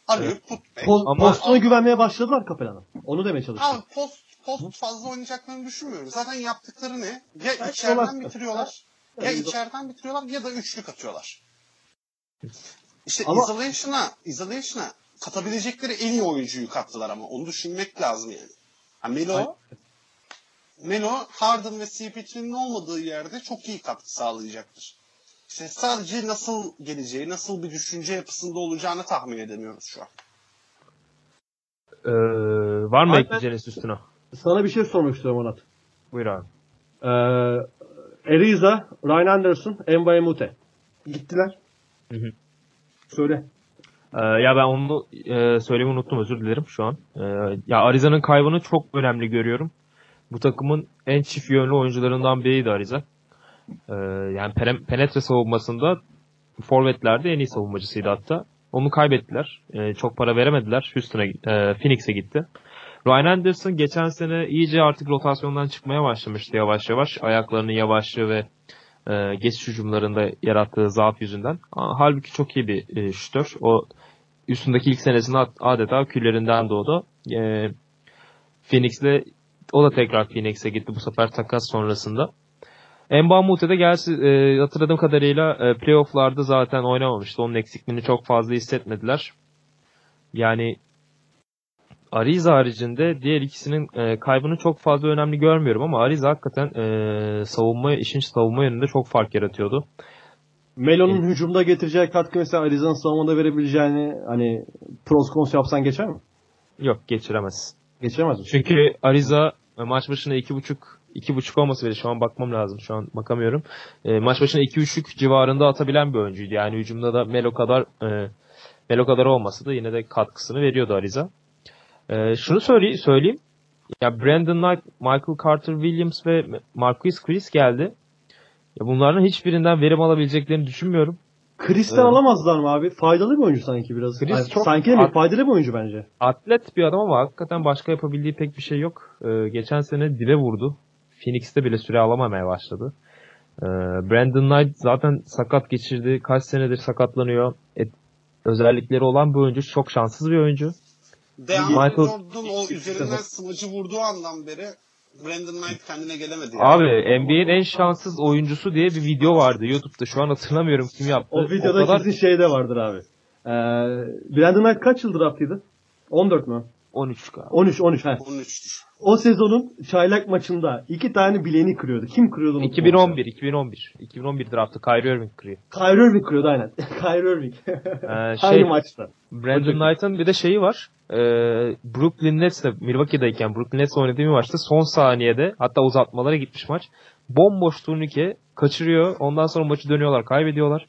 Aliyup putback. Post, Ama- postuna güvenmeye başladılar Capella'nın. Onu demeye çalıştım. Abi post, post fazla oynayacaklarını düşünmüyorum. Zaten yaptıkları ne? Ya Belki içeriden dolaşsın. bitiriyorlar. Ya Yani- içeriden bitiriyorlar ya da üçlük atıyorlar. İşte Ama- isolation'a, isolation'a katabilecekleri en iyi oyuncuyu kattılar ama onu düşünmek lazım yani. Ha, Melo, Melo, Harden ve CP3'nin olmadığı yerde çok iyi katkı sağlayacaktır. İşte sadece nasıl geleceği, nasıl bir düşünce yapısında olacağını tahmin edemiyoruz şu an. Ee, var mı ekleyeceğiniz üstüne? Sana bir şey sormak istiyorum Onat. Buyur abi. Ee, Ariza, Ryan Anderson, Mbaya Mute. Gittiler. Hı hı. Söyle. Ee, ya ben onu e, söylemeyi unuttum özür dilerim şu an. Ee, ya Ariza'nın kaybını çok önemli görüyorum. Bu takımın en çift yönlü oyuncularından biriydi Ariza. Ee, yani penetre savunmasında forvetlerde en iyi savunmacısıydı hatta. Onu kaybettiler. Ee, çok para veremediler. Houston'a, e, Phoenix'e gitti. Ryan Anderson geçen sene iyice artık rotasyondan çıkmaya başlamıştı yavaş yavaş. Ayaklarının yavaşlığı ve e, geçiş hücumlarında yarattığı zaaf yüzünden. Ha- Halbuki çok iyi bir e, şütör. O üstündeki ilk senesinde ad- adeta küllerinden doğdu. E, Phoenix'le o da tekrar Phoenix'e gitti bu sefer takas sonrasında. Mbamute de gerçi e, hatırladığım kadarıyla e, playofflarda zaten oynamamıştı. Onun eksikliğini çok fazla hissetmediler. Yani Ariza haricinde diğer ikisinin e, kaybını çok fazla önemli görmüyorum ama Ariza hakikaten e, savunma işin savunma yönünde çok fark yaratıyordu. Melo'nun hücumda getireceği katkı mesela Arizona savunmada verebileceğini hani pros yapsan geçer mi? Yok geçiremez. Geçiremez mi? Çünkü Ariza e, maç başına iki buçuk iki buçuk olması bile şu an bakmam lazım. Şu an bakamıyorum. E, maç başına iki buçuk civarında atabilen bir oyuncuydu. Yani hücumda da Melo kadar e, Melo kadar olmasa da yine de katkısını veriyordu Ariza. E, şunu söyleyeyim, söyleyeyim. Ya Brandon Knight, Michael Carter Williams ve Marquis Chris geldi. Ya bunların hiçbirinden verim alabileceklerini düşünmüyorum. Chris'ten Evet. alamazlar mı abi? Faydalı bir oyuncu sanki biraz. Chris Ay, çok- sanki değil mi? Faydalı bir oyuncu bence. Atlet bir adam ama hakikaten başka yapabildiği pek bir şey yok. Ee, geçen sene dibe vurdu. Phoenix'te bile süre alamamaya başladı. Ee, Brandon Knight zaten sakat geçirdi. Kaç senedir sakatlanıyor. Et, özellikleri olan bir oyuncu. Çok şanssız bir oyuncu. Deandre Michael- Jordan o üzerinden smacı vurduğu andan beri Brandon Knight kendine gelemedi. yani. Abi NBA'in en şanssız oyuncusu diye bir video vardı YouTube'da. Şu an hatırlamıyorum kim yaptı. O videoda kadar kesin şey de vardır abi. Ee, Brandon Knight kaç yıl draftıydı? 14 mü? 13 galiba. 13 13 he. 13'tür. O sezonun çaylak maçında iki tane bileğini kırıyordu. Kim kırıyordu? unuttum 2011, 2011. 2011 draftı Kyrie Irving kırıyor. Kyrie Irving kırıyordu aynen. Kyrie Irving. Ee, şey, maçta? Brandon Knight'ın bir de şeyi var. Ee, Brooklyn Nets'te Milwaukee'deyken Brooklyn Nets oynadığı bir maçta son saniyede hatta uzatmalara gitmiş maç. Bomboş turnike kaçırıyor. Ondan sonra maçı dönüyorlar, kaybediyorlar.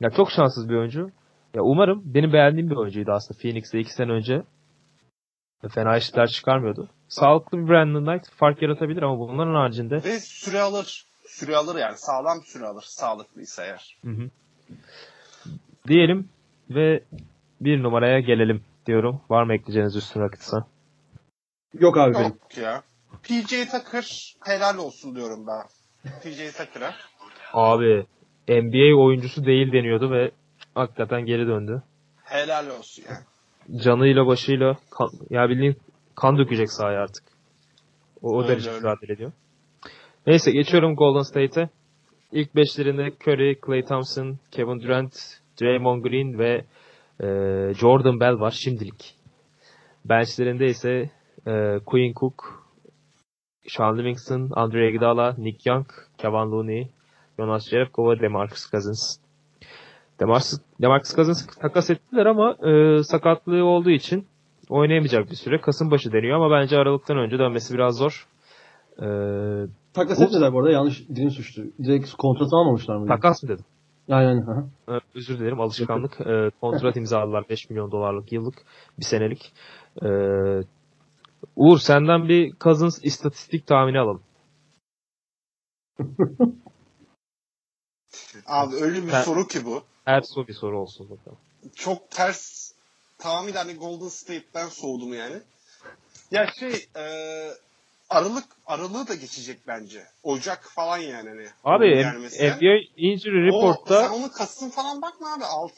Ya çok şanssız bir oyuncu. Ya umarım benim beğendiğim bir oyuncuydu aslında Phoenix'te iki sene önce. Fena işler çıkarmıyordu. Sağlıklı bir Brandon Knight fark yaratabilir ama bunların haricinde Ve süre alır. Süre alır yani. Sağlam süre alır. Sağlıklıysa eğer. Hı hı. diyelim ve bir numaraya gelelim diyorum. Var mı ekleyeceğiniz üstün Rockets'a? Yok abi benim. Yok ya. PJ Tucker helal olsun diyorum ben. PJ Tucker'a. Abi NBA oyuncusu değil deniyordu ve hakikaten geri döndü. Helal olsun yani. Canıyla başıyla ya bildiğin kan dökecek sahaya artık. O, o Öyle, derece öyle. mücadele ediyor. Neyse geçiyorum Golden State'e. İlk beşlerinde Curry, Klay Thompson, Kevin Durant, Draymond Green ve e, Jordan Bell var şimdilik. Benchlerinde ise e, Quinn Cook, Sean Livingston, Andre Iguodala, Nick Young, Kevin Looney, Jonas Jerebko ve DeMarcus Cousins. DeMarcus, DeMarcus Cousins takas ettiler ama e, sakatlığı olduğu için oynayamayacak bir süre. Kasımbaşı deniyor ama bence Aralık'tan önce dönmesi biraz zor. E, Takas etmediler bu arada. Yanlış dilim suçtu. Direkt kontrat almamışlar mı? takas mı dedim? Aynen. hı hı. E, özür dilerim alışkanlık. E, kontrat imzaladılar 5 milyon dolarlık yıllık bir senelik. E, Uğur senden bir Cousins istatistik tahmini alalım. Abi öyle bir Ben- soru ki bu. Her soru bir soru olsun bakalım. Çok ters. Tamamıyla hani Golden State'ten soğudum yani. Ya şey e, Aralık Aralığı da geçecek bence. Ocak falan yani. Hani, Abi gelmesi. NBA Injury O, Report'ta sen onun Kasım falan bakma abi. Alt.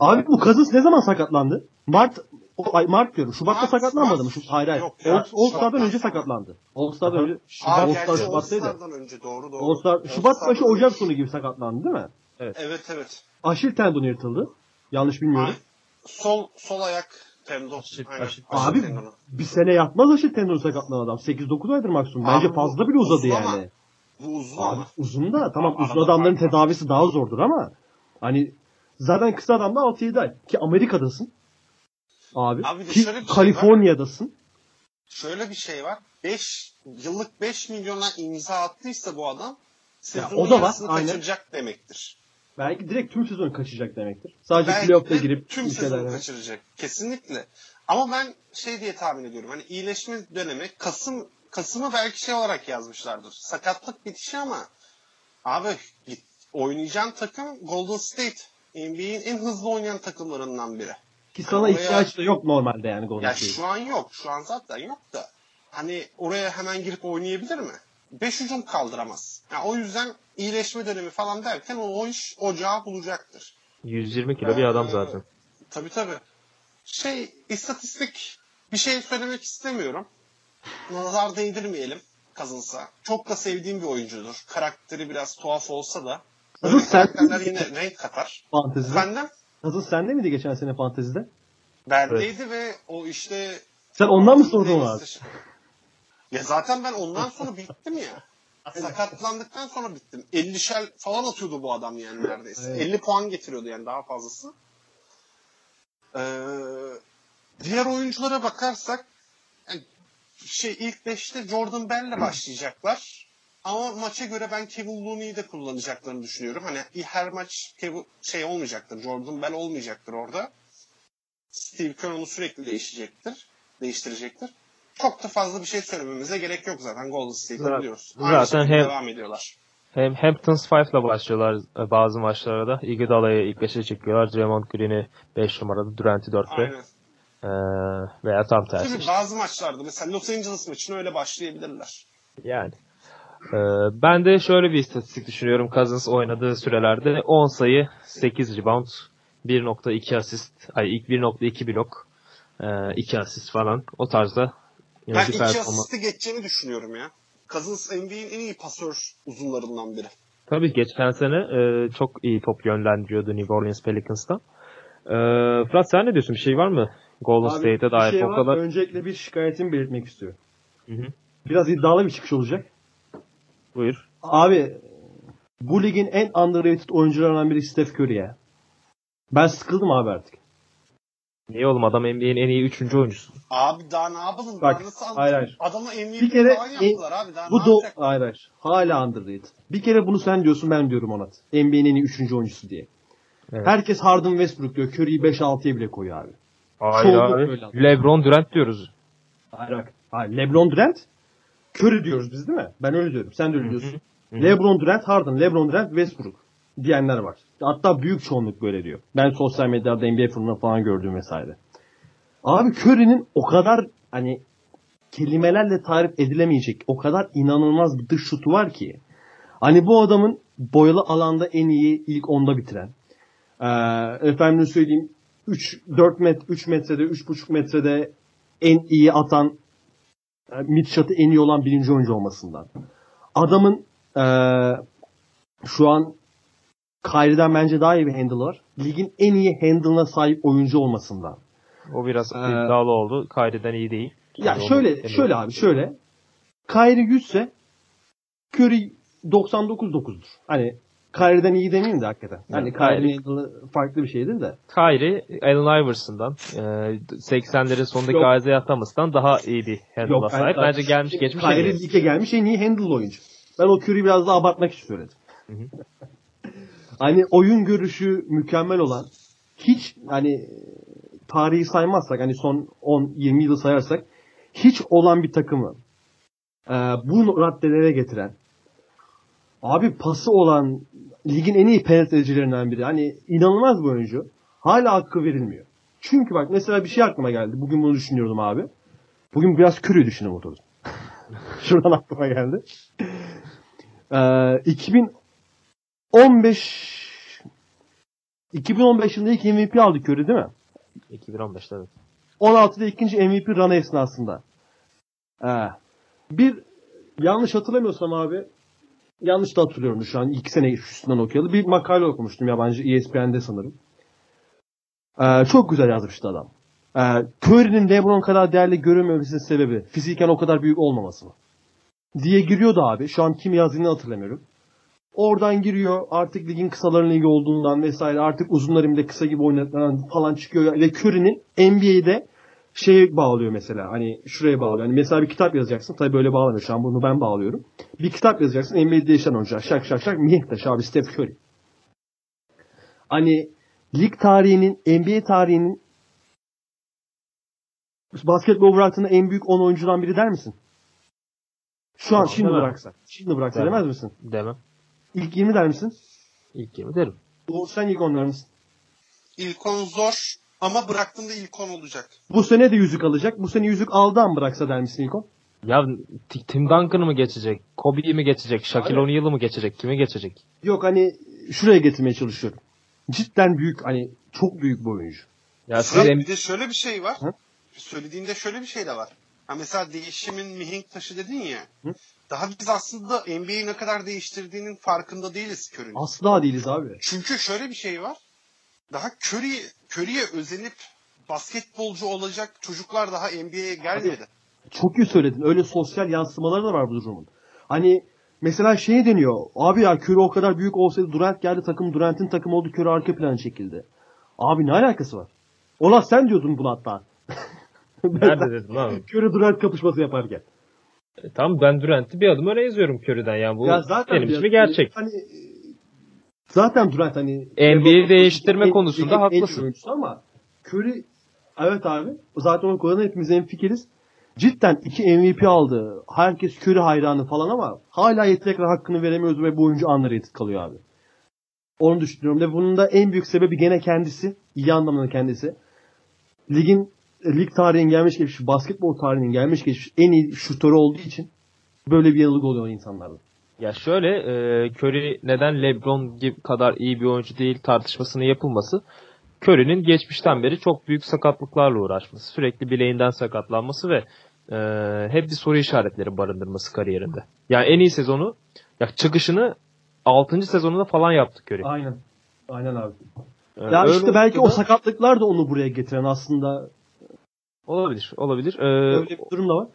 Abi bu Cousins ne zaman sakatlandı? Mart o, ay, Mart diyorum. Şubat'ta Mart, sakatlanmadı mı? Mart. Şu, hayır hayır. Yok, All, All Star'dan önce sakatlandı. All Star'dan önce. Aa, All Star Şubat'taydı. All-Star'dan önce doğru doğru. All Star, Şubat başı Ocak sonu gibi sakatlandı değil mi? Evet evet. Aşil tendonu yırtıldı. Yanlış bilmiyorum. Ay, sol sol ayak tendon. Aynen. aşil- aşil Abi tendonu. bir sene yatmaz aşil tendonu sakatlanan adam. 8-9 aydır maksimum. Bence Abi fazla bile uzadı uzun ama. yani. Bu uzun Abi ama. uzun da tamam Arada uzun adamların var. tedavisi daha zordur ama hani zaten kısa adamda 6-7 ay. Ki Amerika'dasın. Abi. Abi ki şöyle şey Kaliforniya'dasın. Şöyle bir şey var. 5 yıllık 5 milyona imza attıysa bu adam sezonun o da var, kaçıracak demektir. Belki direkt tüm sezon kaçacak demektir. Sadece Belki playoff'a de girip tüm şeyler- kaçıracak. Kesinlikle. Ama ben şey diye tahmin ediyorum. Hani iyileşme dönemi Kasım Kasım'ı belki şey olarak yazmışlardır. Sakatlık bitişi ama abi oynayacağın takım Golden State. NBA'in en hızlı oynayan takımlarından biri. Ki sana Oraya- ihtiyaç da yok normalde yani Golden Ya State. şu an yok. Şu an zaten yok da. Hani oraya hemen girip oynayabilir mi? Beş hücum kaldıramaz. Ya o yüzden iyileşme dönemi falan derken o, o iş ocağı bulacaktır. 120 kilo bir adam Ee, zaten. Tabii tabii. Şey, istatistik bir şey söylemek istemiyorum. Nazar değdirmeyelim Cousins'a. Çok da sevdiğim bir oyuncudur. Karakteri biraz tuhaf olsa da. Böyle sen- yine renk katar. Fantezide. Efendim? Hazır sende miydi geçen sene fantezide? Bendeydi ve o işte... Sen ondan mı sordun abi? Ya zaten ben ondan sonra bittim ya. Sakatlandıktan sonra bittim. 50'şer falan atıyordu bu adam yani neredeyse. Evet. 50 puan getiriyordu yani daha fazlası. Ee, diğer oyunculara bakarsak yani şey ilk 5'te Jordan Bell'le başlayacaklar. Ama maça göre ben Kevin Looney'i de kullanacaklarını düşünüyorum. Hani her maç Kevin, şey olmayacaktır. Jordan Bell olmayacaktır orada. Steve Kerr onu sürekli değişecektir. Değiştirecektir. Çok da fazla bir şey söylememize gerek yok zaten. Golden State'i Zaten- biliyoruz. Aynı zaten hem- devam ediyorlar. Hem Hamptons 5'la başlıyorlar e, bazı maçlarda da. Iguodala'yı ilk 5'e çekiyorlar. Draymond Green'i 5 numarada, Durant'i 4'te. Aynen. Ee, veya tam tersi. Tabii bazı maçlarda mesela Los Angeles maçına öyle başlayabilirler. Yani. Ee, ben de şöyle bir istatistik düşünüyorum. Cousins oynadığı sürelerde 10 sayı, 8 rebound, 1.2 asist, ay ilk 1.2 blok, 2 asist falan. O tarzda yine Ben iki performans. asisti geçeceğini düşünüyorum ya. Cousins NBA'in en iyi pasör uzunlarından biri. Tabii geçen sene e, çok iyi top yönlendiriyordu New Orleans Pelicans'ta. Ee, Fırat sen ne diyorsun? Bir şey var mı? Golden State'e bir dair şey o var. kadar. Öncelikle bir şikayetimi belirtmek istiyorum. Hı hı. Biraz iddialı bir çıkış olacak. Buyur. Abi bu ligin en underrated oyuncularından biri Steph Curry ya. Ben sıkıldım abi artık. Niye oğlum adam NBA'in en iyi 3. oyuncusu. Abi daha ne yapalım? Bak, Daha nasıl hayır, hayır. Adama MVP Bir kere falan yaptılar abi. Daha bu ne do yapacak? hayır, hayır. Hala underrated. Bir kere bunu sen diyorsun ben diyorum Onat. NBA'nin en iyi 3. oyuncusu diye. Evet. Herkes Harden Westbrook diyor. Curry'i 5-6'ya bile koyuyor abi. Hayır Çoğunluk abi. LeBron Durant diyoruz. Hayır bak. Hayır, LeBron Durant Curry diyoruz biz değil mi? Ben öyle diyorum. Sen de öyle diyorsun. hı. LeBron Durant, Harden, LeBron Durant, Westbrook diyenler var. Hatta büyük çoğunluk böyle diyor. Ben sosyal medyada NBA forumunda falan gördüğüm vesaire. Abi Curry'nin o kadar hani kelimelerle tarif edilemeyecek o kadar inanılmaz bir dış şutu var ki. Hani bu adamın boyalı alanda en iyi ilk onda bitiren. Ee, efendim söyleyeyim 3 4 met 3 metrede 3,5 metrede en iyi atan mid shot'ı en iyi olan birinci oyuncu olmasından. Adamın e, şu an Kyrie'den bence daha iyi bir handle var. Ligin en iyi handle'ına sahip oyuncu olmasından. O biraz Ee, iddialı oldu. Kyrie'den iyi değil. Ya Yani şöyle şöyle abi şöyle. Kyrie 100 ise Curry 99.9'dur. Hani Kyrie'den iyi demeyeyim de hakikaten. Hani Yani Kyrie- Kyrie'nin handle'ı farklı bir şeydir de. Kyrie, Allen Iverson'dan, e, 80'lerin sonundaki Yok. Isaiah Thomas'tan daha iyi bir handle'a Yok, sahip. ben- Bence gelmiş geçmiş Kyrie lige gelmiş en iyi handle oyuncu. Ben o Curry'i biraz daha abartmak için söyledim. Hani oyun görüşü mükemmel olan hiç hani tarihi saymazsak hani son 10-20 yılı sayarsak hiç olan bir takımı e, bu raddelere getiren abi pası olan ligin en iyi penetrecilerinden biri. Hani inanılmaz bir oyuncu. Hala hakkı verilmiyor. Çünkü bak mesela bir şey aklıma geldi. Bugün bunu düşünüyordum abi. Bugün biraz Curry düşündüm oturdum. Şuradan aklıma geldi. Ee, 2015 2015 yılında ilk MVP aldı Curry değil mi? 2015'te evet. 16'da ikinci MVP run esnasında. Ee, bir yanlış hatırlamıyorsam abi yanlış da hatırlıyorum şu an iki sene üstünden okuyalı bir makale okumuştum yabancı ESPN'de sanırım. Ee, çok güzel yazmıştı adam. Ee, Curry'nin LeBron kadar değerli görünmemesinin sebebi fiziken o kadar büyük olmaması mı? Diye giriyordu abi. Şu an kim yazdığını hatırlamıyorum. Oradan giriyor artık ligin kısaların ligi olduğundan vesaire artık uzunların bile kısa gibi oynatılan falan çıkıyor. Ve Curry'nin NBA'de şeye bağlıyor mesela. Hani şuraya bağlıyor. Hani mesela bir kitap yazacaksın. Tabii böyle bağlamıyor şu an bunu ben bağlıyorum. Bir kitap yazacaksın. NBA'de değişen oyuncular. Şak şak şak. Miyettaş abi Steph Curry. Hani lig tarihinin, NBA tarihinin basketbol bıraktığında en büyük 10 oyuncudan biri der misin? Şu an Tamam, şimdi demem. bıraksak. Şimdi bıraksak Demem. demez misin? Demem. İlk 20 der misin? İlk yemin derim. Doğru sen ilk 10 der misin? İlk 10 zor ama bıraktığında ilk 10 olacak. Bu sene de yüzük alacak. Bu sene yüzük aldı an bıraksa der misin ilk 10? Ya Tim Duncan'ı mı geçecek? Kobe'yi mi geçecek? Shaquille. O'Neal'ı mı geçecek? Kimi geçecek? Yok hani şuraya getirmeye çalışıyorum. Cidden büyük hani çok büyük bir oyuncu. Ya Fırat, bir de şöyle bir şey var. Hı? Söylediğinde şöyle bir şey de var. Ha mesela değişimin mihenk taşı dedin ya. Hı? Daha biz aslında NBA'yi ne kadar değiştirdiğinin farkında değiliz Curry'nin. Asla değiliz abi. Çünkü şöyle bir şey var. Daha Curry, Curry'e özenip basketbolcu olacak çocuklar daha NBA'ye gelmedi. Çok iyi söyledin. Öyle sosyal yansımaları da var bu durumun. Hani mesela şey deniyor. Abi ya Curry o kadar büyük olsaydı Durant geldi takım Durant'in takımı oldu Curry arka plana çekildi. Abi ne alakası var? Ola sen diyordun bunu hatta. Nerede dedim abi? Curry Durant kapışması yaparken. E, Tamam ben Durant'i bir adım öne yazıyorum Curry'den yani bu ya zaten benim için gerçek. Hani e, zaten Durant hani NBA'yi değiştirme en- konusunda en- en haklısın. oyuncusu ama Curry evet abi zaten o konuda hepimiz en fikiriz. Cidden iki MVP aldı. Herkes Curry hayranı falan ama hala yetenekler hakkını veremiyoruz ve bu oyuncu underrated kalıyor abi. Onu düşünüyorum ve bunun da en büyük sebebi gene kendisi. iyi anlamda kendisi. Ligin lig tarihinin gelmiş geçmiş, basketbol tarihinin gelmiş geçmiş en iyi şutörü olduğu için böyle bir yanılgı oluyor insanlarda. Ya şöyle e, Curry neden LeBron gibi kadar iyi bir oyuncu değil tartışmasının yapılması Curry'nin geçmişten beri çok büyük sakatlıklarla uğraşması, sürekli bileğinden sakatlanması ve e, hep bir soru işaretleri barındırması kariyerinde. Yani en iyi sezonu ya çıkışını 6. sezonunda falan yaptı Curry. Aynen. Aynen abi. E, Ya işte belki o da- sakatlıklar da onu buraya getiren aslında olabilir, olabilir. E, öyle bir durum da var.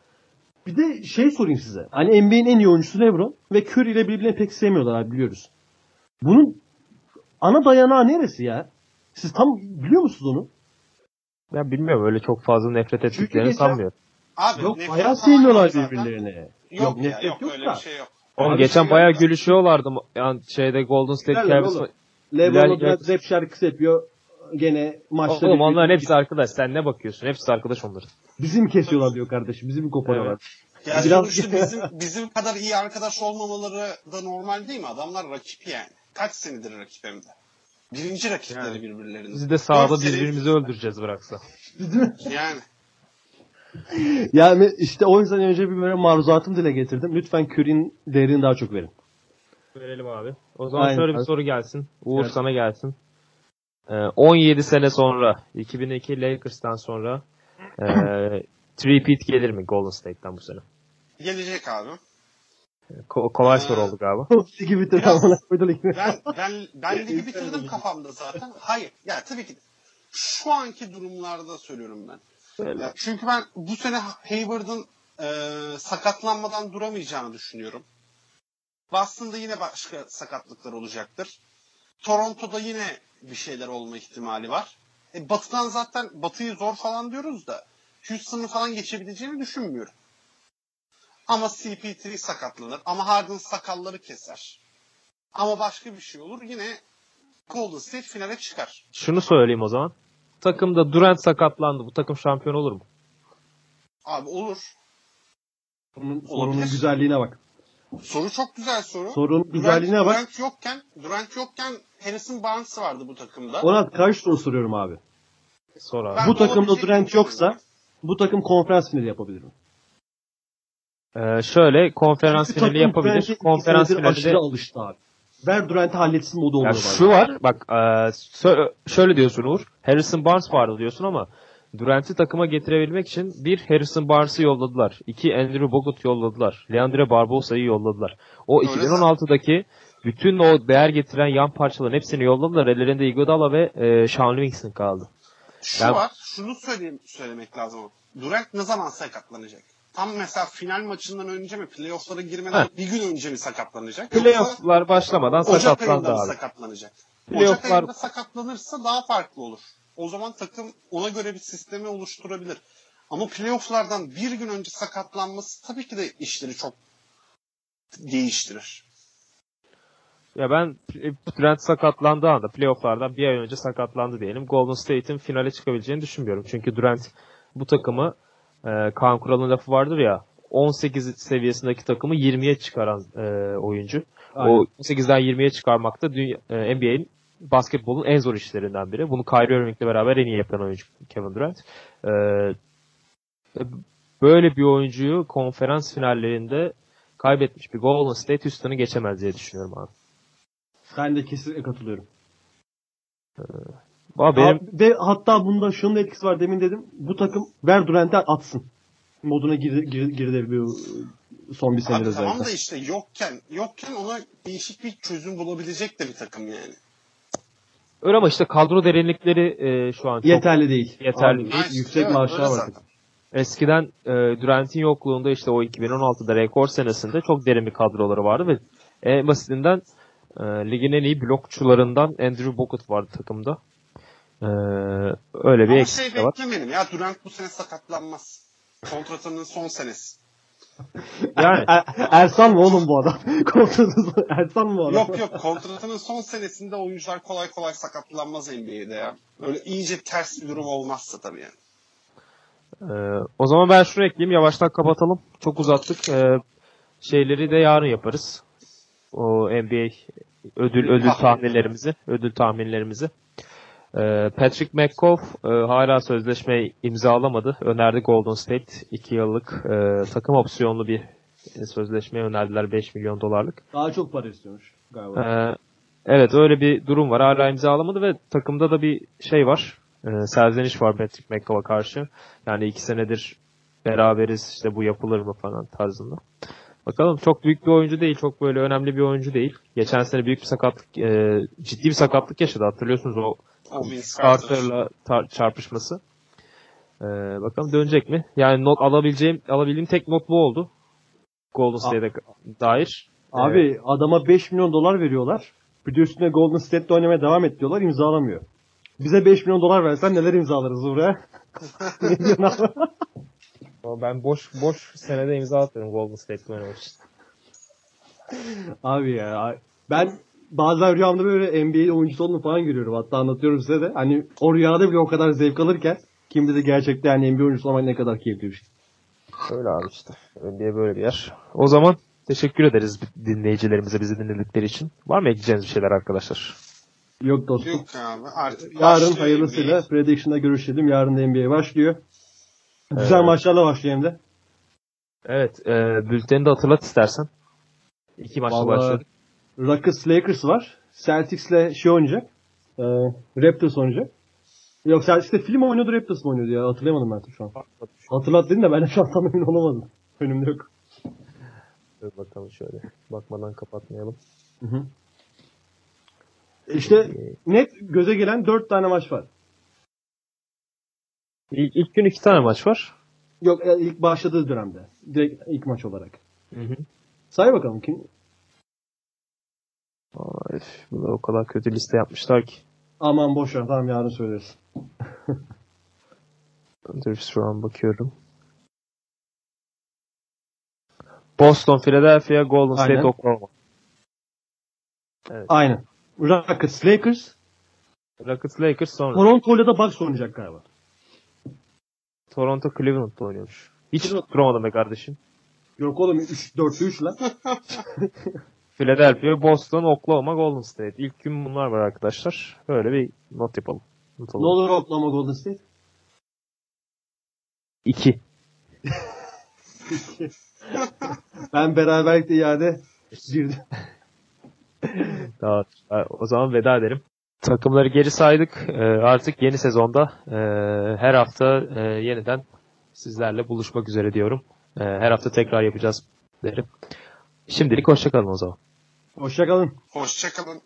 Bir de şey sorayım size. Hani NBA'in en iyi oyuncusu LeBron ve Curry ile birbirini pek sevmiyorlar abi biliyoruz. Bunun ana dayanağı neresi ya? Siz tam biliyor musunuz onu? ben bilmiyorum öyle çok fazla nefret ettiklerini geçen- sanmıyorum. Abi, Yok bayağı sevmiyorlar yok birbirlerini. Yok, ya, nefret yok, yok öyle da. bir şey yok. Oğlum Abi geçen şey bayağı yok. gülüşüyorlardı yani şeyde Golden State Cavs LeBron'la biraz rap şarkısı yapıyor. Gene maçta Oğlum bir- onların hepsi arkadaş. Sen ne bakıyorsun? Hepsi arkadaş onların. bizim kesiyorlar diyor kardeşim. Bizim koparıyorlar. Ya Biraz- sonuçta bizim, bizim kadar iyi arkadaş olmamaları da normal değil mi? Adamlar rakip yani. Kaç senedir rakip hem de. Birinci rakipleri birbirlerinin. Biz de sahada Dört sene- birbirimizi öldüreceğiz bıraksa. Yani. Yani işte o yüzden önce bir böyle maruzatımı dile getirdim. Lütfen Curry'nin değerini daha çok verin. Verelim abi. O zaman Aynen. şöyle bir soru gelsin. Uğur Gelsin. sana gelsin. Ee, 17 sene sonra 2002 Lakers'tan sonra e, three-peat gelir mi Golden State'ten bu sene? Gelecek abi. Ko- kolay Ee, soru oldu galiba. Ligi bitir Biraz- amına koydum ligi. Ben, ben, ben ligi bitirdim kafamda zaten. Hayır. Ya tabii ki. Şu anki durumlarda söylüyorum ben. Öyle. Ya çünkü ben bu sene Hayward'ın e, sakatlanmadan duramayacağını düşünüyorum. Boston'da yine başka sakatlıklar olacaktır. Toronto'da yine bir şeyler olma ihtimali var. E, batı'dan zaten Batı'yı zor falan diyoruz da Houston'ı falan geçebileceğini düşünmüyorum. Ama CP3 sakatlanır. Ama Harden sakalları keser. Ama başka bir şey olur. Yine Golden State finale çıkar. Şunu söyleyeyim o zaman. Takımda Durant sakatlandı. Bu takım şampiyon olur mu? Abi olur. Sorunun, Olabilir. sorunun güzelliğine bak. Soru çok güzel soru. Sorun güzelliğine Durant, bak. Durant yokken, Durant yokken Harrison Barnes vardı bu takımda. Ona kaç soru soruyorum abi. Sor abi. Ben Bu takımda olabilecek Durant yoksa bu takım konferans finali yapabilir mi? Ee, şöyle konferans Çünkü finali yapabilir. Konferans finali de aşırı alıştı abi. Ver Durant'i halletsin modu Ya oluyor şu var bak e, şöyle diyorsun Uğur. Harrison Barnes vardı diyorsun ama Durant'i takıma getirebilmek için bir Harrison Barnes'ı yolladılar. iki Andrew Bogut yolladılar. Leandre Barbosa'yı yolladılar. O Öyle 2016'daki bütün o değer getiren yan parçaların hepsini yolladılar. Ellerinde Iguodala ve e, Sean Livingston kaldı. Şu Ben- var, şunu söyleyeyim, söylemek lazım. Durant ne zaman sakatlanacak? Tam mesela final maçından önce mi, playoff'lara girmeden Heh. bir gün önce mi sakatlanacak? Playoff'lar başlamadan Ocak sakatlandı ayında abi. sakatlanacak? Ocak Playoff'lar ayında sakatlanırsa daha farklı olur. O zaman takım ona göre bir sistemi oluşturabilir. Ama playoff'lardan bir gün önce sakatlanması tabii ki de işleri çok değiştirir. Ya ben Durant sakatlandığı anda playofflardan bir ay önce sakatlandı diyelim. Golden State'in finale çıkabileceğini düşünmüyorum. Çünkü Durant bu takımı e, Kaan Kural'ın lafı vardır ya 18 seviyesindeki takımı 20'ye çıkaran e, oyuncu. Aynen. O 18'den 20'ye çıkarmak da dünya, e, NBA'in basketbolun en zor işlerinden biri. Bunu Kyrie Irving'le beraber en iyi yapan oyuncu Kevin Durant. E, böyle bir oyuncuyu konferans finallerinde kaybetmiş bir Golden State Houston'ı geçemez diye düşünüyorum abi. Ben de kesinlikle katılıyorum. Benim Abi, ve hatta bunda şunun etkisi var demin dedim. Bu takım ver Durant'e atsın. Moduna girdi, girdi, girdi bir son bir senedir özellikle. tamam da işte yokken yokken ona değişik bir çözüm bulabilecek de bir takım yani. Öyle ama işte kadro derinlikleri e, şu an çok Yeterli değil. Yeterli Abi, değil. Yüksek Evet, maaşlar var. zaten. Eskiden e, Durant'in yokluğunda işte o 2016'da rekor senesinde çok derin bir kadroları vardı ve en basitinden e, ligin en iyi blokçularından Andrew Bogut vardı takımda. E, öyle bir Ama eksik şey var. beklemeyelim ya Durant bu sene sakatlanmaz. Kontratının son senesi. Yani Er- Ersan mı oğlum bu adam? Kontratı Ersan mı bu adam? Yok yok kontratının son senesinde oyuncular kolay kolay sakatlanmaz NBA'de ya. Öyle iyice ters bir durum olmazsa tabii yani. e, o zaman ben şunu ekleyeyim yavaştan kapatalım. Çok uzattık. E, şeyleri de yarın yaparız. O NBA ödül ödül tahminlerimizi, ödül tahminlerimizi. Ee, Patrick McCoy e, hala sözleşme imzalamadı. Önerdi Golden State 2 yıllık e, takım opsiyonlu bir e, sözleşme önerdiler 5 milyon dolarlık. Daha çok para istiyormuş galiba. Ee, evet öyle bir durum var. Hala imzalamadı ve takımda da bir şey var. E, serzeniş var Patrick McCoy'a karşı. Yani iki senedir beraberiz işte bu yapılır mı falan tarzında. Bakalım çok büyük bir oyuncu değil. Çok böyle önemli bir oyuncu değil. Geçen sene büyük bir sakatlık, e, ciddi bir sakatlık yaşadı. Hatırlıyorsunuz o. Carter'la tar- çarpışması. Ee, bakalım dönecek mi? Yani not alabileceğim, alabildiğim tek not bu oldu. Golden State'e dair. Abi adama 5 milyon dolar veriyorlar. Bir de üstüne Golden State'de oynamaya devam et diyorlar imzalamıyor. Bize 5 milyon dolar versen neler imzalarız buraya? ben boş boş senede imza atmadım Golden State'de oynamak için. Abi ya ben bazen rüyamda böyle NBA oyuncusu olduğunu falan görüyorum. Hatta anlatıyorum size de. Hani o rüyada bile o kadar zevk alırken kim bilir gerçekten yani NBA oyuncusu olmak ne kadar keyifli bir şey. Öyle abi işte. NBA böyle bir yer. O zaman teşekkür ederiz dinleyicilerimize bizi dinledikleri için. Var mı ekleyeceğiniz bir şeyler arkadaşlar? Yok dostum. Yok abi artık Yarın hayırlısıyla NBA. Prediction'da görüşelim. Yarın da NBA başlıyor. Güzel Evet. maçlarla başlıyor hem de. Evet. E, bülteni de hatırlat istersen. İki maçla Vallahi başladık. Rockets Lakers var. Celtics'le şey oynayacak. Ee, Raptors oynayacak. Yok Celtics'le film oynuyordu Raptors mı oynuyordu ya hatırlayamadım ben şu an. Hatırlat dedin de ben de şu an tam emin olamadım. Önümde yok. Dur bakalım şöyle. Bakmadan kapatmayalım. İşte net göze gelen 4 tane maç var. İlk, ilk gün iki tane maç var. Yok e, ilk başladığı dönemde. Direkt ilk maç olarak. Hı hı. Say bakalım kim? Aa, üf, bu da o kadar kötü liste yapmışlar ki. Aman boş ver tamam yarın söyleriz. Dur şu an bakıyorum. Boston, Philadelphia, Golden State, Aynen. Oklahoma. Aynen. Rockets Lakers. Rockets, Lakers sonra. Toronto'yla da Bucks oynayacak galiba. Toronto, Cleveland'da oynuyormuş. Hiç Cleveland. tutturamadım be kardeşim. Yok oğlum 3 4'te 3 lan. Philadelphia, Boston, Oklahoma, Golden State. İlk gün bunlar var arkadaşlar. Böyle bir not yapalım. Not ne olur Oklahoma Golden State? 2. Ben beraberlikle iade girdim. Daha, o zaman veda edelim. Takımları geri saydık. Ee, artık yeni sezonda e, her hafta e, yeniden sizlerle buluşmak üzere diyorum. Her hafta tekrar yapacağız derim. Şimdilik hoşçakalın o zaman. Hoşçakalın. Hoşçakalın.